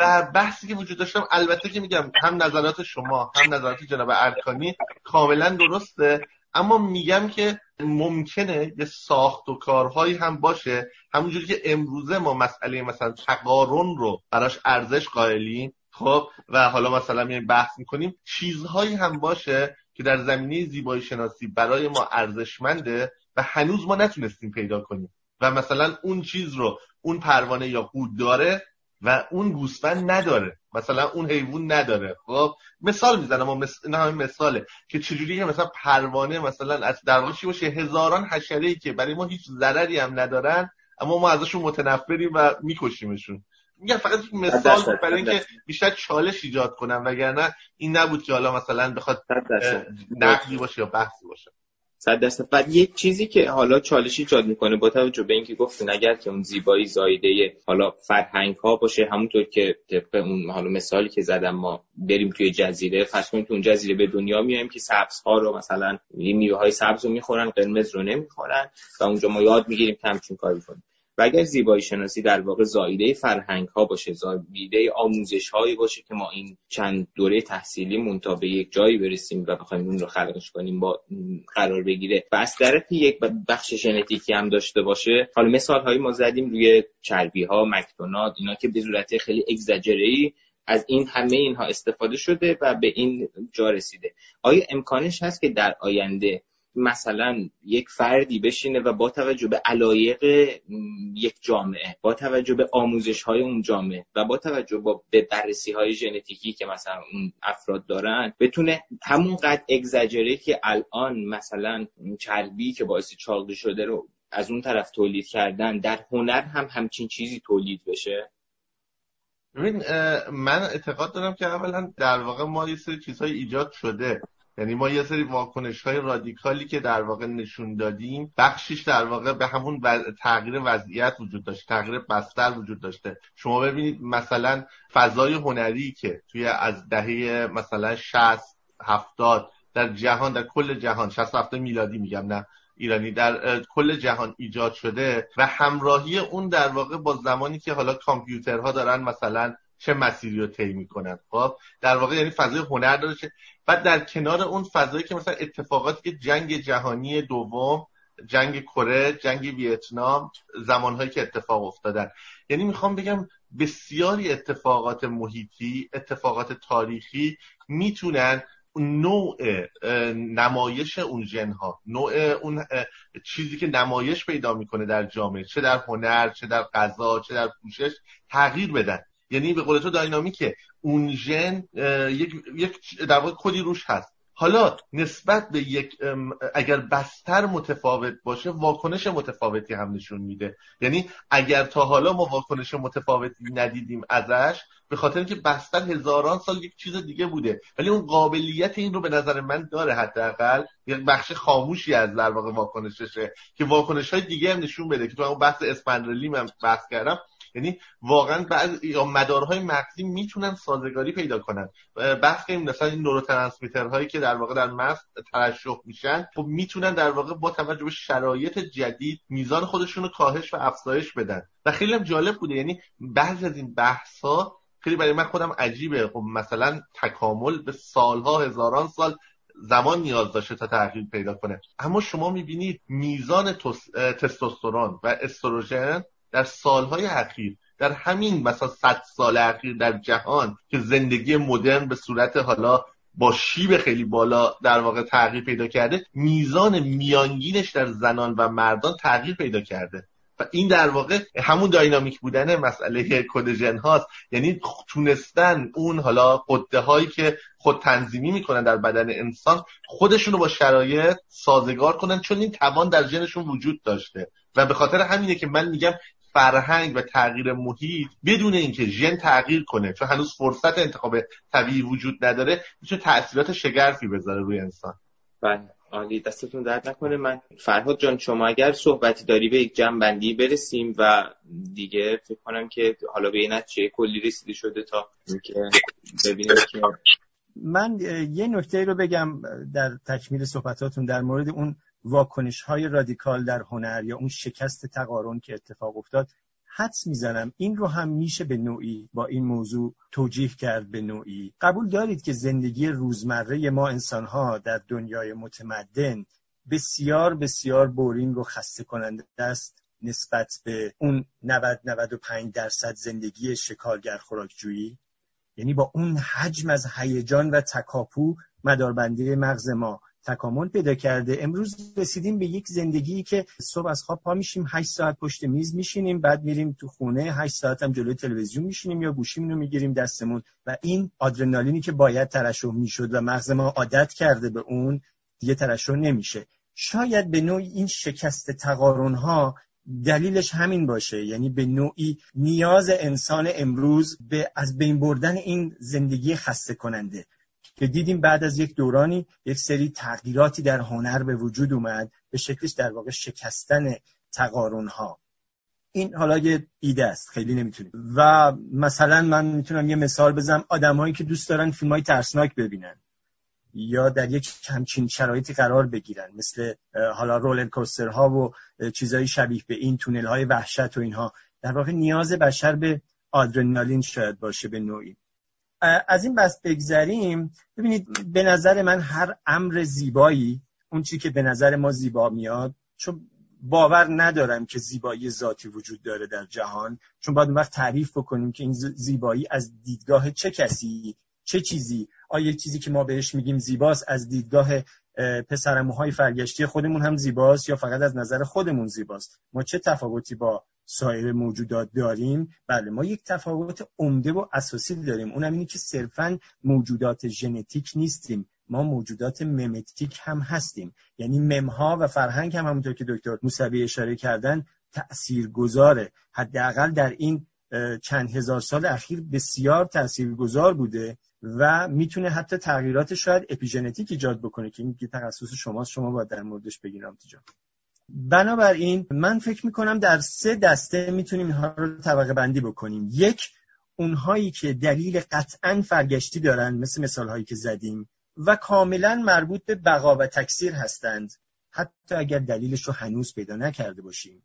و بحثی که وجود داشتم البته که میگم هم نظرات شما هم نظرات جناب ارکانی کاملا درسته. اما میگم که ممکنه یه ساخت و کارهایی هم باشه. همونجوری که امروزه ما مسئله مثلا تقارن رو براش ارزش قائلیم خب؟ و حالا مثلا میایم بحث می‌کنیم چیزهایی هم باشه که در زمینه زیبایی شناسی برای ما ارزشمنده و هنوز ما نتونستیم پیدا کنیم. و مثلا اون چیز رو اون پروانه یا قود داره و اون گوسفند نداره. مثلا اون حیوان نداره. خب مثال می‌زنم مس... نه همین مثاله که چجوری مثلا پروانه مثلا از در واقع باشه؟ هزاران حشره ای که برای ما هیچ ضرری هم ندارن اما ما ازشون متنفریم و میکشیمشون. میگم فقط یک مثال برای اینکه بیشتر چالش ایجاد کنم وگرنه این نبود که حالا مثلا بخواد نقدی باشه یا بحثی باشه. صد درصد. بعد یک چیزی که حالا چالشی ایجاد می‌کنه با توجه به اینکه گفتین اگر که اون زیبایی زایده حالا فرهنگ ها باشه همونطور که طبق اون حالا مثالی که زدم ما بریم توی جزیره فرض کنیم تو اون جزیره به دنیا میایم که سبز ها رو مثلا میوه های سبز رو می‌خورن قرمز رو نمی‌خورن و اونجا ما یاد می‌گیریم که همچین کاری کنیم. و اگر زیبایی شناسی در واقع زایده فرهنگ ها باشه زایده آموزش هایی باشه که ما این چند دوره تحصیلی مونتا به یک جایی برسیم و بخوایم اون رو خلقش کنیم با قرار بگیره. و از طرف یک بخش ژنتیکی هم داشته باشه حالا مثال هایی ما زدیم روی چربی ها مکدونالد اینا که به صورت خیلی اگزاجری از این همه اینها استفاده شده و به این جا رسیده. آیا امکانش هست که در آینده مثلا یک فردی بشینه و با توجه به علایق یک جامعه با توجه به آموزش های اون جامعه و با توجه با به بررسی های ژنتیکی که مثلا اون افراد دارن بتونه همون قد اگزاجره که الان مثلا چربی که باعث چاقی شده رو از اون طرف تولید کردن در هنر هم همچین چیزی تولید بشه؟ من اعتقاد دارم که اولا در واقع ما یه سری چیزهای ایجاد شده. یعنی ما یه سری واکنش های رادیکالی که در واقع نشون دادیم بخشیش در واقع به همون تغییر وضعیت وجود داشته تغییر بستر وجود داشته. شما ببینید مثلا فضای هنری که توی از دهه مثلا 60 70 در جهان در کل جهان 60 70 میلادی میگم نه ایرانی در کل جهان ایجاد شده و همراهی اون در واقع با زمانی که حالا کامپیوترها دارن مثلا چه مسیری رو طی می‌کنن. خب در واقع یعنی فضای هنر داره بعد در کنار اون فضایی که مثلا اتفاقاتی که جنگ جهانی دوم جنگ کره جنگ ویتنام زمانهایی که اتفاق افتادن. یعنی می‌خوام بگم بسیاری اتفاقات محیطی اتفاقات تاریخی می‌تونن نوع نمایش اون ها نوع اون چیزی که نمایش پیدا می‌کنه در جامعه چه در هنر چه در غذا چه در پوشش تغییر بدن. یعنی به قول تو داینامیکه. اون ژن یک یک در واقع کدی روش هست. حالا نسبت به یک اگر بستر متفاوت باشه واکنش متفاوتی هم نشون میده. یعنی اگر تا حالا ما واکنش متفاوتی ندیدیم ازش به خاطر اینکه بستر هزاران سال یک چیز دیگه بوده. ولی اون قابلیت این رو به نظر من داره حداقل. یک بخش خاموشی از در واقع واکنششه که واکنش های دیگه هم نشون بده. که تو اون بحث اسپندرلی من بحث کردم. یعنی واقعا بعض یا مدارهای مغزی می‌تونن سازگاری پیدا کنن. بحث کنیم مثلا این هایی که در واقع در مغز ترشح میشن خب می‌تونن در واقع با توجه به شرایط جدید میزان خودشون رو کاهش و افزایش بدن. و خیلی هم جالب بوده یعنی بعضی از این بحث ها خیلی برای من خودم عجیبه. خب مثلا تکامل به سالها هزاران سال زمان نیاز داشته تا تغییر پیدا کنه. اما شما می‌بینید میزان تستوسترون و استروژن در سالهای اخیر در همین مثلا صد سال اخیر در جهان که زندگی مدرن به صورت حالا با شیب خیلی بالا در واقع تغییر پیدا کرده میزان میانگینش در زنان و مردان تغییر پیدا کرده. و این در واقع همون داینامیک بودن مسئله کد هاست. یعنی تونستن اون حالا قده هایی که خود تنظیمی می‌کنن در بدن انسان خودشون رو با شرایط سازگار کنن چون این توان در ژنشون وجود داشته. و به خاطر همینه که من میگم فرهنگ و تغییر محیط بدون اینکه ژن تغییر کنه چون هنوز فرصت انتخاب طبیعی وجود نداره می‌تونه تاثیرات شگرفی بذاره روی انسان. بله. عالی. دستتون درد نکنه. من فرهاد جان شما اگر صحبتی داری به یک جمع بندی برسیم و دیگه فکر کنم که حالا به این چه کلی رسیده شده تا اینکه ببینیم که من یه نکته رو بگم در تکمیل صحبتاتون در مورد اون واکنش های رادیکال در هنر یا اون شکست تقارن که اتفاق افتاد حدس می‌زنم این رو هم میشه به نوعی با این موضوع توجیه کرد به نوعی. قبول دارید که زندگی روزمره ما انسانها در دنیای متمدن بسیار بسیار بورینگ و خسته کننده است نسبت به اون 90 95 درصد زندگی شکارگر خوراکجویی. یعنی با اون حجم از هیجان و تکاپو مداربندی مغز ما تکامل پیدا کرده. امروز رسیدیم به یک زندگی که صبح از خواب پا میشیم 8 ساعت پشت میز میشینیم بعد میریم تو خونه 8 ساعت هم جلوی تلویزیون میشینیم یا گوشیمون رو می‌گیریم دستمون و این آدرنالینی که باید ترشح می‌شد و مغز ما عادت کرده به اون دیگه ترشح نمیشه. شاید به نوعی این شکست تقارن ها دلیلش همین باشه. یعنی به نوعی نیاز انسان امروز به از بین بردن این زندگی خسته کننده که دیدیم بعد از یک دورانی یک سری تغییراتی در هنر به وجود اومد به شکلش در واقع شکستن تقارن ها این حالا یه ایده است خیلی نمی‌تونیم. و مثلا من می‌تونم یه مثال بزنم. آدمهایی که دوست دارن فیلم های ترسناک ببینن یا در یک همچین شرایطی قرار بگیرن مثل حالا رولر کوستر ها و چیزهای شبیه به این تونل های وحشت و اینها. در واقع نیاز بشر به آدرنالین شاید باشه به نوعی. از این بس بگذریم. ببینید به نظر من هر امر زیبایی اون چی که به نظر ما زیبا میاد چون باور ندارم که زیبایی ذاتی وجود داره در جهان. چون باید وقت تعریف بکنیم که این زیبایی از دیدگاه چه کسی چه چیزی. آیا چیزی که ما بهش میگیم زیباست از دیدگاه پسرموهای فرگشتی خودمون هم زیباست یا فقط از نظر خودمون زیباست؟ ما چه تفاوتی با سایر موجودات داریم بله ما یک تفاوت عمده و اساسی داریم. اونم اینه که صرفا موجودات ژنتیک نیستیم. ما موجودات ممتیک هم هستیم. یعنی ممها و فرهنگ هم همونطور که دکتر موسوی اشاره کردن تأثیر گذاره حداقل در این چند هزار سال اخیر بسیار تاثیرگذار بوده و می‌تونه حتی تغییرات شاید اپیژنتیک ایجاد بکنه که این تخصص شماست شما باید در موردش بگیرم تجا بنابراین من فکر می‌کنم در سه دسته می‌تونیم اینها رو طبقه بندی بکنیم. یک اونهایی که دلیل قطعا فرگشتی دارن مثل مثال هایی که زدیم و کاملا مربوط به بقا و تکثیر هستند. حتی اگر دلیلش رو هنوز پیدا نکرده باشیم.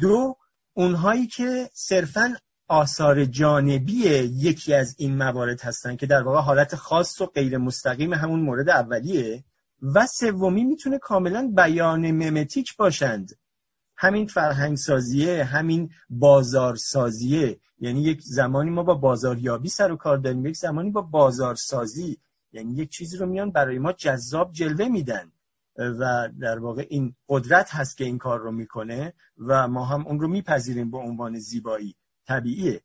دو اونهایی که صرفا آثار جانبی یکی از این موارد هستند که در واقع حالت خاص و غیر مستقیم همون مورد اولیه. و سومی می‌تونه کاملا بیان ممتیک باشند. همین فرهنگ سازیه همین بازارسازیه. یعنی یک زمانی ما با بازاریابی سر و کار داریم یک زمانی با بازارسازی. یعنی یک چیزی رو میان برای ما جذاب جلوه میدن. و در واقع این قدرت هست که این کار رو می‌کنه و ما هم اون رو میپذیریم به عنوان زیبایی. طبیعیه.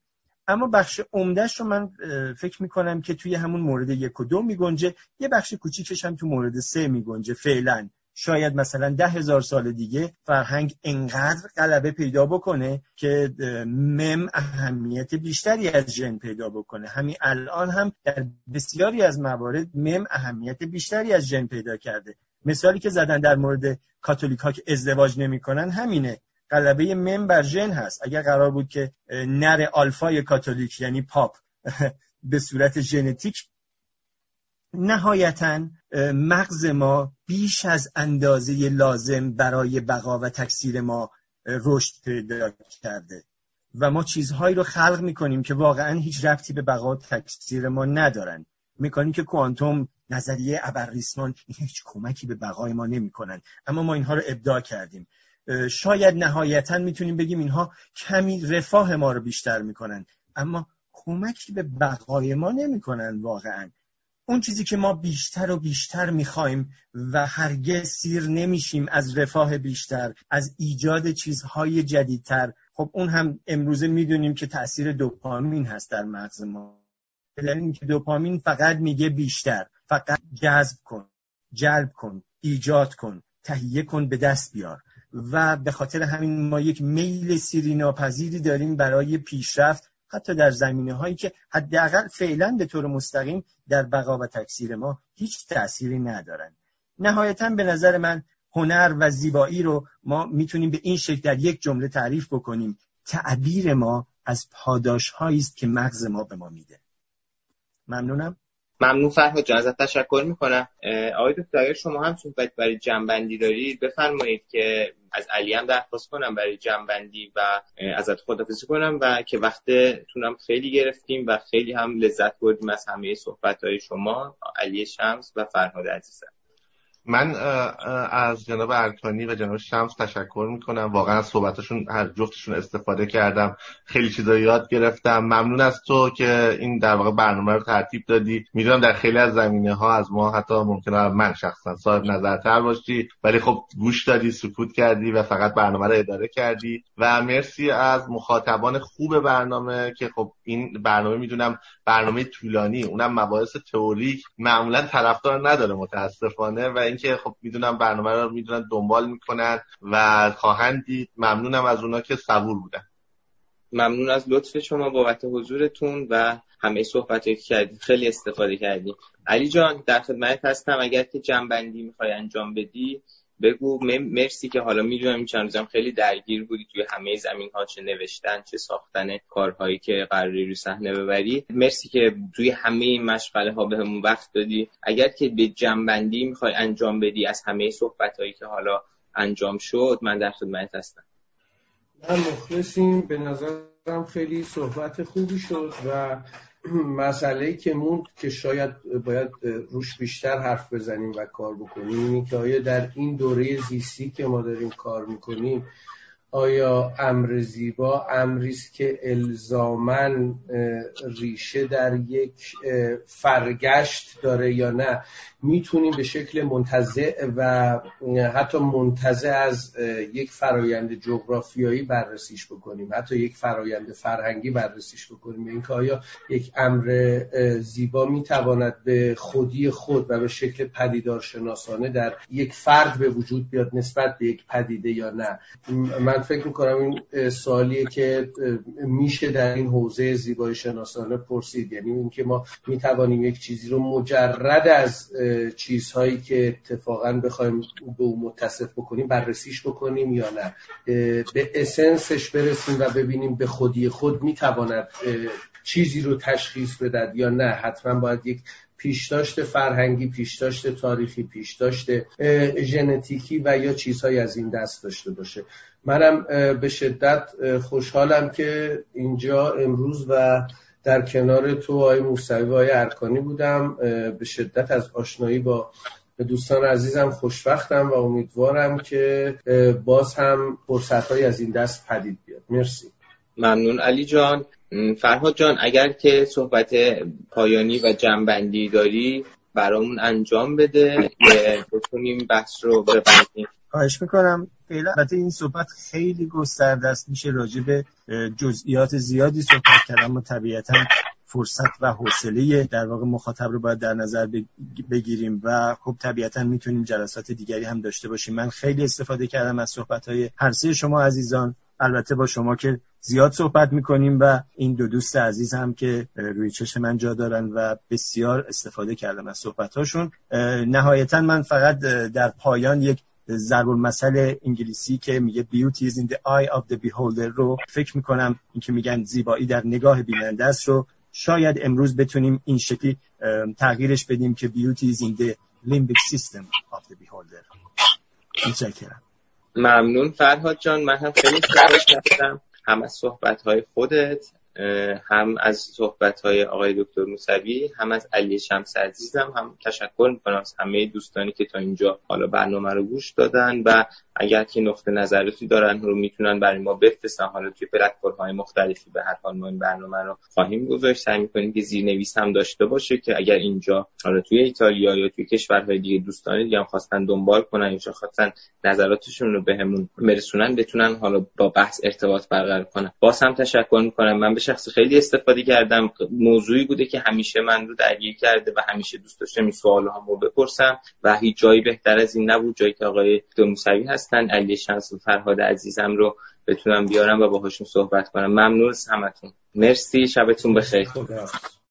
اما بخش عمدهش رو من فکر می‌کنم که توی همون مورد یک و دو میگنجه. یه بخش کوچیکش هم تو مورد سه میگنجه. فعلا شاید مثلا ده هزار سال دیگه فرهنگ انقدر غلبه پیدا بکنه که مم اهمیت بیشتری از ژن پیدا بکنه. همین الان هم در بسیاری از موارد مم اهمیت بیشتری از ژن پیدا کرده. مثالی که زدن در مورد کاتولیک ها که ازدواج نمی‌کنن همینه. غلبه مم بر ژن هست. اگر قرار بود که نر آلفای کاتولیک یعنی پاپ به صورت ژنتیک نهایتا مغز ما بیش از اندازه لازم برای بقا و تکثیر ما رشد پیدا کرده. و ما چیزهایی رو خلق می‌کنیم که واقعا هیچ رفتی به بقا تکثیر ما ندارن. می‌کنیم که کوانتوم نظریه ابرریسمان هیچ کمکی به بقای ما نمی‌کنن. اما ما اینها رو ابداع کردیم. شاید نهایتا می‌تونیم بگیم اینها کمی رفاه ما رو بیشتر می‌کنن. اما کمکی به بقای ما نمی‌کنن واقعا. اون چیزی که ما بیشتر و بیشتر می‌خوایم و هرگز سیر نمیشیم از رفاه بیشتر از ایجاد چیزهای جدیدتر. خب اون هم امروزه می‌دونیم که تاثیر دوپامین هست در مغز ما. دلیل که دوپامین فقط میگه بیشتر. فقط جذب کن جلب کن ایجاد کن تهیه کن به دست بیار. و به خاطر همین ما یک میل سیری ناپذیری داریم برای پیشرفت حتی در زمینه هایی که حداقل فعلا به طور مستقیم در بقا و تکثیر ما هیچ تأثیری ندارن نهایتا به نظر من هنر و زیبایی رو ما می‌تونیم به این شکل در یک جمله تعریف بکنیم. تعبیر ما از پاداش است که مغز ما به ما میده. ممنونم. ممنون فرهاد جان ازت تشکر می‌کنم. آقای دکتر اگر شما هم صحبت برای جنبندی دارید بفرمایید که از علی هم درخواست کنم برای جنبندی و ازت خدافزی کنم و که وقتتونم خیلی گرفتیم و خیلی هم لذت بردیم از همه صحبت های شما علی شمس و فرهاد عزیزم. من از جناب ارکانی و جناب شمس تشکر می‌کنم. واقعا از صحبتشون هر جفتشون استفاده کردم. خیلی چیزا یاد گرفتم. ممنون از تو که این در واقع برنامه رو ترتیب دادی. می‌دونم در خیلی از زمینه ها از ما حتی ممکنه من شخصا صاحب نظرتر باشی. ولی خب گوش دادی سکوت کردی و فقط برنامه رو اداره کردی. و مرسی از مخاطبان خوب برنامه که خب این برنامه می‌دونم برنامه طولانی اونم مباحث تئوریک. معمولا طرفدار نداره متاسفانه و اینکه خب می‌دونم برنامه رو می‌دونن دنبال می‌کنن و خواهند دید. ممنونم از اونا که صبور بودن. ممنون از لطف شما بابت حضورتون و همه صحبت که کردید خیلی استفاده کردیم علی جان در خدمت هستم. اگر که جنبندی می‌خوای انجام بدی بگو. مرسی که حالا می‌دونم این چند خیلی درگیر بودی توی همه زمین ها چه نوشتن چه ساختن کارهایی که قراری رو صحنه ببری. مرسی که توی همه این مشغله ها بهمون وقت دادی. اگر که به جنبندی می‌خوای انجام بدی از همه صحبت هایی که حالا انجام شد من در خدمت هستم. من مخلصیم. به نظرم خیلی صحبت خوبی شد و مسئله که موند که شاید باید روش بیشتر حرف بزنیم و کار بکنیم اینی که آیا در این دوره زیستی که ما داریم کار می‌کنیم آیا امر زیبا امری است که الزامن ریشه در یک فرگشت داره یا نه؟ می‌تونیم به شکل منتزع و حتی منتزع از یک فرایند جغرافیایی بررسیش بکنیم. حتی یک فرایند فرهنگی بررسیش بکنیم. اینکه آیا یک امر زیبا می‌تواند به خودی خود و به شکل پدیدار شناسانه در یک فرد به وجود بیاد نسبت به یک پدیده یا نه؟ من فکر می‌کنم این سوالیه که میشه در این حوزه زیبایی شناسانه پرسید. یعنی اینکه ما می‌توانیم یک چیزی رو مجرد از چیزهایی که اتفاقا بخوایم به او متصف بکنیم بررسیش بکنیم یا نه. به اسنسش برسیم و ببینیم به خودی خود می‌تواند چیزی رو تشخیص بدد یا نه. حتما باید یک پیشداشت فرهنگی پیشداشت تاریخی پیشداشت ژنتیکی و یا چیزهایی از این دست داشته باشه. منم به شدت خوشحالم که اینجا امروز و در کنار تو آقای موسوی و آقای ارکانی بودم. به شدت از آشنایی با دوستان عزیزم خوشبختم و امیدوارم که باز هم فرصت از این دست پدید بیاد. مرسی. ممنون. علی جان. فرهاد جان اگر که صحبت پایانی و جنبندی داری برامون انجام بده. بتونیم بحث رو ببندیم. خواهش می‌کنم. فعلا البته این صحبت خیلی گسترده است. میشه راجع به جزئیات زیادی صحبت کرد اما طبیعتا فرصت و حوصله در واقع مخاطب رو باید در نظر بگیریم و خب طبیعتا می‌تونیم جلسات دیگری هم داشته باشیم. من خیلی استفاده کردم از صحبت های هر سه شما عزیزان. البته با شما که زیاد صحبت می‌کنیم و این دو دوست عزیز هم که روی چشم من جا دارن و بسیار استفاده کردم از صحبت هاشون نهایتا من فقط در پایان یک ضرب المثل انگلیسی که میگه beauty is in the eye of the beholder رو فکر می‌کنم. اینکه میگن زیبایی در نگاه بیننده است رو شاید امروز بتونیم این شکلی تغییرش بدیم که beauty is in the limbic system of the beholder. متشکرم. ممنون فرهاد جان. من هم خیلی کردم هم از صحبت های خودت. هم از صحبت های آقای دکتر موسوی هم از علی شمس عزیزم. هم تشکر می‌کنم از همه دوستانی که تا اینجا حالا برنامه رو گوش دادن و اگر که نقطه نظراتی دارن رو می‌تونن برای ما بفرستن. حالا توی پلتفرم های مختلفی به هر حال ما این برنامه رو خواهیم گذاشت. سعی می‌کنیم که زیرنویس هم داشته باشه که اگر اینجا حالا توی ایتالیا یا توی کشورهای دیگه دوستان دیگه هم خواستن دنبال کنن یا خواستن نظراتشون رو بهمون برسونن بتونن حالا با بحث ارتباط برقرار کنن. باز هم تشکر می‌کنم. من به شخص خیلی استفاده کردم. موضوعی بوده که همیشه من رو درگیر کرده و همیشه دوست داشتم این سوال رو بپرسم و هیچ جایی بهتر از این نبود. جایی که آقای موسوی هستن. علی شمس و فرهاد عزیزم رو بتونم بیارم و باهاشون صحبت کنم. ممنون از همتون. مرسی. شبتون بخیر.